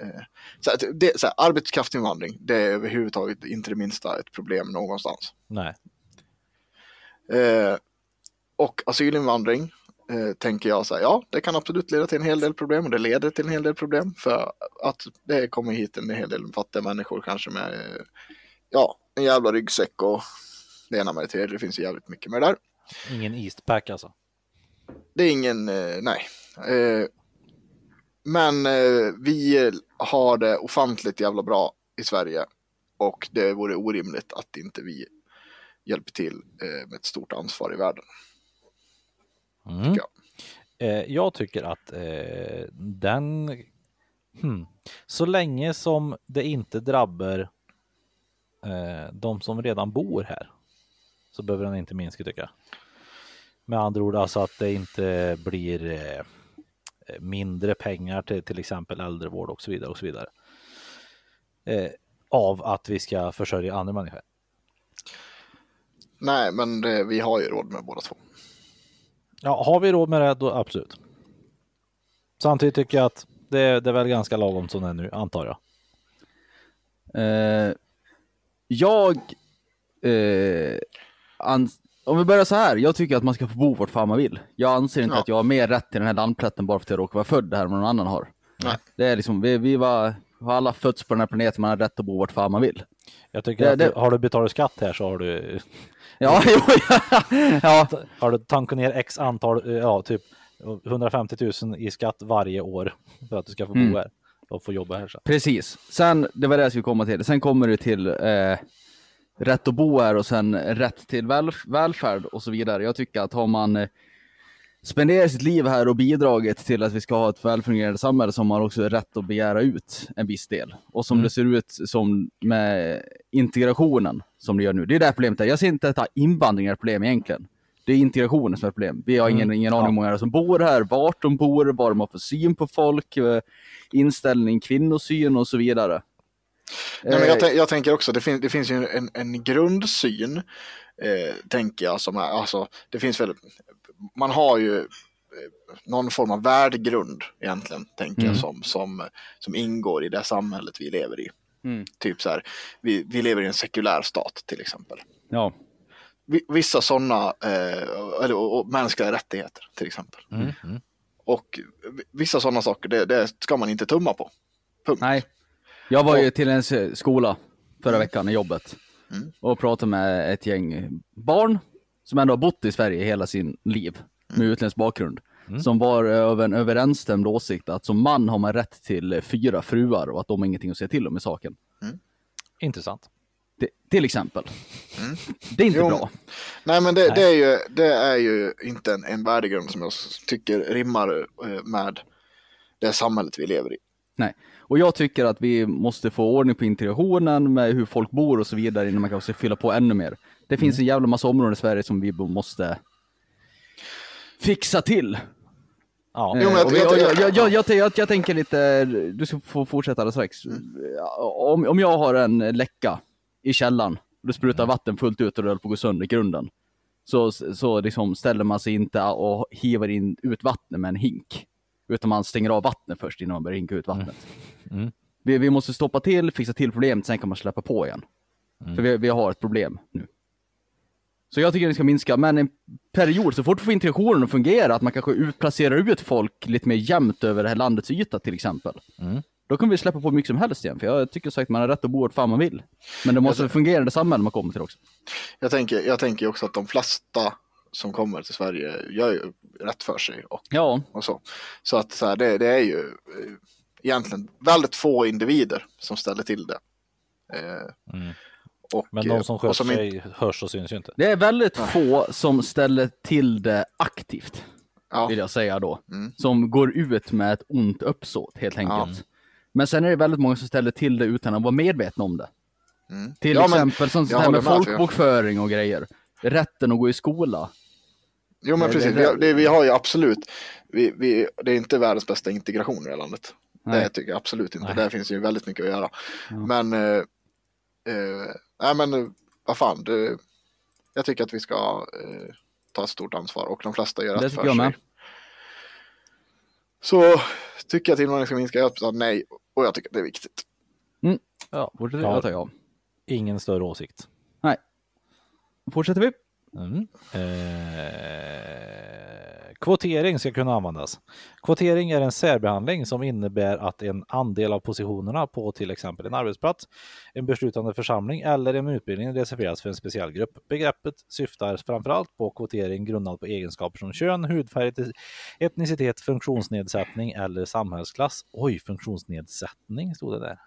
eh, så att det, så här, arbetskraftsinvandring, det är överhuvudtaget inte det minsta ett problem någonstans. Nej. Eh, och asylinvandring eh, tänker jag så här, ja, det kan absolut leda till en hel del problem och det leder till en hel del problem för att det kommer hit en hel del fattiga människor kanske med, eh, ja, en jävla ryggsäck och det ena med det tredje. Det finns ju jävligt mycket med det där. Ingen Eastpack alltså. Det är ingen, eh, nej. Eh, men eh, vi har det ofantligt jävla bra i Sverige och det vore orimligt att inte vi hjälper till eh, med ett stort ansvar i världen. Mm. Ja. Eh, jag tycker att eh, den... Hmm, så länge som det inte drabbar eh, de som redan bor här så behöver den inte minska tycker jag. Med andra ord alltså att det inte blir eh, mindre pengar till till exempel äldrevård och så vidare och så vidare. Eh, av att vi ska försörja andra människor. Nej, men det, vi har ju råd med båda två. Ja, har vi råd med det då absolut. Samtidigt tycker jag att det, det är väl ganska lagom som det är nu antar jag. Eh, jag... Eh, ans- om vi börjar så här, jag tycker att man ska få bo vart fan man vill. Jag anser inte Ja. att jag har mer rätt till den här landplätten bara för att jag råkar vara född här än vad någon annan har. Nej. Det är liksom, vi, vi var, har alla fötts på den här planeten, man har rätt att bo vart fan man vill. Jag tycker Det- att det- du, har du betalat skatt här så har du, Ja, <laughs> jo, ja. har du tankat ner x antal, ja typ 150 000 i skatt varje år för att du ska få bo Mm. här och få jobba här. Så. Precis. Sen, det var det jag skulle komma till. Sen kommer det till eh, rätt att bo här och sen rätt till väl, välfärd och så vidare. Jag tycker att har man eh, spenderat sitt liv här och bidragit till att vi ska ha ett välfungerande samhälle så har också rätt att begära ut en viss del. Och som Mm. det ser ut som med integrationen som det gör nu. Det är det problemet är. Jag ser inte att invandring är ett problem egentligen. Det är integrationen som är ett problem. Vi har ingen, Mm. ingen aning om hur många som bor här, vart de bor, vad de har för syn på folk, eh, inställning, kvinnosyn och så vidare. Nej, men Eh, jag, tän- jag tänker också, det, fin- det finns ju en, en grundsyn, eh, tänker jag, som är, alltså, det finns väl, man har ju eh, någon form av värdegrund egentligen, tänker jag, Mm. som, som, som ingår i det samhället vi lever i. Mm. Typ så här, vi, vi lever i en sekulär stat till exempel. Ja, Vi- Vissa sådana, eh, eller, och, och mänskliga rättigheter till exempel. Mm. Mm. Och vissa sådana saker, det, det ska man inte tumma på. Punkt. nej. Jag var ju till en skola förra veckan i jobbet Mm. och pratade med ett gäng barn som ändå har bott i Sverige hela sin liv med utländsk bakgrund. Som var över en överensstämd åsikt att som man har man rätt till fyra fruar och att de har ingenting att säga till om i saken. Intressant. Det, till exempel. Det är inte Jo. bra. Nej men det, Nej. det, är, ju, det är ju inte en, en värdegrund som jag tycker rimmar eh, med det samhället vi lever i. Nej. Och jag tycker att vi måste få ordning på integrationen med hur folk bor och så vidare innan man kanske fylla på ännu mer. Det finns en jävla massa områden i Sverige som vi måste fixa till. Ja. Jo, men jag- tänker lite, du ska få fortsätta alldeles strax. Om, om jag har en läcka i källaren och det sprutar vatten fullt ut och det håller på att gå sönder i grunden. Så, så liksom ställer man sig inte och hivar in ut vattnet med en hink. Utan man stänger av vattnet först innan man börjar hinka ut vattnet. Mm. Vi, vi måste stoppa till, fixa till problemet, sen kan man släppa på igen. För vi, vi har ett problem nu. Så jag tycker det ska minska, men en period, så fort vi får integrationen att fungera, att man kanske utplacerar ut folk lite mer jämnt över det här landets yta till exempel. Mm. Då kommer vi släppa på mycket som helst igen, för jag tycker sagt man har rätt att bo vart fan man vill. Men det måste fungera i det samhälle man kommer till också. Jag tänker, jag tänker också att de flesta som kommer till Sverige gör ju rätt för sig och, Ja, och så. Så att så här, det, det är ju eh, egentligen väldigt få individer som ställer till det. Eh, Mm. Och, Men eh, de som och sköter som inte- sig hörs och syns ju inte. det är väldigt få som ställer till det aktivt, Ja, vill jag säga då. Mm. Som går ut med ett ont uppsåt, helt enkelt. Men sen är det väldigt många som ställer till det utan att vara medvetna om det. Mm. Till Ja, exempel som det här med med, jag- folkbokföring och grejer. Rätten att gå i skola. Jo men Det- precis, det- vi har, det, vi har ju absolut, vi, vi, det är inte världens bästa integration i det här landet. Nej. Det tycker jag absolut inte, Nej. där finns ju väldigt mycket att göra. Ja. Men, eh, eh, nej men eh, vad fan, det, jag tycker att vi ska eh, ta ett stort ansvar och de flesta gör Det rätt för jag sig. med. Så tycker jag att invandringen ska minska, jag sa nej och jag tycker att det är viktigt. Ja, fortsätter Ja. jag tar jag. Ingen större åsikt. Fortsätter vi? Mm. Eh, Kvotering ska kunna användas. Kvotering är en särbehandling som innebär att en andel av positionerna på till exempel en arbetsplats, en beslutande församling eller en utbildning reserveras för en speciell grupp. Begreppet syftar framförallt på kvotering grundad på egenskaper som kön, hudfärg, etnicitet, funktionsnedsättning eller samhällsklass. Oj, funktionsnedsättning stod det där.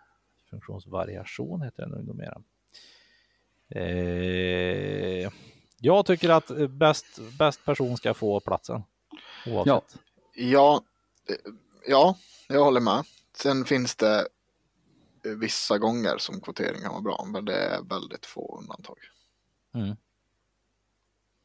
Funktionsvariation heter det nog mera. Eh, jag tycker att bäst, bäst person ska få platsen. Oavsett. Ja, eh, ja, jag håller med. Sen finns det eh, vissa gånger som kvotering kan vara bra, men det är väldigt få undantag.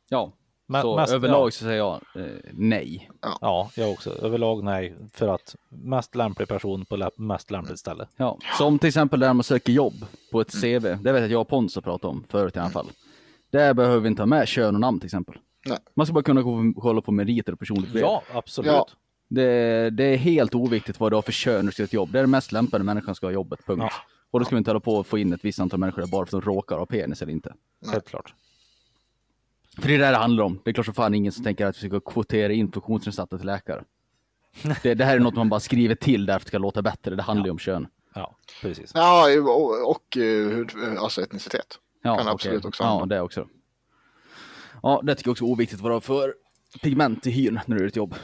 Ja, Men- så mest- överlag ja. så säger jag eh, nej. Ja, jag också. Överlag nej, för att mest lämplig person på lä- mest lämpligt ställe. Ja, som till exempel där man söker jobb på ett CV. Det vet jag att jag och Pontus har pratat om förut i alla fall. Där behöver vi inte ha med kön och namn till exempel. Nej. Man ska bara kunna gå och kolla på meriter och personligt brev. Ja, absolut. Ja. Det, det är helt oviktigt vad du har för kön när du ska göra ett jobb. Det är den mest lämpade människan ska ha jobbet, punkt. Ja. Och då ska vi inte hålla på och få in ett visst antal människor där bara för att de råkar ha penis eller inte. Helt klart. För det är det det handlar om. Det är klart som fan ingen som tänker att vi ska kvotera in funktionsnedsatta till läkare. Det, det här är något man bara skriver till därför att det ska låta bättre. Det handlar ju om kön. Ja, precis. Ja, och, och eh, hud, alltså etnicitet. Ja, Kan okej. absolut också Ja, det också. Ja, det tycker jag också är oviktigt vad du har för pigment i hyn när du gör ett jobb.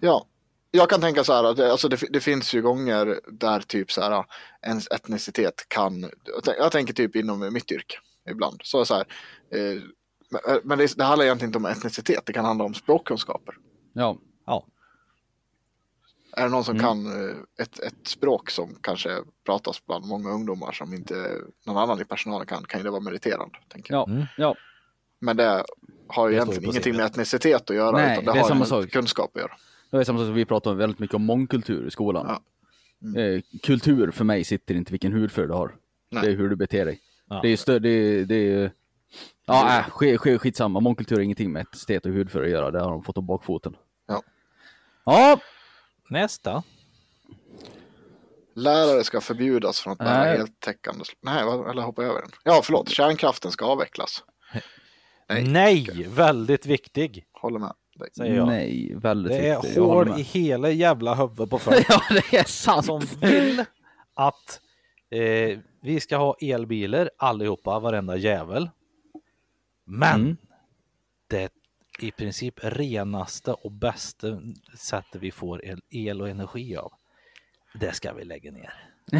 Ja, jag kan tänka så här att det, alltså det, det finns ju gånger där typ så här ens etnicitet kan, jag tän- jag tänker typ inom mitt yrke ibland. Så så här, eh, men- men det, det handlar egentligen inte om etnicitet, det kan handla om språkkunskaper. Ja, Ja, Är det någon som Mm. kan eh, ett, ett språk som kanske pratas bland många ungdomar som inte någon annan i personalen kan, kan ju det vara meriterande. Tänker jag. ja, Mm. ja. Men det har ju Det egentligen ingenting med etnicitet att göra, Nej, utan det det, är har samma med sak. kunskap att göra. Det är samma sak som vi pratar om väldigt mycket om mångkultur i skolan. Ja. Mm. Eh, kultur för mig sitter inte vilken hudfärg du har. Nej. Det är hur du beter dig. Ja. Det är ju stö- det är, det är Ja, äh, sk- sk- skitsamma. Mångkultur har ingenting med etnicitet och hudfärg att göra. Det har de fått om bakfoten. Ja. Ja, nästa. Lärare ska förbjudas från att bära heltäckande... Nej, eller hoppa över den. Ja, förlåt. Kärnkraften ska avvecklas. Nej. Nej, väldigt viktig, Håller med säger jag. nej, väldigt Det är viktigt. Jag håller hål i hela jävla huvudet på folk <laughs> Ja, det är sant. som vill att eh, vi ska ha elbilar allihopa, varenda jävel. Men Mm. det i princip renaste och bästa sättet vi får el och energi av, det ska vi lägga ner. <laughs>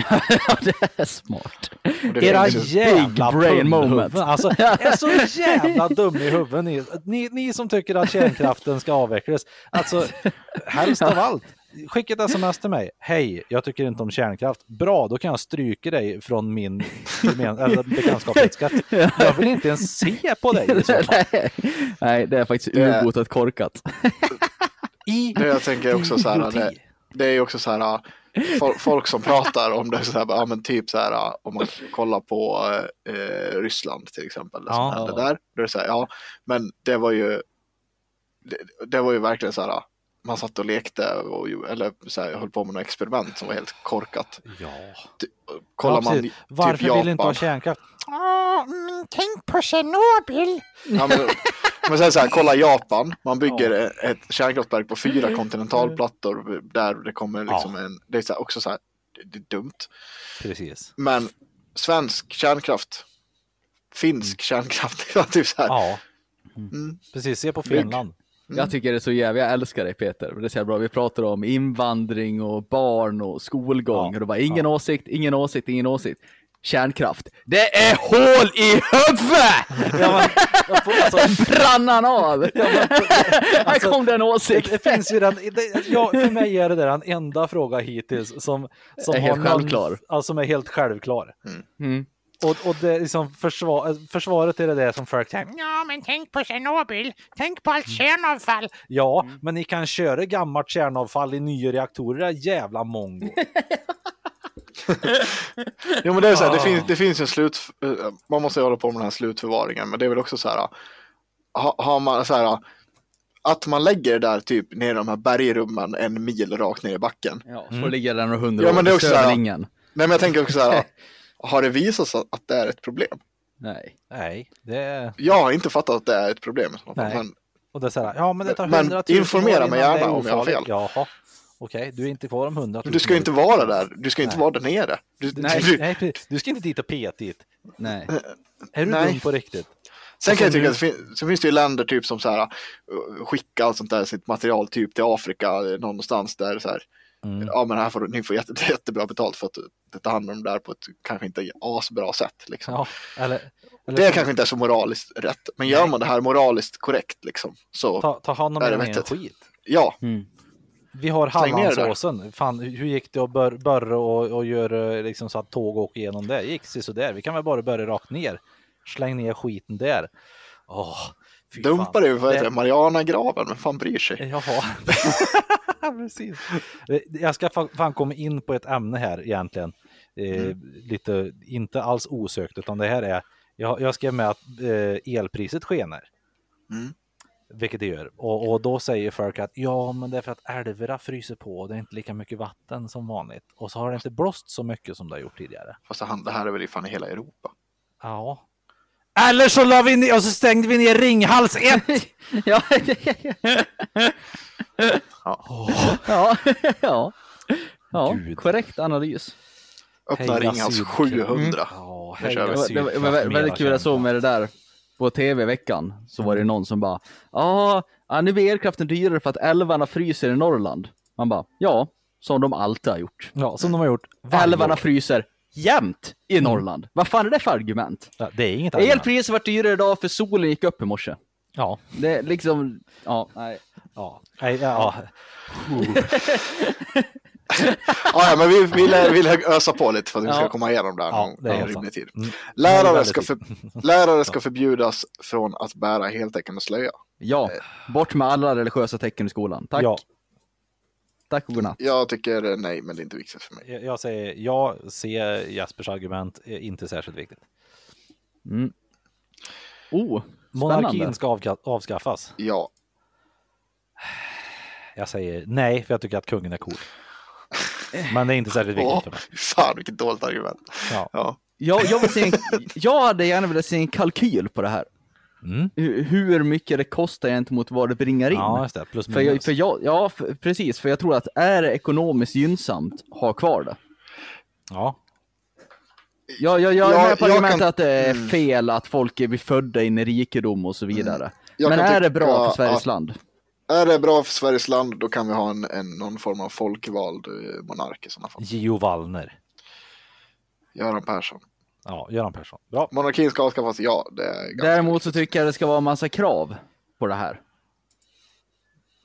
ja, det är smart. Det Era jävla brain moment. Alltså, <laughs> är så jävla dum i huvudet ni, ni, ni som tycker att kärnkraften ska avvecklas. Alltså, helst av allt. Skicka ett sms till mig. Hej, jag tycker inte om kärnkraft. Bra, då kan jag stryka dig från min <laughs> bekantskapsskatt. Jag vill inte ens se på dig. Nej, det är faktiskt ubåtat korkat. I Det jag tänker också så här, det, det är ju också så här, folk som pratar om det så här, ja men typ så här, om man kollar på eh, Ryssland till exempel, det som Ja. hände där, då är det så här, ja, men det var ju, det, det var ju verkligen så här, man satt och lekte och, eller så här, höll på med något experiment som var helt korkat. Ja. Kollar Ja, man typ Varför Japan, vill inte ha kärnkraft? Mm, tänk på Tjernobyl. Ja, men, men sen så här, kolla Japan. Man bygger ett kärnkraftverk på fyra kontinentalplattor där det kommer liksom en, det är så här, också så här, det, är dumt. Precis. Men svensk kärnkraft, finsk kärnkraft, <laughs> typ så här. Ja, Mm. precis. Se på Bygg. Finland. Jag tycker det är så jävla, jag älskar dig Peter. Det är så bra. Vi pratar om invandring och barn och skolgång. Ja, Och var ingen åsikt, ingen åsikt, ingen åsikt. Kärnkraft. Det är hål i huvudet! Ja, men, alltså, Brann han av? Här alltså, kom det en Det, åsikt. det finns ju den, det, ja, för mig är det där den enda fråga hittills som, som Är helt har någon- självklar. Ja, som är helt självklar. Mm. Och, och det liksom försvar, försvaret är det där som folk säger, Ja, men tänk på Tjernobyl. Tänk på allt kärnavfall. ja, Mm. men ni kan köra gammalt kärnavfall i nya reaktorer, jävla mongo. <laughs> Jo men det är så här, det, finns, det finns en slut, eh, man måste ju hålla på med den här slutförvaringen, men det är väl också så här, ha- har man så här, att man lägger det där typ ner i de här bergrummen en mil rakt ner i backen. Ja, så ligger den och hundra Ja, år. men det är också så här-. Nej men jag tänker också så här, <laughs> har det visat sig att det är ett problem? Nej. Nej, det. Jag har inte fattat att det är ett problem. Nej. Men Och det är så här, ja men det tar Men 100 000 informera mig gärna är om jag har fel. Jaha, okej, du är inte kvar om 100 000 Men du ska inte vara där. Du ska inte Nej. vara där nere. Du, Nej, du, nej, du ska inte dit och peta dit. Nej. Är du Nej. dum på riktigt? Sen kan jag sen tycka att det fin- sen finns det ju länder typ som så här uh, skickar allt sånt där sitt material typ till Afrika eh, någonstans där så här. Mm. Ja men här får du, ni får jätte, <laughs> jättebra betalt för att ta hand om det där på ett kanske inte asbra sätt. Liksom. Ja, eller, eller Det så- kanske inte är så moraliskt rätt. Men gör man det här moraliskt korrekt liksom. Så ta, ta hand om är det er egen vettigt. skit. ja, Mm. Vi har där. Hallandsåsen. Fan, hur gick det att bör, börja och, och göra liksom så att tåg åker igenom det? Gick sig sådär. Vi kan väl bara börja rakt ner. Släng ner skiten där. Åh, dumpa fan. det det, Marianagraven, men fan bryr sig? Jaha. <laughs> Precis. Jag ska fa- fan komma in på ett ämne här egentligen. Eh, Lite, inte alls osökt, utan det här är, jag, jag skrev med att eh, elpriset skenar. Mm. Vilket det gör. Och, och då säger folk att ja, men det är för att älvarna fryser på och det är inte lika mycket vatten som vanligt. Och så har det inte blåst så mycket som det har gjort tidigare. Fast det här är väl i fan i hela Europa. Ja. Eller så la vi ner och så stängde vi ner Ringhals 1! <laughs> Ja. Ja. ja. <laughs> ja. Ja, Gud. korrekt analys. Öppna Ringhals Sydkraft. 700. Ja, Där kör heja vi. Det var, det väldigt kul jag såg med det där på tv i veckan. Så var det någon som bara, "Ja, ja, nu blir elkraften dyrare för att älvarna fryser i Norrland. Man bara, ja, som de alltid har gjort. Ja, som de har gjort Älvarna fryser jämt i Norrland. Vad fan är det för argument? Ja, det är inget argument. Elpriset vart dyrare idag för solen gick upp i morse. Ja, Det är liksom, ja, nej. ja. Nej, ja. Ja, <laughs> ja, men vi vill, vill ösa på lite för att vi ska komma igenom det här Ja, någon det någon rimlig tid. Mm. Lärare är ska, för, <laughs> lärare ska förbjudas från att bära heltäckande slöja. Ja, bort med alla religiösa tecken i skolan. Tack, Ja, tack och godnatt. Jag tycker eh, nej, men det är inte viktigt för mig. jag jag säger ja, se Jespers argument, är inte särskilt viktigt. Mm. Oh, Monarkin spännande. ska avka- avskaffas. Ja, Jag säger nej, för jag tycker att kungen är cool. Men det är inte särskilt viktigt <laughs> Åh, för mig. fan vilket dåligt argument. Ja. Ja. Jag, jag, vill se en, jag hade gärna velat se en kalkyl på det här. Mm. Hur, mycket det kostar gentemot vad det bringar in. Ja, just det. Plus för jag, för jag, ja, för, precis. För jag tror att är det ekonomiskt gynnsamt, ha kvar det. Ja, Jag, jag, jag är Ja, jag argumentet kan- att det är mm. fel att folk är födda in i rikedom och så vidare. Jag Men är det bra för Sveriges att- land? Är det bra för Sveriges land, då kan vi ha en, en, någon form av folkvald eh, monark i sådana fall. Gio Wallner. Göran Persson. Ja, Göran Persson. Bra. Monarkin ska avskaffas, ja. Det är ganska Däremot så tycker jag det ska vara en massa krav på det här.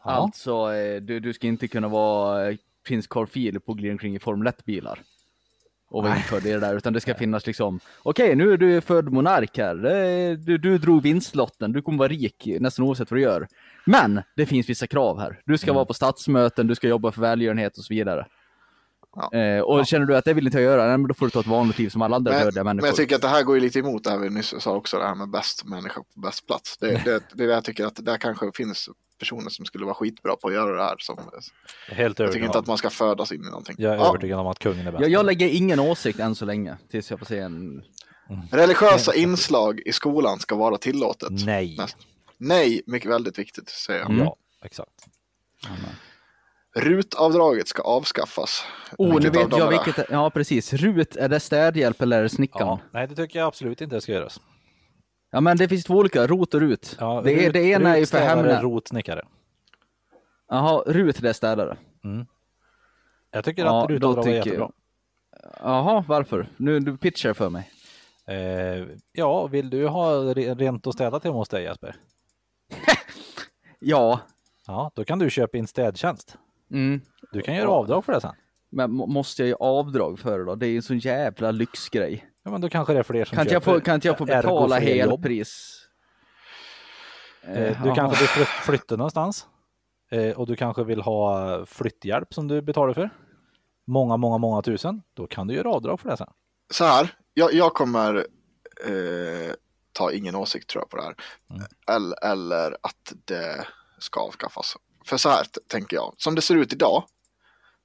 Ja. Alltså, eh, du, du ska inte kunna vara eh, prins Carl Philip och glida omkring i Formel 1-bilar. Och vara införd i det där, utan det ska finnas liksom, okej nu är du född monark här, du, du drog vinstlotten, du kommer vara rik nästan oavsett vad du gör. Men det finns vissa krav här. Du ska vara på statsmöten, du ska jobba för välgörenhet och så vidare. Ja. Eh, och känner du att det vill inte jag göra, men då får du ta ett vanligt liv som alla andra Men, dödliga men människor. jag tycker att det här går ju lite emot det här vi nyss sa också, det här med bäst människa på bäst plats. Det, <laughs> det, det är det jag tycker att det där kanske finns personer som skulle vara skitbra på att göra det här. Som, Helt jag tycker inte att man ska födas in i någonting. Jag är Ja, övertygad om att kungen är bäst. jag, jag lägger ingen åsikt än så länge, tills jag får se en... religiösa inslag i skolan ska vara tillåtet. Nej. Näst- Nej, mycket väldigt viktigt säger jag. Ja, exakt. Rutavdraget ska avskaffas. Oh, nu vet jag är det? vilket, ja precis. Rut, är det städhjälp eller är det snickaren? Ja. Ja. Nej, det tycker jag absolut inte ska göras. men det finns två olika, rot och rut. Ja, det, är, rut- det ena är ju för hemmen. Rotsnickare. Jaha, rut det är städare. Jag tycker Ja, att då rutavdrag är tycker- jättebra. Jaha, varför? Nu du pitchar för mig. Eh, ja, vill du ha re- rent och städat hemma hos dig Jesper? <laughs> Ja, Ja, då kan du köpa in städtjänst. Mm. Du kan göra avdrag för det sen. men må- måste jag ju avdrag för det då? Det är ju en sån jävla lyxgrej. Ja, men då kanske det är fler som Kan inte, jag köper. få, kan inte jag få betala helpris? Eh, du jaha. kanske vill flyt- flytta någonstans. Eh, och du kanske vill ha flytthjälp som du betalar för. Många, många, många tusen. Då kan du göra avdrag för det sen. Så här, jag, jag kommer eh, ta ingen åsikt tror jag på det här. Eller, eller att det ska avskaffas. För så här tänker jag, som det ser ut idag.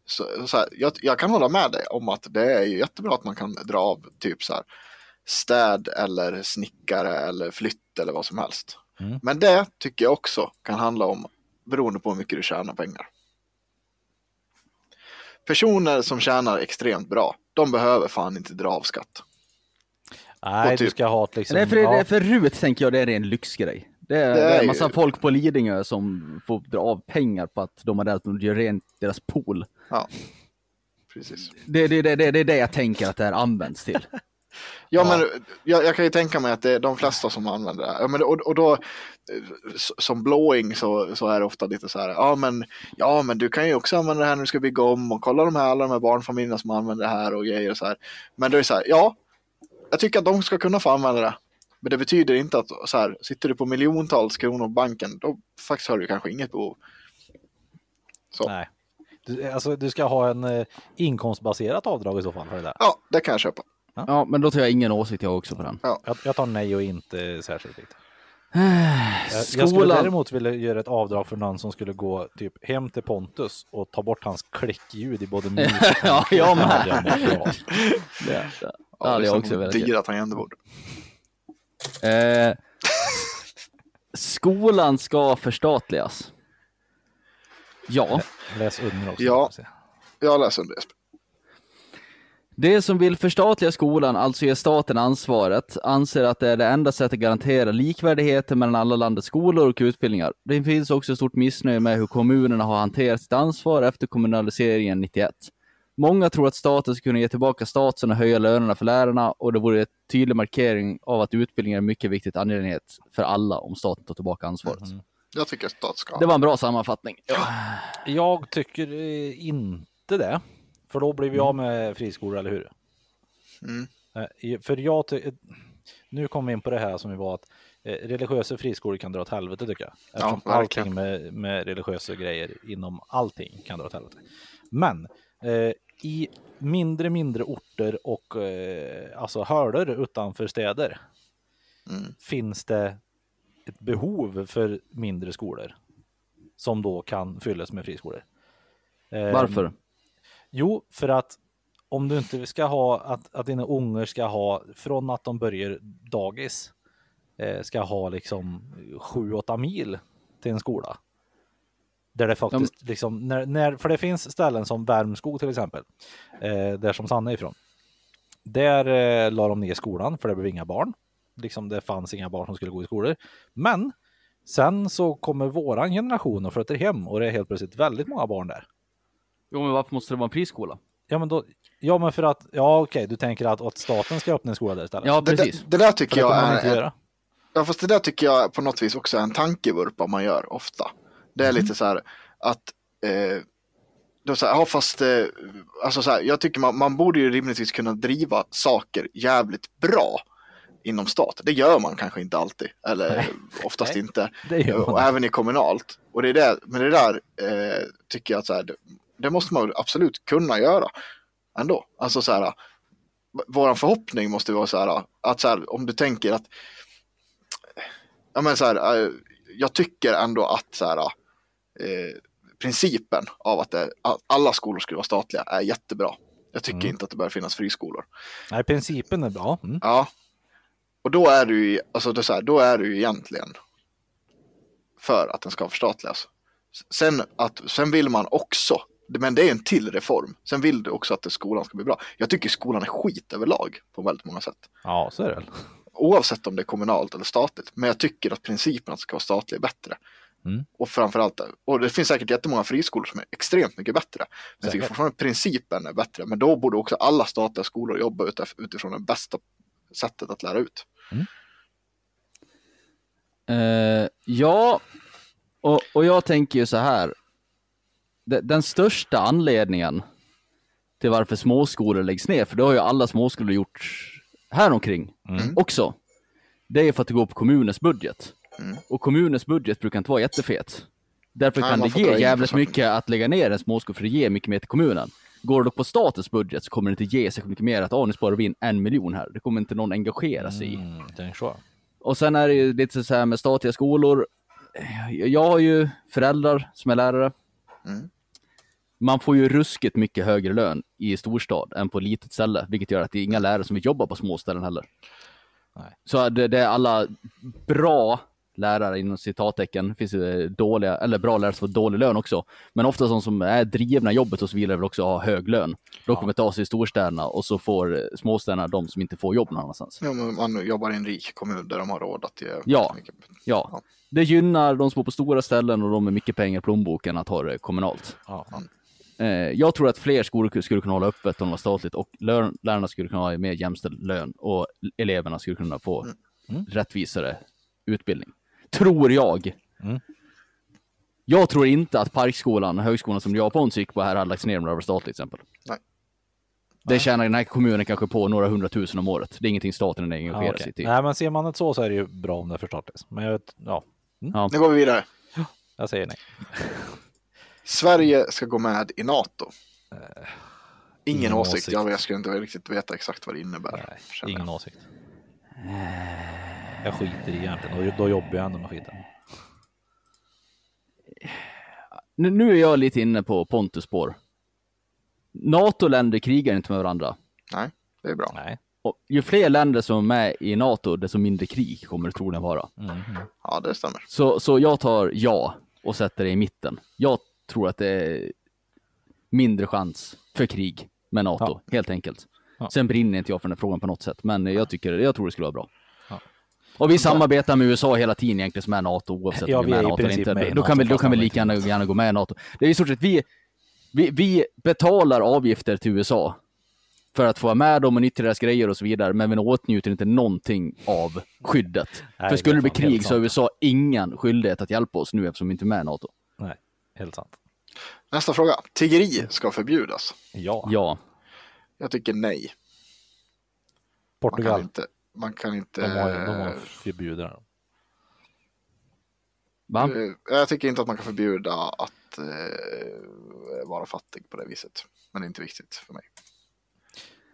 Så, så här, jag, jag kan hålla med dig om att det är ju jättebra att man kan dra av typ så här städ eller snickare eller flytt eller vad som helst. Mm. Men det tycker jag också kan handla om beroende på hur mycket du tjänar pengar. Personer som tjänar extremt bra, de behöver fan inte dra av skatt. Nej, Och du typ- ska ha liksom... Nej, för, ja, det, för RUT tänker jag det är en lyxgrej. Det är, Det det är en ju- massa folk på Lidingö som får dra av pengar på att de har rätt att göra rent deras pool. Ja, precis. Det, det, det, det, det är det jag tänker att det här används till. Ja, men jag, jag kan ju tänka mig att det är de flesta som använder det här. Ja, men, och, och då, eh, som blowing så, så är det ofta lite så här, ja men, ja men du kan ju också använda det här när du ska bygga om och kolla de här, alla de här barnfamiljerna som använder det här och grejer och så här. Men det är så här, ja, jag tycker att de ska kunna få använda det. Men det betyder inte att så här, sitter du på miljontals kronor på banken, då faktiskt har du kanske inget behov. Så, Nej. Du, alltså, du ska ha en eh, inkomstbaserat avdrag i så fall för det där. ja, det kan jag köpa. Ja, men då tar jag ingen åsikt jag också på den. Jag, jag tar nej och inte särskilt viktigt. Jag, jag skulle däremot vilja göra ett avdrag för någon som skulle gå typ hem till Pontus och ta bort hans klickljud i både mus och <laughs> Ja, jag med. <laughs> Det, Ja, hade det är jag också velat göra. dyra tangentbord. Eh, skolan ska förstatligas. Ja, Läs under också. Ja. Jag läser det. de som vill förstatliga skolan, alltså ge staten ansvaret, anser att det är det enda sättet att garantera likvärdigheten mellan alla landets skolor och utbildningar. Det finns också ett stort missnöje med hur kommunerna har hanterat sitt ansvar efter kommunaliseringen 91. Många tror att staten ska kunna ge tillbaka statusen och höja lönerna för lärarna och det vore en tydlig markering av att utbildning är en mycket viktig angelägenhet för alla om staten tar tillbaka ansvaret. Jag tycker att stat ska. Det var en bra sammanfattning. Jag tycker eh, inte det. För då blir vi av med friskolor, eller hur? Mm. Eh, För jag ty- eh, Nu kommer vi in på det här som vi var att religiösa friskolor kan dra åt helvete tycker jag. Eftersom verkligen. allting med, med religiösa grejer inom allting kan dra åt helvete. Men eh, i mindre, mindre orter och eh, alltså hörder utanför städer Mm. finns det ett behov för mindre skolor som då kan fyllas med friskolor. Eh, Varför? Jo, för att om du inte ska ha att, att dina ungar ska ha från att de börjar dagis eh, ska ha liksom 7-8 mil till en skola. Där det faktiskt liksom, när, när, för det finns ställen som Värmskog till exempel, eh, där som Sanna är ifrån. Där eh, la de ner skolan för det blev inga barn. Liksom det fanns inga barn som skulle gå i skolor. Men sen så kommer våran generation och flyttar hem och det är helt plötsligt väldigt många barn där. Jo, men varför måste det vara en friskola? Ja men, då, ja men för att, ja okej, du tänker att, att staten ska öppna en skola där istället? Ja, Det, precis. det, det där tycker jag är... Ja, fast det där tycker jag på något vis också är en tankevurpa man gör ofta. Det är lite så här att eh, då så här, ja fast eh, alltså så här, jag tycker man, man borde ju rimligtvis kunna driva saker jävligt bra inom stat. Det gör man kanske inte alltid, eller oftast inte. Det gör man och även i kommunalt. Och det är det, men det där eh, tycker jag att så här, det, det måste man absolut kunna göra ändå. Alltså så här, våran förhoppning måste vara så här att så här, om du tänker att ja men så här, eh, jag tycker ändå att så här, eh, principen av att, det, att alla skolor skulle vara statliga är jättebra. Jag tycker Mm. inte att det bör finnas friskolor. Nej, principen är bra. Mm. Ja. Och då är du ju, alltså det är här, då är du ju egentligen för att den ska förstatligas. Sen, att, sen vill man också, men det är en till reform. Sen vill du också att skolan ska bli bra. Jag tycker skolan är skit överlag på väldigt många sätt. Ja, så är det. Oavsett om det är kommunalt eller statligt. Men jag tycker att principen att det ska vara statligt är bättre. Mm. Och framförallt, och det finns säkert jättemånga friskolor som är extremt mycket bättre. Men jag tycker fortfarande principen är bättre. Men då borde också alla statliga skolor jobba utif- utifrån det bästa sättet att lära ut. Eh, ja, och, och jag tänker ju så här. De, den största anledningen till varför småskolor läggs ner, för det har ju alla småskolor gjort här omkring Mm. också. Det är för att det går på kommunens budget. Mm. Och kommunens budget brukar inte vara jättefet. Därför Nej, kan det ge jävligt mycket att lägga ner en småskola, för det ger mycket mer till kommunen. Går det på statens budget så kommer det inte ge sig mycket mer att ah, nu sparar vi in en miljon här. Det kommer inte någon engagera sig i. Mm, så. Och sen är det ju lite så här med statliga skolor. Jag har ju föräldrar som är lärare. Mm. Man får ju ruskigt mycket högre lön i storstad än på litet ställe, vilket gör att det är inga lärare som vill jobba på små ställen heller. Nej. Så det, det är alla bra lärare inom citattecken. Det finns ju dåliga, eller bra lärare som får dålig lön också. Men ofta de som är drivna i jobbet och så vidare vill också ha hög lön. De kommer ta sig i storstäderna och så får eh, småstäderna de som inte får jobb någon annanstans. Ja, men man jobbar i en rik kommun där de har råd att ge Ja. mycket. Ja, Ja. det gynnar de som bor på stora ställen och de med mycket pengar i plånboken att ha det kommunalt. Ja. Eh, jag tror att fler skolor skulle kunna hålla öppet om det var statligt och lör- lärarna skulle kunna ha mer jämställd lön och eleverna skulle kunna få Mm. rättvisare utbildning. Tror jag. Mm. Jag tror inte att Parkskolan, högskolan som jag Pontus gick på här, hade lagts ner om det var statligt till exempel. Nej. Det tjänar den här kommunen kanske på några hundratusen om året. Det är ingenting staten engagerar Ja, sig okej. till. Nej, men ser man det så så är det ju bra om det förstatligas. Men jag, vet- ja, Nu går vi vidare. jag säger nej. Sverige ska gå med i NATO. Ingen, ingen åsikt. åsikt. Jag, jag skulle inte riktigt veta exakt vad det innebär. nej ingen jag. åsikt. Jag skiter i egentligen och då jobbar jag ändå med skiten. Nu, nu är jag lite inne på Pontus spår. NATO-länder krigar inte med varandra. Nej, det är bra. Nej. Och ju fler länder som är med i NATO, desto mindre krig kommer det troligen vara. Mhm. Ja, det stämmer. Så, så jag tar ja och sätter det i mitten. Jag tror att det är mindre chans för krig med NATO, Ja. helt enkelt. Ja. Sen brinner inte jag för den här frågan på något sätt, men jag, tycker, jag tror det skulle vara bra. Och vi samarbetar med USA hela tiden egentligen som är NATO oavsett Ja, om vi är är i NATO eller princip inte. Då NATO, kan vi, då kan vi lika gärna, gärna gå med i NATO. Det är i stort sett vi, vi, vi betalar avgifter till USA för att få vara med dem och nyttja deras grejer och så vidare, men vi åtnjuter inte någonting av skyddet. Nej, för skulle det bli krig så har. USA ingen skyldighet att hjälpa oss nu eftersom vi inte är med i NATO. Nej, helt sant. Nästa fråga. Tiggeri ska förbjudas. Ja, Ja, Jag tycker nej. Man kan Portugal. inte... Man kan inte De har, de har förbjudit det. va? jag tycker inte att man kan förbjuda att eh, vara fattig på det viset. Men det är inte viktigt för mig.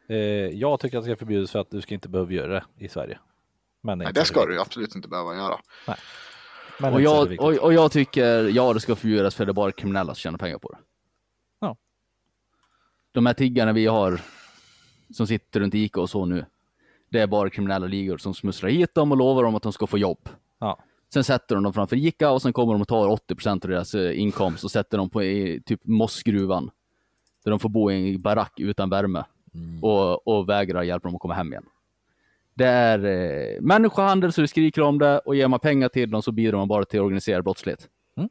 Eh, jag tycker att det ska förbjudas för att du ska inte behöva göra det i Sverige. Men Nej, inte det ska viktigt. du absolut inte behöva göra. Men Och jag, och, och jag tycker, ja det ska förbjudas för det är bara kriminella som tjänar pengar på det. Ja. De här tiggarna vi har, som sitter runt Ica och så nu, det är bara kriminella ligor som smusslar hit dem och lovar dem att de ska få jobb. Ja. Sen sätter de dem framför Ica och sen kommer de och tar 80% av deras eh, inkomst och sätter dem på i, typ Mossgruvan. Där de får bo i en barack utan värme och, och vägrar hjälpa dem att komma hem igen. Det är eh, människohandel så det skriker om det och ger man pengar till dem så bidrar man bara till organiserad brottslighet. Mm.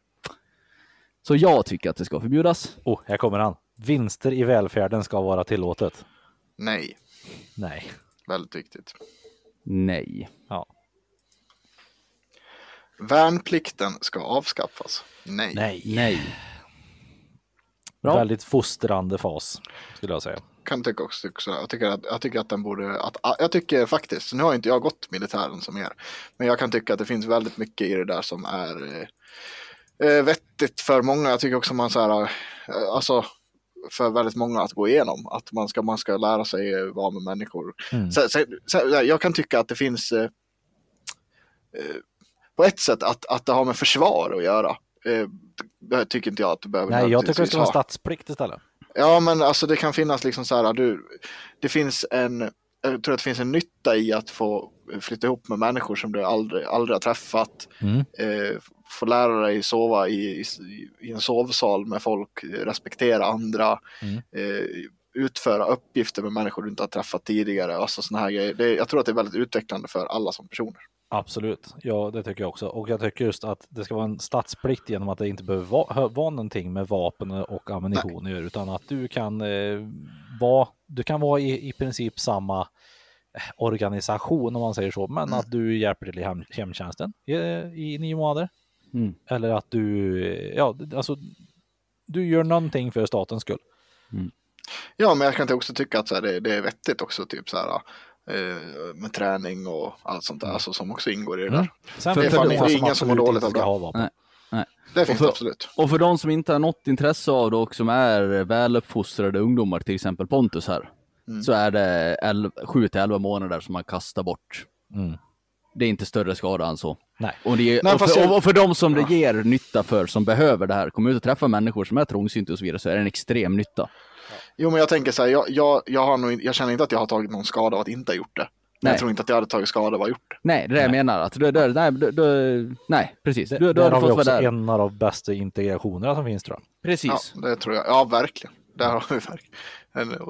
Så jag tycker att det ska förbjudas. Oh, här kommer han. Vinster i välfärden ska vara tillåtet. Nej, Nej. Väldigt viktigt. Nej. Ja. Värnplikten ska avskaffas. Nej. Nej. Nej. Bra. Väldigt fostrande fas, skulle jag säga. Kan tycka också, också jag, tycker att, jag tycker att den borde, att, jag tycker faktiskt, nu har inte jag gått militären som er, men jag kan tycka att det finns väldigt mycket i det där som är eh, eh, vettigt för många. Jag tycker också man så här, eh, alltså för väldigt många att gå igenom, att man ska, man ska lära sig vara med människor. Mm. Så, så, så, jag kan tycka att det finns eh, eh, på ett sätt att, att det har med försvar att göra. Eh, det tycker inte jag att det behöver Nej, jag tycker det ska vara statsplikt istället. Ja, men alltså det kan finnas liksom så här, du, det finns en, jag tror att det finns en nytta i att få flytta ihop med människor som du aldrig, aldrig har träffat. Mm. Eh, få lära dig sova i, i, i en sovsal med folk, respektera andra, Mm. eh, utföra uppgifter med människor du inte har träffat tidigare. Alltså såna här grejer. Det, jag tror att det är väldigt utvecklande för alla som personer. Absolut, ja det tycker jag också. Och jag tycker just att det ska vara en statsplikt genom att det inte behöver vara, vara någonting med vapen och ammunition göra, utan att du kan eh, vara, du kan vara i, i princip samma organisation om man säger så, men att du hjälper till i hem, hemtjänsten i, i nio månader. Mm. Eller att du, ja alltså, du gör någonting för statens skull. Ja, men jag kan också tycka att så här, det, det är vettigt också, typ så här, eh, med träning och allt sånt där, alltså, som också ingår i det där. Mm. Sen För- finns för det det är ingen som mår dåligt av det. Nej. Nej. Det finns för- det absolut. Och för de som inte har något intresse av det och som är väluppfostrade ungdomar, till exempel Pontus här, Mm. så är det 7 till 11 månader som man kastar bort. Mm. Det är inte större skada än så. Nej. Och, det, Nej, och, för, jag- och för de som det ger nytta för, som behöver det här, kommer ut och träffa människor som är trångsynta och så vidare, så är det en extrem nytta. Jo, men jag tänker så här, jag, jag, jag, har nog, jag känner inte att jag har tagit någon skada av att inte ha gjort det. Nej. jag tror inte att jag hade tagit skada av att gjort det. Nej, det är det jag menar. Att du, du, nej, du, du, nej, precis. Du, du där har vi också där. en av de bästa integrationerna som finns tror jag. Ja, Precis. det tror jag. Ja, verkligen. Där har vi verkligen.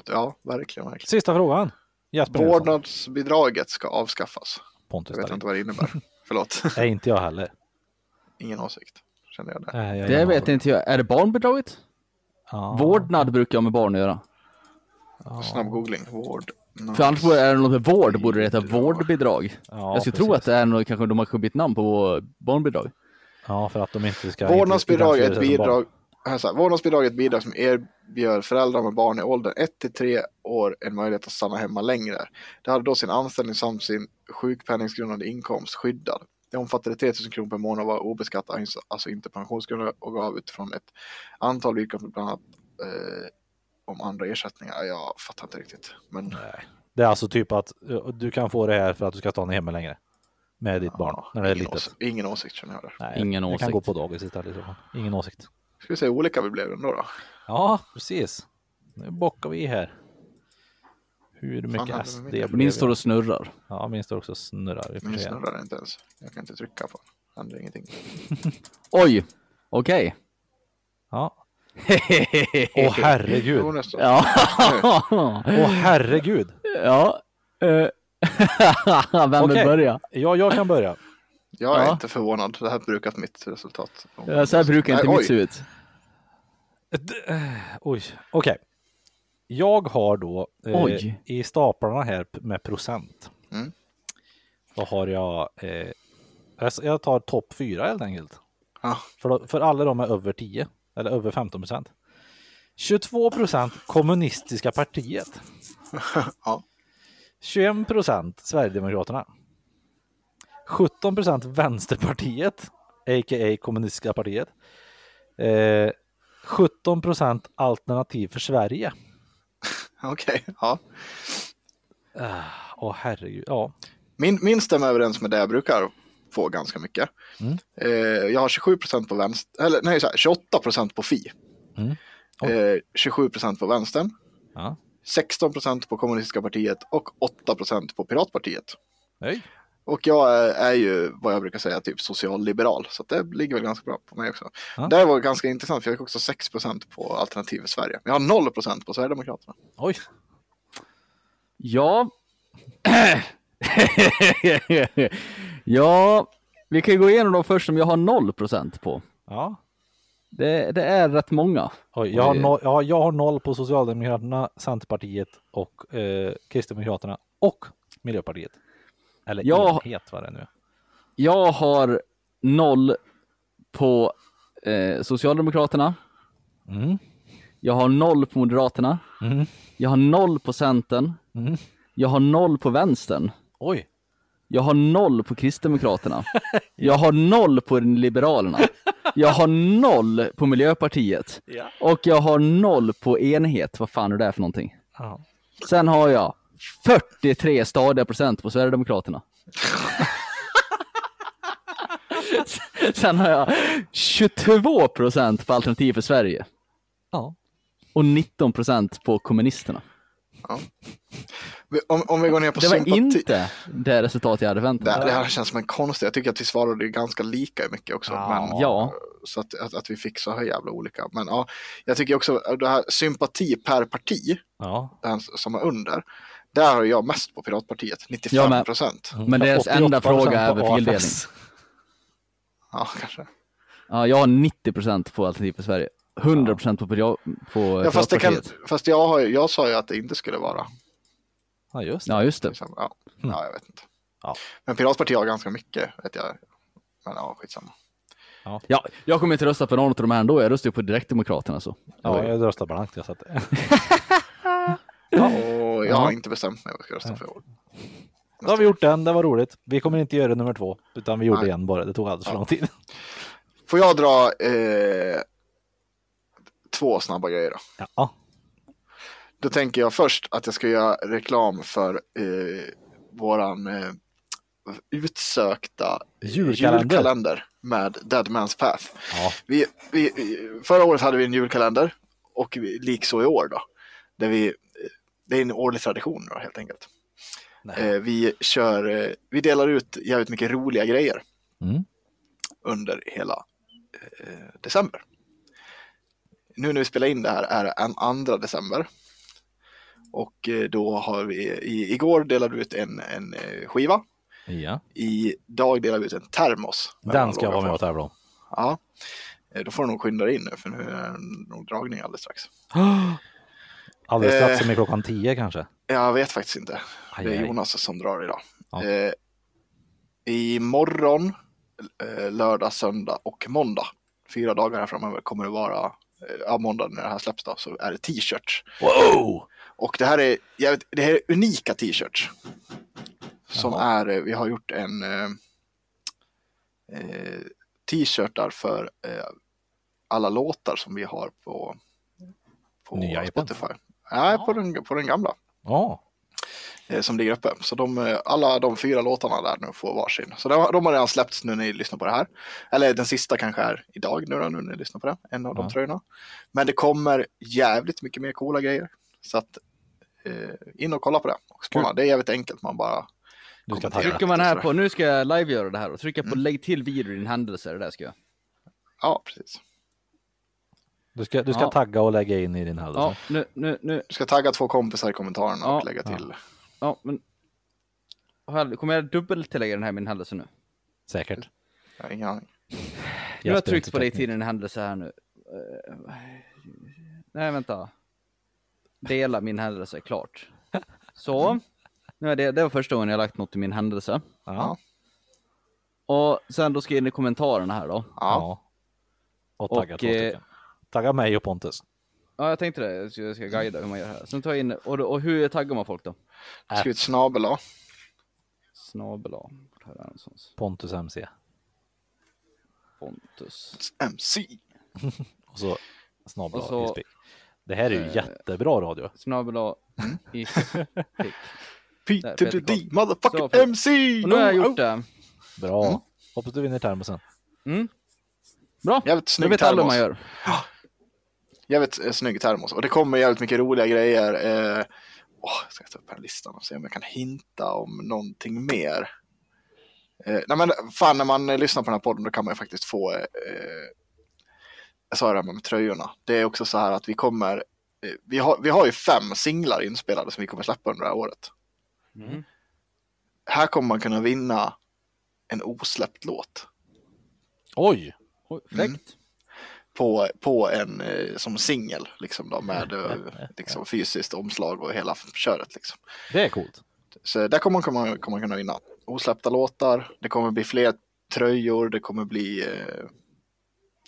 Ja, verkligen. verkligen. Sista frågan. Jesper. Vårdnadsbidraget ska avskaffas. Pontus Jag vet Dahlin. inte vad det innebär. <laughs> Förlåt. Nej, inte jag heller. Ingen åsikt. Känner jag det. Nej, jag Det vet inte jag. Är det barnbidraget? Ja. Vårdnad brukar jag med barn göra. Snabb googling. Vård. För annars är det något med vård, borde det heta vårdbidrag. Ja, jag skulle precis. tro att det är något, kanske de har bytt namn på barnbidrag. Ja, för att de inte ska... Vårdnadsbidrag är ett bidrag. Här så här, vårdnadsbidrag är ett bidrag som erbjöd föräldrar med barn i åldern 1 till 3 år en möjlighet att stanna hemma längre. Det hade då sin anställning samt sin sjukpenningsgrundande inkomst skyddad. Det omfattade 3 000 kronor per månad och var obeskattat, alltså inte pensionsgrundande och gav utifrån ett antal villkor, bland annat eh, om andra ersättningar. Jag fattar inte riktigt. Men Det är alltså typ att uh, du kan få det här för att du ska stanna hemma längre. Med ditt barn, när det är ingen, litet. åsikt, ingen åsikt känner jag där. Nej, Ingen jag kan åsikt. gå på dagis istället. Ingen åsikt. Ska vi se hur olika vi blev ändå då? Ja, precis. Nu bockar vi här. Hur mycket hade SD vi blev Min står och snurrar. Ja, min står också och snurrar. Min snurrar inte ens. Jag kan inte trycka på den. Händer ingenting. <laughs> Oj, okej. Ja. <laughs> Åh herregud. Jo, nästan. Ja. <laughs> Åh herregud. ja. Vem vill Okej. börja? Ja, jag kan börja. Jag är Ja. inte förvånad. Det här brukar vara mitt resultat. Ja, Så här brukar inte Nej, mitt se oj. ut. Eh, Oj, okej. Jag har då eh, i staplarna här med procent. Mm. Då har jag, eh, jag tar topp fyra helt enkelt. Ja. För, då, för alla de är över 10 eller över 15 procent. 22 procent kommunistiska partiet. <laughs> Ja. 21 procent Sverigedemokraterna. 17 procent Vänsterpartiet, a.k.a. kommunistiska partiet. Eh, 17 procent Alternativ för Sverige. <laughs> Okej, ja. Åh herregud, ja. Min, min stämmer överens med det jag brukar få ganska mycket. Mm. Eh, jag har 27 procent på vänster, eller nej, här, 28 procent på Fi. Mm. Oj. Eh, 27 procent på vänstern. ja. 16 procent på kommunistiska partiet och 8 procent på piratpartiet. Nej. Och jag är, är ju vad jag brukar säga typ socialliberal. Så att det ligger väl ganska bra på mig också. Ja. Det här var ganska intressant för jag fick också 6 procent på Alternativ för Sverige. Jag har 0 procent på Sverigedemokraterna. Oj, Ja. <laughs> ja, vi kan ju gå igenom de först som jag har 0% på. ja. Det, det är rätt många. Oj, jag, har no, ja, jag har noll på Socialdemokraterna, Centerpartiet och eh, Kristdemokraterna och Miljöpartiet. Eller Ja. enhet vad det nu. Jag har 0 på eh, Socialdemokraterna. Mm. Jag har 0 på Moderaterna. Mm. Jag har 0 på Centern. Mm. Jag har 0 på Vänstern. Oj, Jag har 0 på Kristdemokraterna. <laughs> Jag har 0 på Liberalerna. Jag har 0 på Miljöpartiet. Och jag har 0 på Enhet. Vad fan är det för någonting? ja. Sen har jag 43 stadiga procent på Sverigedemokraterna. <laughs> Sen har jag 22 procent på Alternativ för Sverige. ja. Och 19 procent på kommunisterna. Om, om vi går ner på Det var sympati. inte det resultat jag hade väntat Det, mig. det här känns som en konstig. Jag tycker att vi svarade ganska lika mycket också. Ja. Men, Ja. Så att, att, att vi fick så här jävla olika. Men ja, jag tycker också att det här sympati per parti, ja. den som är under. Där har jag mest på Piratpartiet, 95 Jag med. procent. Men deras enda 88% fråga är på fildelning. Ja, kanske. Ja, jag har 90 procent på Alternativ för Sverige. 100 procent på, Pirat- på Ja, fast det kan, Piratpartiet. fast jag, har, jag sa ju att det inte skulle vara. Ja, just det. Ja, just det. Liksom. Ja, ja, jag vet inte. Ja. Men Piratpartiet har ganska mycket, vet jag. Men ja, skitsamma. Ja, jag kommer inte rösta på någon av de här ändå. Jag röstar ju på Direktdemokraterna så. Ja, jag röstar blankt. Jag satt Och jag har inte bestämt mig vad jag ska rösta för i år. Då har vi gjort den, det var roligt. Vi kommer inte göra nummer två, utan vi gjorde Nej. en bara. Det tog alldeles för Ja. lång tid. <laughs> Får jag dra eh, två snabba grejer då? Ja, Då tänker jag först att jag ska göra reklam för eh, våran eh, utsökta Julkalender. julkalender med Dead Man's Path. ja. Vi, vi, förra året hade vi en julkalender och vi, likså i år då. Där vi, det är en årlig tradition då, helt enkelt. Eh, vi kör, eh, vi delar ut jävligt mycket roliga grejer Mm. under hela eh, december. Nu när vi spelar in det här är det en andra december. Och eh, då har vi, i, igår delade vi ut en, en eh, skiva. Ja. Idag delar vi ut en termos. Den ska jag vara med och tävla om. Ja, då får du nog skynda dig in nu för nu är det nog dragning alldeles strax. <gasps> Alldeles strax Eh. som är klockan tio kanske. Jag vet faktiskt inte. Aj, Det är. Jonas som drar idag. Ja. Eh, imorgon, eh, lördag, söndag och måndag. Fyra dagar här framöver kommer det vara, eh, ja måndag när det här släpps då, så är det t-shirts. Wow! Och det här är, jävligt, det här är unika t-shirts. Som Jaha. är, eh, vi har gjort en eh, eh, t-shirtar för eh, alla låtar som vi har på, på Nya? Spotify. Nej, på den, på den gamla Ja, eh, som ligger uppe. Så de, eh, alla de fyra låtarna där nu får varsin. Så de, de har redan släppts nu när ni lyssnar på det här. Eller den sista kanske är idag nu, då, nu när ni lyssnar på det. En av de Ja. tröjorna. Men det kommer jävligt mycket mer coola grejer. Så att eh, in och kolla på det. Och spana. Det är jävligt enkelt. Man bara. Trycker man här på, nu ska jag live-göra det här och trycka på Mm. lägg till video i din händelse, det där ska jag. Ja, precis. Du ska, du ska Ja. tagga och lägga in i din händelse. Ja, nu, nu, nu, Du ska tagga två kompisar i kommentarerna Ja. och lägga till. ja men. Har jag- Kommer jag dubbeltillägga den här min händelse nu? Säkert. Jag har ingen aning. Har jag Jesper tryckt på teknik. till din händelse här nu. Nej, vänta. Dela min händelse, klart. Så. Nu är det, det var första gången jag lagt något i min händelse. Ja. Och sen då ska jag in i kommentarerna här då. Ja. Och tagga Och, två eh, stycken. Tagga mig och Pontus. Ja, jag tänkte det. Jag ska, jag ska guida hur man gör det här. Sen tar jag in, och, och hur taggar man folk då? Skriv ett snabel A. Snabel A. Pontus MC. Pontus. MC. <laughs> Och så snabel så- A, Det här är ju eh, jättebra radio. Snabel A. Mm. To <laughs> Peter the D, Så, motherfucking för- MC! Och nu har jag gjort det. Bra. Mm. Hoppas du vinner termosen. Mm. Bra. Jävligt Nu snygg vet alla hur termos. man gör. Jävligt eh, snygg termos. Och det kommer jävligt mycket roliga grejer. Eh, åh, jag ska ta upp den här listan och se om jag kan hinta om någonting mer. Eh, nej men fan, när man eh, lyssnar på den här podden då kan man ju faktiskt få eh, jag sa det här med tröjorna. Det är också så här att vi kommer eh, vi har, vi har ju fem singlar inspelade som vi kommer släppa under det här året. Mm. Här kommer man kunna vinna en osläppt låt. Oj! Oj, fräckt. Mm. På, på en eh, som singel liksom då med eh, <laughs> liksom fysiskt omslag och hela köret liksom. Det är coolt. Så där kommer man, kommer, man- kunna vinna osläppta låtar. Det kommer bli fler tröjor. Det kommer bli eh,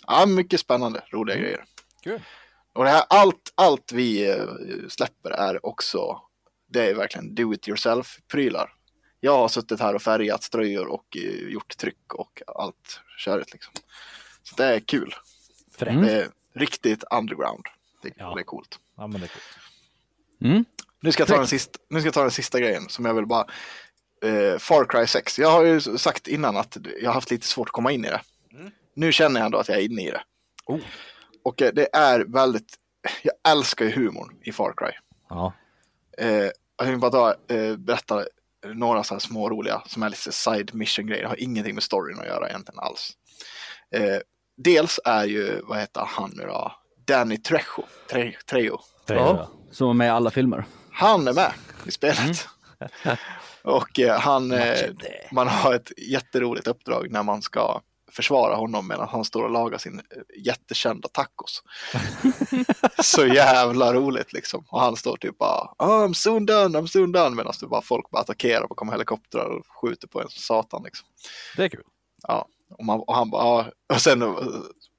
ja, mycket spännande, roliga grejer. Kul. Och det här, allt, allt vi eh, släpper är också, det är verkligen do it yourself prylar. Jag har suttit här och färgat tröjor och gjort tryck och allt köret liksom. Så det är kul. Det är riktigt underground. Det, Ja. det är coolt. Ja, men det är coolt. Mm. Nu ska jag ta den sista, nu ska jag ta den sista grejen som jag vill bara eh, Far Cry 6. Jag har ju sagt innan att jag har haft lite svårt att komma in i det. Nu känner jag ändå att jag är inne i det. Oh. Och eh, det är väldigt, jag älskar ju humorn i Far Cry. Ja. Eh, jag tänkte bara ta, eh, berätta några så här små roliga som är lite side mission grejer. Det har ingenting med storyn att göra egentligen alls. Eh, dels är ju, vad heter han nu då? Danny Trejo. Tre, Trejo. Det. Som var med i alla filmer. Han är med i spelet. <laughs> Och eh, han, eh, man har ett jätteroligt uppdrag när man ska försvara honom medan han står och lagar sin eh, jättekända tacos. <laughs> Så jävla roligt liksom. Och han står typ bara oh, I'm soon done, I'm soon done medan det bara folk bara attackerar och kommer helikoptrar och skjuter på en satan liksom. Det är kul. Ja, och, man, och han bara, ja, och sen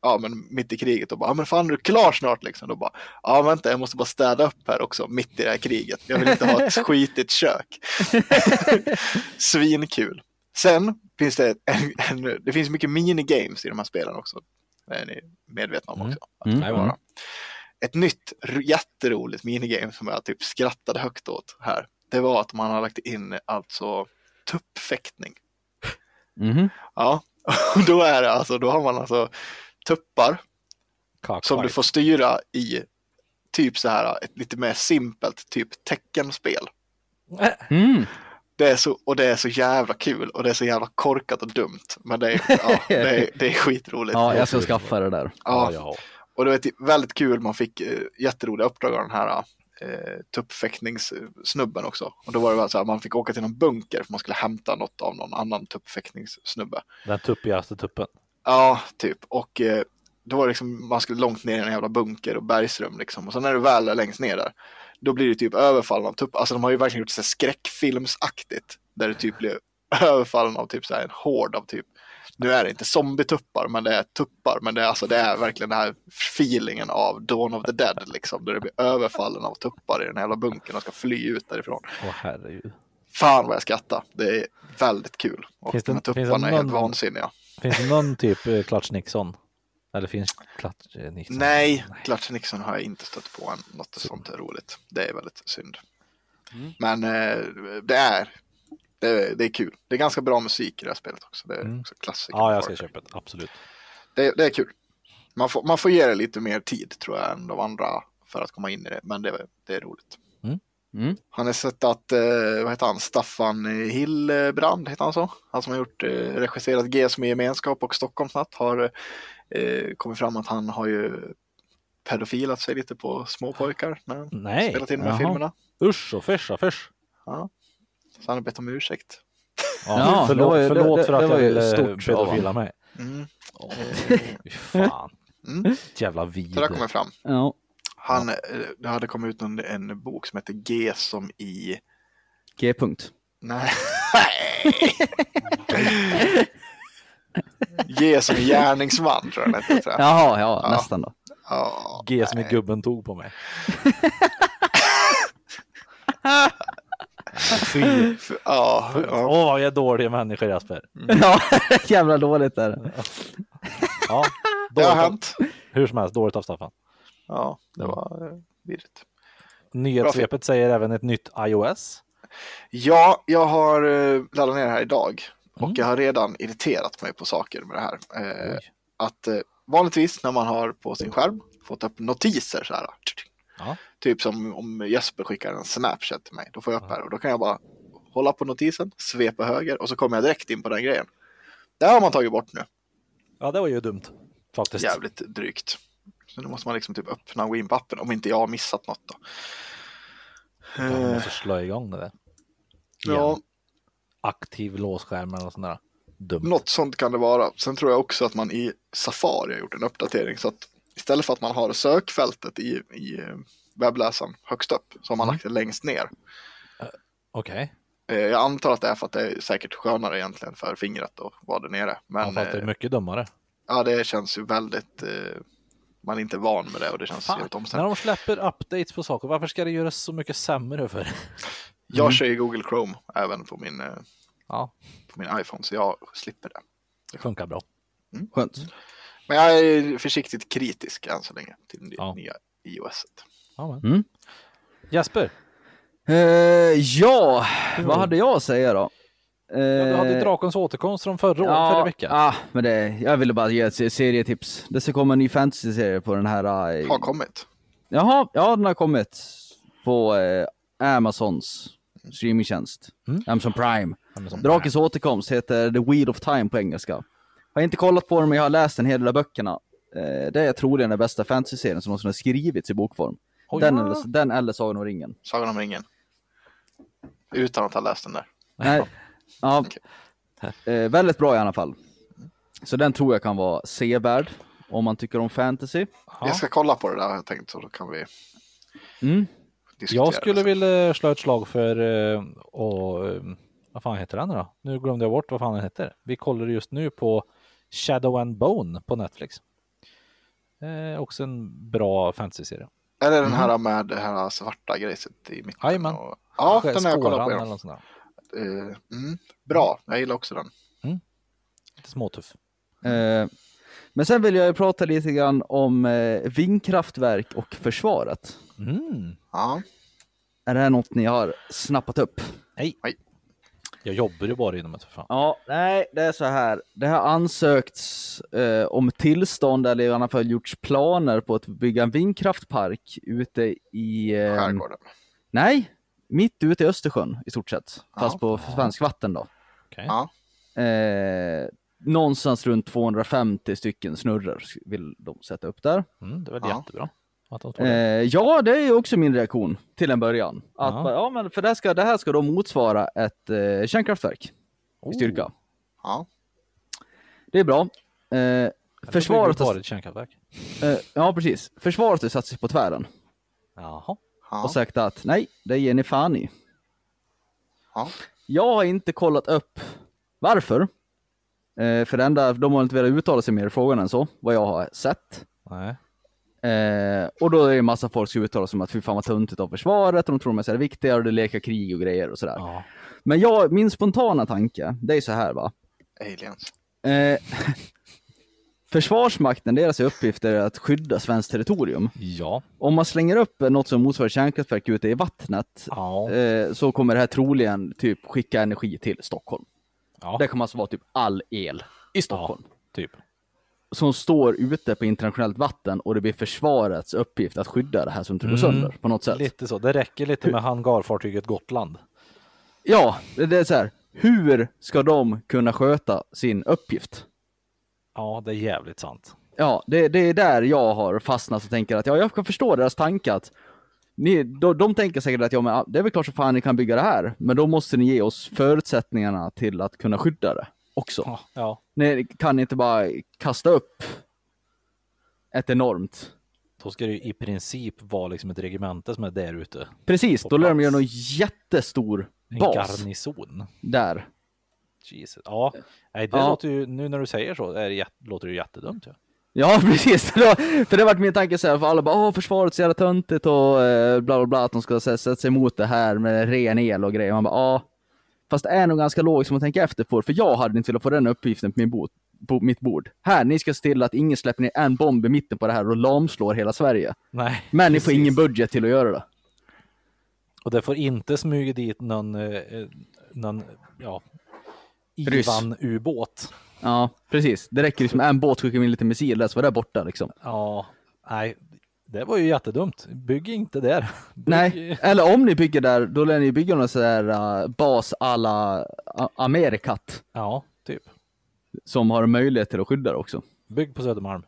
ja, men mitt i kriget då bara, ja men fan är du klar snart liksom? Då bara, ja vänta jag måste bara städa upp här också mitt i det här kriget. Jag vill inte ha ett <laughs> skitigt kök. <laughs> Svinkul. Sen finns det, en, en, det finns mycket minigames i de här spelen också. Det är ni medvetna om Mm. också. att Mm. vara. Ett nytt jätteroligt minigame som jag typ skrattade högt åt här. Det var att man har lagt in alltså tuppfäktning. Mhm. Ja, <laughs> och då är det alltså, då har man alltså tuppar Cockfight. som du får styra i typ så här ett lite mer simpelt typ teckenspel. Mm. Det är så, och det är så jävla kul och det är så jävla korkat och dumt. Men det är, ja, det är, det är skitroligt. Ja, jag ska skaffa det där. Ja, ja. Och det var väldigt kul, man fick eh, jätteroliga uppdrag av den här eh, tuppfäktningssnubben också. Och då var det väl så här, man fick åka till någon bunker för man skulle hämta något av någon annan tuppfäktningssnubbe. Den tuppigaste tuppen. Ja, typ. Och eh, då var det liksom, man skulle långt ner i en jävla bunker och bergsrum liksom. Och sen när du väl är längst ner där, då blir det typ överfallen av tupp. Alltså de har ju verkligen gjort så skräckfilmsaktigt. Där det typ blir överfallen av typ så här en hord av typ nu är det inte zombie-tuppar, men det är tuppar. Men det är, alltså, det är verkligen den här feelingen av Dawn of the Dead, liksom. Där det blir överfallen av tuppar i den här jävla bunkern och ska fly ut därifrån. Åh herregud. Fan vad jag skrattar. Det är väldigt kul. Och Finns det- de här finns det tupparna är helt någon- vansinniga. Finns det någon typ eh, Clutch Nixon? Eller finns Clutch eh, Nixon? Nej, Clutch Nixon har jag inte stött på än. Något sånt är roligt. Det är väldigt synd. Mm. Men eh, det är det, är- det är kul. Det är ganska bra musik i det här spelet också. Det är Mm. också klassiker. Ja, jag ska köpa det. Absolut. det, det är kul. Man får, man får ge det lite mer tid tror jag än de andra för att komma in i det. Men det, det är roligt. Mm. Han har sett att, eh, vad heter han, Staffan Hillbrand, heter han så? Han som har gjort, eh, regisserat G som är gemenskap och Stockholmsnatt har eh, kommit fram att han har ju pedofilat sig lite på småpojkar när han Nej. spelat in de här filmerna. Usch och fyscha fysch. Ja. Så han har bett om ursäkt. Ja, förlåt, det förlåt det- för det att jag var ju ville pedofila mig. Mm. Fy fan. Mm. Jävla Så det vidre. kommer fram. Ja. Han, eh, det hade kommit ut en, en bok som heter G som i G-punkt. Nej. <laughs> Ge som gärningsman tror jag den hette. tror jag. Jaha, ja, Ja. nästan då. Ja, G som i gubben tog på mig. <laughs> <laughs> Fy. f- ja, Åh, ja. vad jag är dålig människa Jasper. Ja, <laughs> jävla dåligt är det. Ja, <laughs> Det har hänt. Hur som helst, dåligt av Staffan. Ja, det var eh, virrigt. Nyhetssvepet säger även ett nytt iOS. Ja, jag har eh, laddat ner det här idag och Mm. jag har redan irriterat mig på saker med det här. Eh, att eh, vanligtvis när man har på sin skärm fått upp notiser så här. Ja. Typ som om Jesper skickar en Snapchat till mig. Då får jag upp här och då kan jag bara hålla på notisen, svepa höger och så kommer jag direkt in på den grejen. Det har man tagit bort nu. Ja, det var ju dumt. Faktiskt. Jävligt drygt. Så nu måste man liksom typ öppna och gå in på appen om inte jag har missat något då. Man Eh, måste slå igång det där. ja. Aktiv låsskärm eller sånt där. Dumt. något sånt kan det vara. Sen tror jag också att man i Safari har gjort en uppdatering så att istället för att man har sökfältet i, i eh, webbläsaren högst upp så har man Mm. lagt det längst ner. Okej. Eh, Jag antar att det är för att det är säkert skönare egentligen för fingret att vara där nere. Ja, Men fast det är mycket dummare. ja, det känns ju väldigt, man är inte van med det och det känns Fan, helt när omständigt. de släpper updates på saker, varför ska det göras så mycket sämre för? <laughs> Jag kör ju Google Chrome även på min, Ja, på min iPhone så jag slipper det. det funkar bra. Skönt. Men jag är försiktigt kritisk än så länge till det Ja. nya iOS. Ja. Mm. Jesper, Eh, ja, vad hade jag att säga då? Eh, ja, du hade Drakens återkomst från förra, ja, förra veckan. Ah, men det, jag ville bara ge ett se- serietips. Det ska komma en ny fantasy-serie på den här... eh, Har kommit. Jaha, ja den har kommit. På eh, Amazons streamingtjänst. Mm. Amazon Prime. Amazon Drakens återkomst heter The Wheel of Time på engelska. Har inte kollat på den men jag har läst en hel del av böckerna. Eh, det är troligen den bästa fantasy-serien som någonsin har skrivits i bokform. Oj. Den, eller, den eller Sagan om ringen. Sagan om ringen. Utan att ha läst den där. Nej. Ja, Okej. eh, väldigt bra i alla fall. Så den tror jag kan vara sevärd om man tycker om fantasy. Ja. Jag ska kolla på det där jag tänkt så då kan vi Mm. diskutera Jag skulle vilja slå ett slag för, eh, och, eh, vad fan heter den då? Nu glömde jag bort vad fan den heter. Vi kollar just nu på Shadow and Bone på Netflix. Eh, också en bra fantasy-serie. Är det den här med det här svarta grejset i mitten? Jajamän. och- Ja, den har jag kollat på. eller sånt där. Eh, mm, bra, jag gillar också den. Lite småtuff. Eh, men sen vill jag ju prata lite grann om eh, vindkraftverk och försvaret. Mm. Ja, Är det här något ni har snappat upp? Nej. Nej. Jag jobbar ju bara inom det för fan. Ja, nej, det är så här. Det har ansökts eh, om tillstånd eller i alla fall gjorts planer på att bygga en vindkraftpark ute i... Eh, skärgården. nej, mitt ute i Östersjön i stort sett, fast Ja. på svensk vatten då. Okej. Ja. Eh, någonstans runt 250 stycken snurror vill de sätta upp där. Mm, det är väl Ja. jättebra. Eh, ja, det är också min reaktion till en början. Att, Ja. ja. men för det, här ska, det här ska då motsvara ett eh, kärnkraftverk i styrka. Oh. Ja. Det är bra. Eh, försvaret, har, ett kärnkraftverk. eh, ja precis. Försvaret har satt sig på tvären Jaha. Ja. och sagt att nej, det ger ni fan i. Ja. Jag har inte kollat upp varför. Eh, för det enda, de har inte velat uttala sig mer i frågan än så, vad jag har sett. Nej. Eh, och då är det en massa folk som uttalar sig om att fy fan vad tuntigt av försvaret och de tror de är så här viktiga och det leker krig och grejer och sådär. Ja. Men jag, min spontana tanke, det är så här va. Aliens. Eh, <laughs> Försvarsmakten, deras uppgift är att skydda svenskt territorium. Ja. Om man slänger upp något som motsvarar kärnkraftverk ute i vattnet Ja. eh, så kommer det här troligen typ skicka energi till Stockholm. ja. Det kommer alltså vara typ all el i Stockholm. Typ. Som står ute på internationellt vatten och det blir försvarets uppgift att skydda det här som inte går Mm. sönder på något sätt. Lite så. Det räcker lite med hangarfartyget Gotland. Ja, det det är så här. Hur ska de kunna sköta sin uppgift? Ja, det är jävligt sant. Ja, det, det är där jag har fastnat och tänker att ja, jag kan förstå deras tanke att ni, de, de tänker säkert att ja, men, det är väl klart så fan ni kan bygga det här, men då måste ni ge oss förutsättningarna till att kunna skydda det också. Ja. ja. Ni kan inte bara kasta upp ett enormt. Då ska det ju i princip vara liksom ett regemente som är där ute. Precis, då lär de göra någon jättestor En bas garnison. där. Jesus. Ja, nej, det Ja. låter ju, nu när du säger så, är det, låter det jättedumt. Ja. Ja, <laughs> precis. För det, har varit min tanke så här, för alla bara åh försvaret så jävla töntigt och eh, bla bla bla, att de ska sä- sätta sig emot det här med ren el och grejer. Man bara ja. Fast det är nog ganska logiskt om man tänker efter på det, för jag hade inte velat få den uppgiften på, min bord, på mitt bord. Här, ni ska se till att ingen släpper ner en bomb i mitten på det här och lamslår hela Sverige. Nej, Men ni får precis. ingen budget till att göra det. Och det får inte smyga dit någon, eh, någon ja. Ivan-ubåt. Ja, precis. Det räcker liksom en båt skickar in lite missiler så var det borta liksom. Ja, nej, det var ju jättedumt. Bygg inte där. <laughs> Bygg, Nej, <laughs> eller om ni bygger där, då lär ni bygga någon sån här uh, bas alla Amerikat. Ja, typ. som har möjlighet till att skydda det också. Bygg på Södermalm.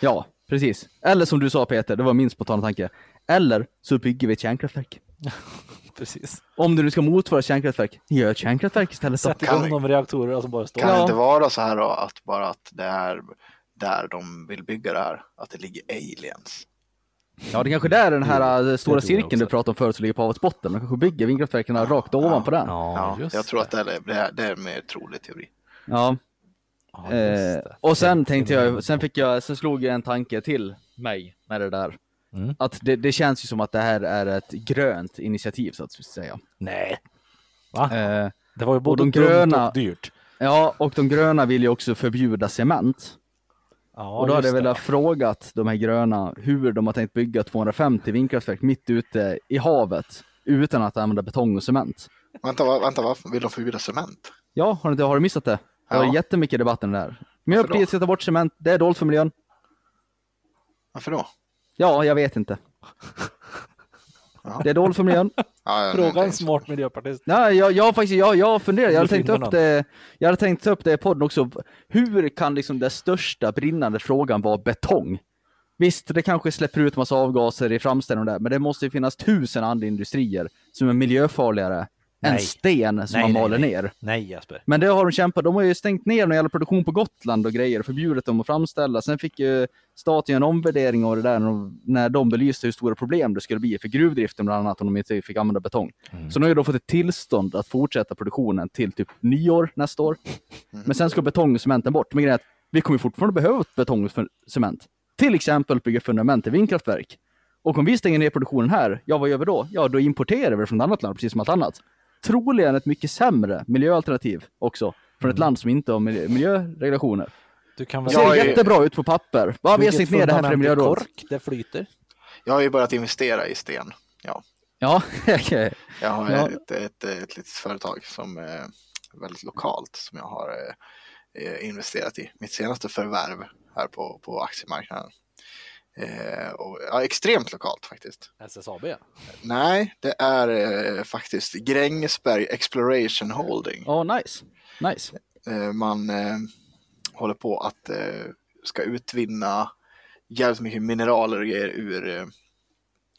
Ja, precis. Eller som du sa Peter, det var min spontana tanke. Eller så bygger vi ett kärnkraftverk. <laughs> Precis. Om du nu ska motsvara kärnkraftverk, gör ett kärnkraftverk istället. Sätt igång de reaktorer som bara står. Kan det inte vara så här då att bara att det är där de vill bygga det här, att det ligger aliens? Ja, det kanske där är den här Jo, det stora cirkeln du pratade om förut som ligger på havets botten. Man kanske bygger vindkraftverken rakt ovanpå den. Ja, Ja, just jag tror att det är, det är, det är en mer trolig teori. Ja. Ja, Eh, och sen tänkte jag, sen fick jag, sen slog jag en tanke till mig med det där. Mm. Att det, det känns ju som att det här är ett grönt initiativ så att säga. Nej. Va? Eh, Det var ju både de dumt gröna- och dyrt. ja, och de gröna vill ju också förbjuda cement. Ja, och då hade jag velat frågat de här gröna hur de har tänkt bygga 250 vindkraftverk mitt ute i havet utan att använda betong och cement. Vänta, va, vänta varför vill de förbjuda cement? Ja, har du, har du missat det? Det var Ja. jättemycket debatten där. Miljöpartiet ska ta bort cement, det är dåligt för miljön. Varför då? Ja, jag vet inte. Ja. Det är dåligt för miljön. <laughs> Ja, Fråga en smart miljöpartist. Nej, jag, jag, faktiskt, jag, jag funderar, jag hade, tänkt upp det, jag hade tänkt upp det i podden också. Hur kan liksom den största brinnande frågan vara betong? Visst, det kanske släpper ut massa avgaser i framställningen där, men det måste ju finnas tusen andra industrier som är miljöfarligare Nej. sten som Nej, man nej, maler nej. ner. Nej Jesper. Men det har de kämpat, de har ju stängt ner någon jävla produktion på Gotland och grejer och förbjudit dem att framställa. Sen fick ju staten göra en omvärdering av det där när de- när de belyste hur stora problem det skulle bli för gruvdriften bland annat om de inte fick använda betong. Mm. Så nu har ju de fått ett tillstånd att fortsätta produktionen till typ nyår nästa år. Men sen ska betong och cementen bort. Men grejen är att vi kommer fortfarande behöva betong och cement. Till exempel bygga fundament till vindkraftverk. Och om vi stänger ner produktionen här, ja vad gör vi då? Ja, då importerar vi från ett annat land, precis som allt annat. Troligen ett mycket sämre miljöalternativ också, från ett land som inte har miljö- miljöregulationer. Du kan Det väl ser Jag är- jättebra ut på papper. Ja, vi har stängt ner det här för miljöråd. kork, det flyter. Jag har ju börjat investera i sten. Ja. Ja, <laughs> okej. Jag har Ja. ett, ett, ett litet företag som är väldigt lokalt som jag har eh, investerat i. Mitt senaste förvärv här på, på aktiemarknaden. Eh, och, ja, extremt lokalt faktiskt. SSAB. Nej, det är eh, faktiskt Grängesberg Exploration Holding. Ja, nice. Nice. Eh, man eh, håller på att eh, ska utvinna jävligt mycket mineraler och grejer ur eh,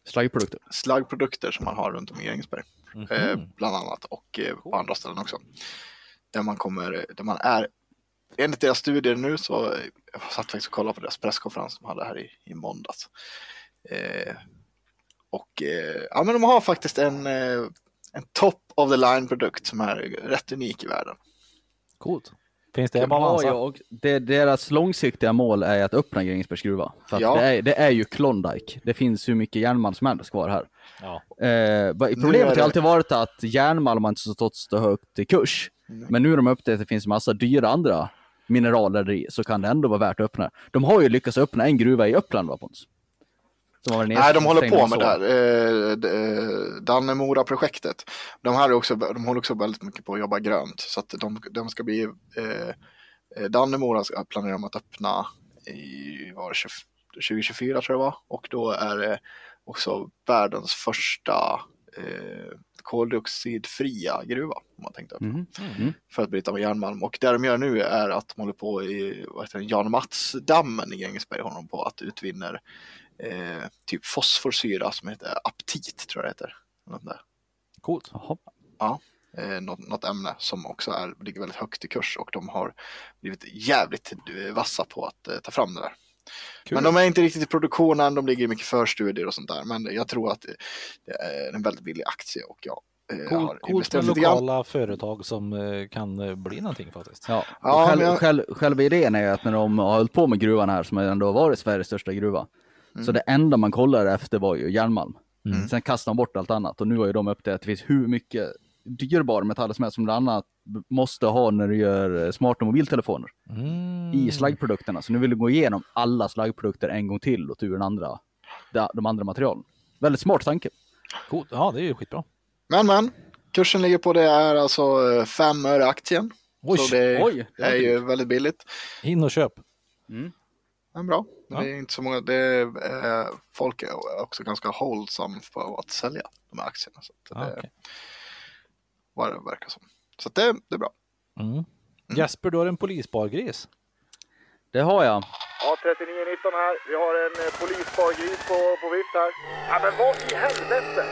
Slaggprodukter. slaggprodukter som man har runt om i Grängesberg. Mhm. Eh, bland annat och på andra ställen också. Där man kommer, där man är, enligt deras studier nu så, jag satt faktiskt och kollade på deras presskonferens de hade här i, i måndags. Eh, och eh, ja men de har faktiskt en, eh, en top of the line produkt som är rätt unik i världen. Coolt. Finns det De på har ju, Avanza? och det, deras långsiktiga mål är att öppna Grängesbergs gruva. För att Ja. det, är, det är ju Klondike. Det finns hur mycket järnmalm som helst kvar här. Ja. Eh, problemet har det- alltid varit att järnmalm har inte stått så högt i kurs. Men nu har de upptäckt att det finns massa dyra andra mineraler i, så kan det ändå vara värt att öppna. De har ju lyckats öppna en gruva i Uppland, va var Nej, de håller på med det här. Eh, eh, Dannemora-projektet. De, här är också, de håller också väldigt mycket på att jobba grönt. Så att de, de ska bli... Eh, Dannemora planerar de att öppna i var det 20, 2024 tror jag det var. Och då är det också världens första eh, koldioxidfria gruva. Om man tänkte öppna. Mhm. För att bryta med järnmalm. Och det de gör nu är att de håller på i vad heter det, Jan Mats-dammen i Grängesberg håller de på att utvinner eh, typ fosforsyra som heter aptit tror jag det heter. Något, där. Coolt. Jaha. Eh, något, något ämne som också är, ligger väldigt högt i kurs och de har blivit jävligt vassa på att eh, ta fram det där. Kul. Men de är inte riktigt i produktionen, de ligger i mycket förstudier och sånt där. Men jag tror att det, är en väldigt billig aktie och jag eh, Cool, har coolt med investerat lite grann. lokala företag som eh, kan eh, bli någonting faktiskt. Ja, Ja, själv, jag- själv, själva idén är att när de har hållit på med gruvan här, som ändå har varit Sveriges största gruva, så det enda man kollar efter var ju järnmalm. Sen kastade de bort allt annat och nu har ju de upptäckt att det finns hur mycket dyrbar metaller som helst som bland annat måste ha när du gör eh, smarta mobiltelefoner Mm. i slaggprodukterna. Så nu vill du gå igenom alla slaggprodukter en gång till och ta ur den andra, de, andra materialen. Väldigt smart tanke. Coolt. Ja, det är ju skitbra. Men men, kursen ligger på det är alltså 5 öre aktien. Oj, så det oj, det är ju väldigt billigt. in och köp. Men bra. Men Ja. Det är inte så många, det är, eh, folk är också ganska hållsam på att sälja de här aktierna. Så att Ah, det okej. Vad det verkar som. Så det, det är bra. Mm. Jesper, du har en polisbargris. Det har jag. Ja, 3919 här. Vi har en eh, polisbargris på, på vift här. Ja, men vad i helvete!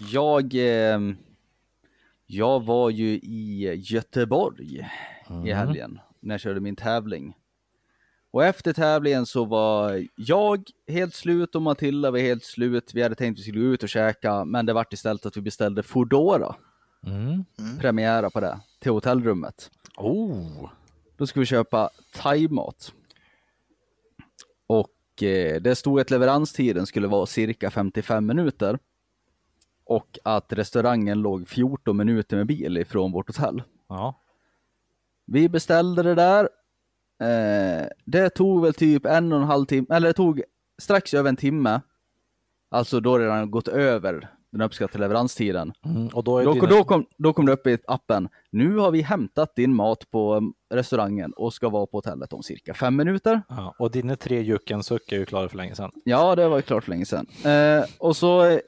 Jag, eh, jag var ju i Göteborg i helgen när jag körde min tävling. Och efter tävlingen så var jag helt slut och Matilda var helt slut. Vi hade tänkt att vi skulle gå ut och käka, men det vart istället att vi beställde Foodora, Mm. premiära på det, till hotellrummet. Oh. Då ska vi köpa thaimat. Och eh, det stod att leveranstiden skulle vara cirka 55 minuter. Och att restaurangen låg 14 minuter med bil ifrån vårt hotell. Ja. Vi beställde det där. Eh, det tog väl typ en och en halv timme, eller det tog strax över en timme. Alltså då det redan gått över den uppskattade leveranstiden. Mm. Och då Då, dina- då, kom, då kom det upp i appen. Nu har vi hämtat din mat på um, restaurangen och ska vara på hotellet om cirka fem minuter. ja. Och dina tre jucken suck är ju klara för länge sedan. Ja, det var ju klart för länge sedan. Eh, och så eh,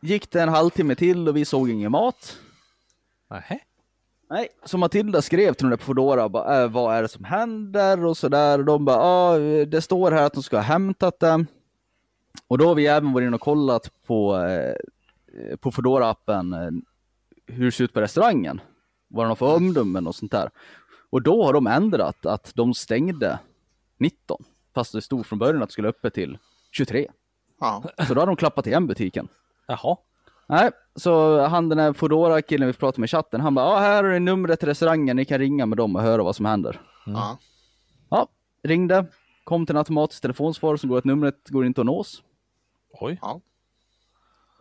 gick det en halvtimme till och vi såg ingen mat. Nähä. Nej, så Matilda skrev till dem där på Foodora, bara, äh, vad är det som händer och sådär. Och de bara, ja, ah, det står här att de ska ha hämtat det. Och då har vi även varit inne och kollat på, eh, på Foodora-appen eh, hur det ser ut på restaurangen. Vad de har för omdömen och sånt där. Och då har de ändrat att de stängde 19. Fast det stod från början att det skulle öppet till 23. Ja. Så då har de klappat igen butiken. Jaha. Nej, så han den här Foodora-killen vi pratade med i chatten, han bara, ja här är numret till restaurangen, ni kan ringa med dem och höra vad som händer. Ja. Ja, ringde, kom till en automatisk telefonsvar som går att numret går inte att nås. Oj.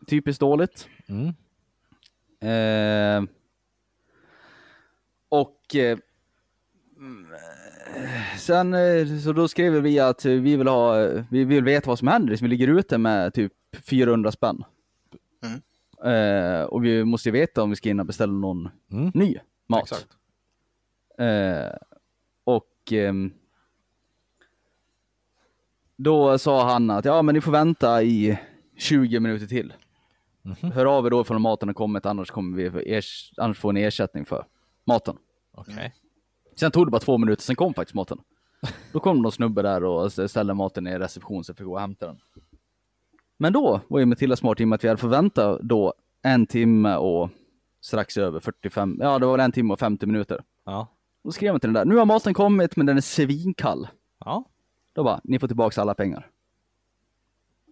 Typiskt dåligt. Mm. Eh, och eh, mm, sen eh, så då skrev vi att vi vill ha, vi vill veta vad som händer, så vi ligger ute med typ 400 spänn. Mm. Eh, och vi måste ju veta om vi ska in och beställa någon Mm. ny mat. Exakt. Eh, och ehm, då sa han att ja, men ni får vänta i 20 minuter till. Hör av er då ifall maten har kommit, annars, kommer vi ers- annars får ni ersättning för maten. Okej. Sen tog det bara två minuter, sen kom faktiskt maten. Då kom någon snubbe där och ställde maten i reception så jag fick gå och hämta den. Men då var ju Matilda smart i och med att vi hade fått vänta då en timme och strax över 45, ja det var väl en timme och 50 minuter. Ja. Då skrev jag till den där, nu har maten kommit men den är svinkall. Ja. Då bara, ni får tillbaka alla pengar.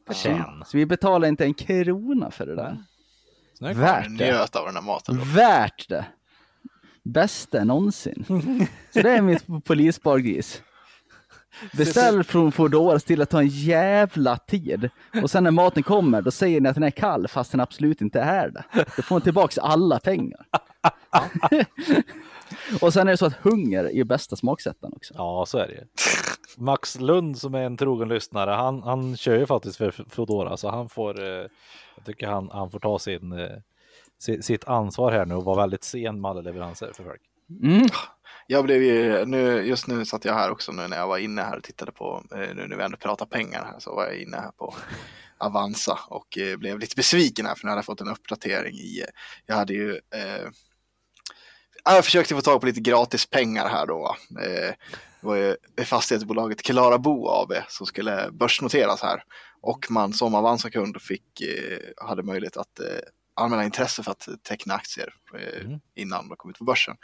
Förtjän. Så vi betalar inte en krona för det där. Snyggt. Värt det. Njöt av den här maten. Då. Värt det. Bästa någonsin. <laughs> Så det är mitt polisspargris. Beställ från Foodora till att ta en jävla tid. Och sen när maten kommer, då säger ni att den är kall fast den absolut inte är det. Då får ni tillbaks alla pengar. <laughs> och sen är det så att hunger är ju bästa smaksättaren också. Ja, så är det ju. Max Lund som är en trogen lyssnare, han, han kör ju faktiskt för Foodora så han får, eh, jag tycker han, han får ta sin, eh, si- sitt ansvar här nu och vara väldigt sen med alla leveranser för folk. Mm. Jag blev ju, nu, just nu satt jag här också nu när jag var inne här och tittade på, eh, nu när vi ändå pratar pengar här så var jag inne här på <laughs> Avanza och eh, blev lite besviken här för nu hade jag fått en uppdatering i, eh, jag hade ju, eh, jag försökte få tag på lite gratis pengar här då. Eh, det var ju fastighetsbolaget Klara Bo AB som skulle börsnoteras här och man som Avanza-kund fick, eh, hade möjlighet att eh, anmäla intresse för att teckna aktier eh, Mm. innan de kom ut på börsen.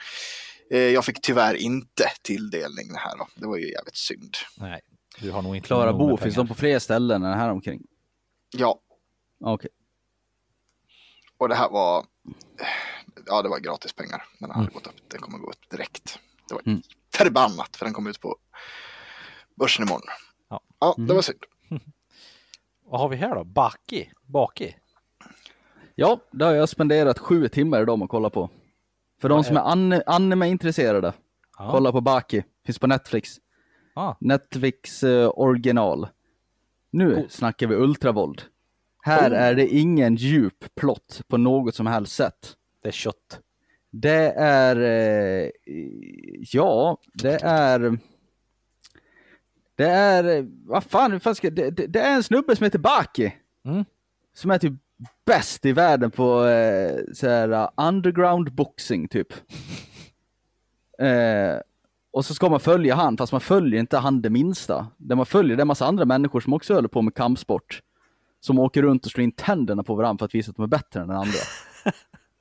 Eh, Jag fick tyvärr inte tilldelning det här då. Det var ju jävligt synd. Nej, du har nog inte Klara Bo, finns de på fler ställen än här omkring? Ja, Okej. och det här var, ja det var gratis pengar. Den hade gått upp, den kommer gå upp direkt. Det var Mm. förbannat för den kom ut på börsen imorgon. Ja. Ja, det var synd. <laughs> Vad har vi här då? Baki? Baki? Ja, det har jag spenderat sju timmar idag med att kolla på. För de som är an- anime-intresserade, Ja. kolla på Baki. Finns på Netflix. Ah, Netflix eh, original. Nu Coolt. snackar vi ultravåld. Här Oh. är det ingen djup plott på något som helst sätt. det är kött. Det är, eh, ja, det är, det är, vad fan, hur fan ska, det, det, det är en snubbe som heter Baki. Mm. Som är typ bäst i världen på eh, så här, uh, underground boxing typ. Eh, och så ska man följa han, fast man följer inte han det minsta. Det man följer det är en massa andra människor som också håller på med kampsport. Som åker runt och slår in tänderna på varandra för att visa att de är bättre än den andra. <laughs>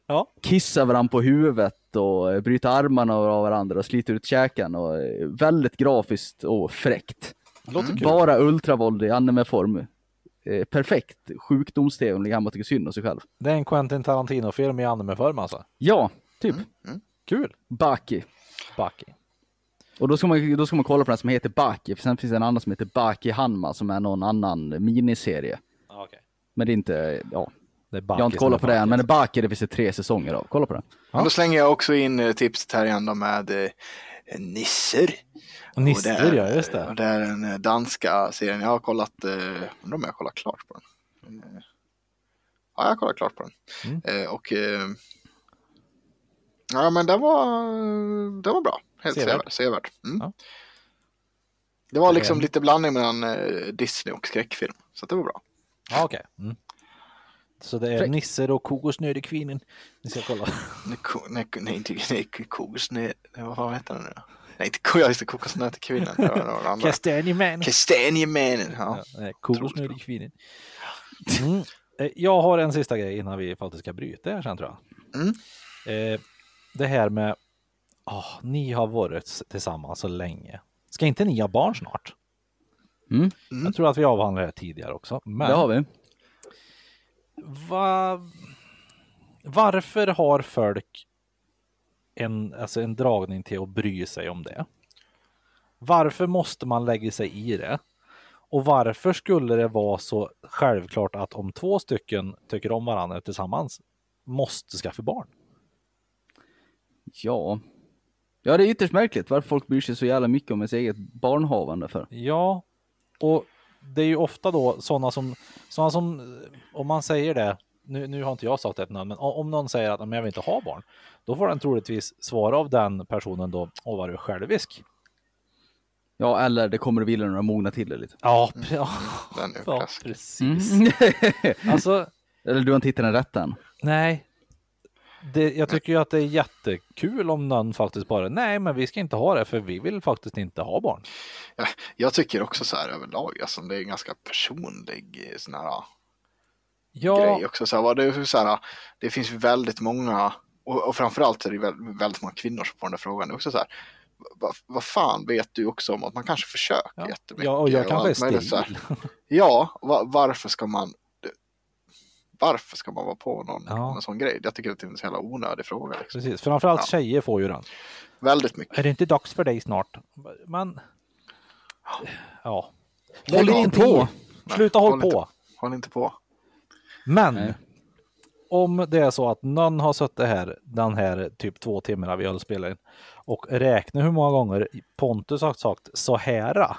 Ja. Kissar varandra på huvudet och eh, bryter armarna av varandra och sliter ut käken. Och eh, väldigt grafiskt och fräckt. Låter kul. Bara ultravåld i anime-form. Eh, perfekt sjukdoms-tv om ligger hemma och tycker synd om sig själv. Det är en Quentin Tarantino-film i anime-form alltså. Ja, typ. Kul. Baki. Baki. Och då ska, man, då ska man kolla på den som heter Baki, för sen finns det en annan som heter Baki Hanma som är någon annan miniserie. Ah, okay. Men det är inte, ja, Det är Baki jag har inte kollat på det än, men Baki det finns det tre säsonger av. Kolla på den. Men då slänger jag också in eh, tipset här igen då med eh, Nisser. Nisser, Och det är- ja, just det. Och det är den eh, danska serien. Jag har kollat, eh, undrar om jag har kollat klart på den. Eh, Ja, jag har kollat klart på den. Mm. Eh, och eh, ja, men den var, den var bra. Helt Sevärd. sevärd. Mm. Ja. Det var liksom lite blandning mellan Disney och skräckfilm. Så det var bra. Ja, okej. Mm. Så det är Fräckt. Nisser och Kokosnödekvinnan. Ni ska kolla. <laughs> Nej, ko- nej, nej, nej, kokosnö... Vad fan heter den nu då? Nej, inte ko- ja, just det, kokosnötkvinnan. Det var det var den andra. Kastanjeman. Kastanjemännen. Ja. Ja, nej, Kokosnödekvinnan. Mm. Eh, Jag har en sista grej innan vi faktiskt ska bryta här sen tror jag. Mm. Eh, det här med, ah, ni har varit tillsammans så länge. Ska inte ni ha barn snart? Mm. Jag tror att vi avhandlade det tidigare också. Men Det har vi. Va... Varför har folk en, alltså en dragning till att bry sig om det? Varför måste man lägga sig i det? Och varför skulle det vara så självklart att om två stycken tycker om varandra tillsammans måste skaffa barn? Ja. Ja, det är ytterst märkligt varför folk bryr sig så jävla mycket om ens eget barnhavande för. Ja, och det är ju ofta då sådana som, sådana som, om man säger det, nu, nu har inte jag sagt ett namn, men om någon säger att "Men jag vill inte ha barn, då får den troligtvis svara av den personen då, och var du självisk? Ja, eller det kommer att vilja när de mognar till det lite. Ja, ja, Den är ja precis. Mm. <laughs> Alltså, eller du har inte hittat den rätt än. nej. Det, jag tycker ju att det är jättekul om någon faktiskt bara, nej men vi ska inte ha det för vi vill faktiskt inte ha barn. Ja, jag tycker också så här överlag, alltså, det är en ganska personlig eh, sån här Ja, grej också. Så här, det, så här, det finns väldigt många, och, och framförallt är det väldigt, väldigt många kvinnor som får den där frågan. Det också så här, vad, vad fan vet du också om att man kanske försöker ja, jättemycket? ja och jag kanske är stil. Ja, va, varför ska man varför ska man vara på någon Ja. en sån grej? Jag tycker att det är en så jävla onödig fråga. Liksom. Precis, framförallt Ja. tjejer får ju den. Väldigt mycket. Är det inte dags för dig snart? Men, ja. Håll inte på. Sluta håll håll inte på. Håll inte på. Men Nej. om det är så att någon har suttit här den här typ två timmarna vi har spelat in och räknat hur många gånger Pontus har sagt så här.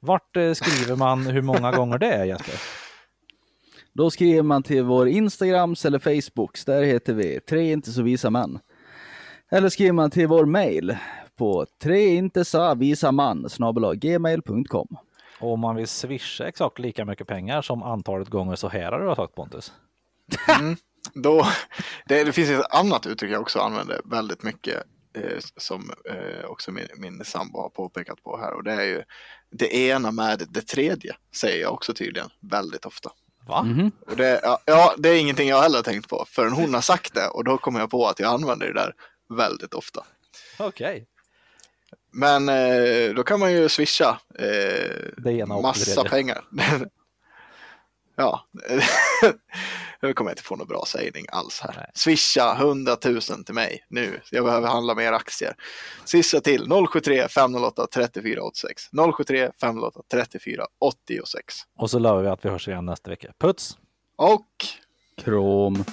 Vart eh, skriver man hur många gånger det är Jesper? Då skriver man till vår Instagrams eller Facebooks, där heter vi tre inte så visa män. Eller skriver man till vår mail på treintesavisaman gmail.com. Och om man vill swisha exakt lika mycket pengar som antalet gånger så här har du har sagt Pontus. Då, det, det finns ett annat uttryck jag också använder väldigt mycket eh, som eh, också min, min sambo har påpekat på här och det är ju det ena med det tredje säger jag också tydligen väldigt ofta. Va? Mhm. Och det, ja, ja, det är ingenting jag heller tänkt på förrän hon har sagt det och då kommer jag på att jag använder det där väldigt ofta. Okej. Men eh, då kan man ju swisha eh, massa pengar. <laughs> ja, <laughs> nu kommer jag inte få någon bra sägning alls här. Nej. Swisha 100 000 till mig nu. Jag behöver handla mer aktier. Swisha till 073 508 34 86. 073 508 34 86. Och så lovar vi att vi hörs igen nästa vecka. Puts! Och Krom.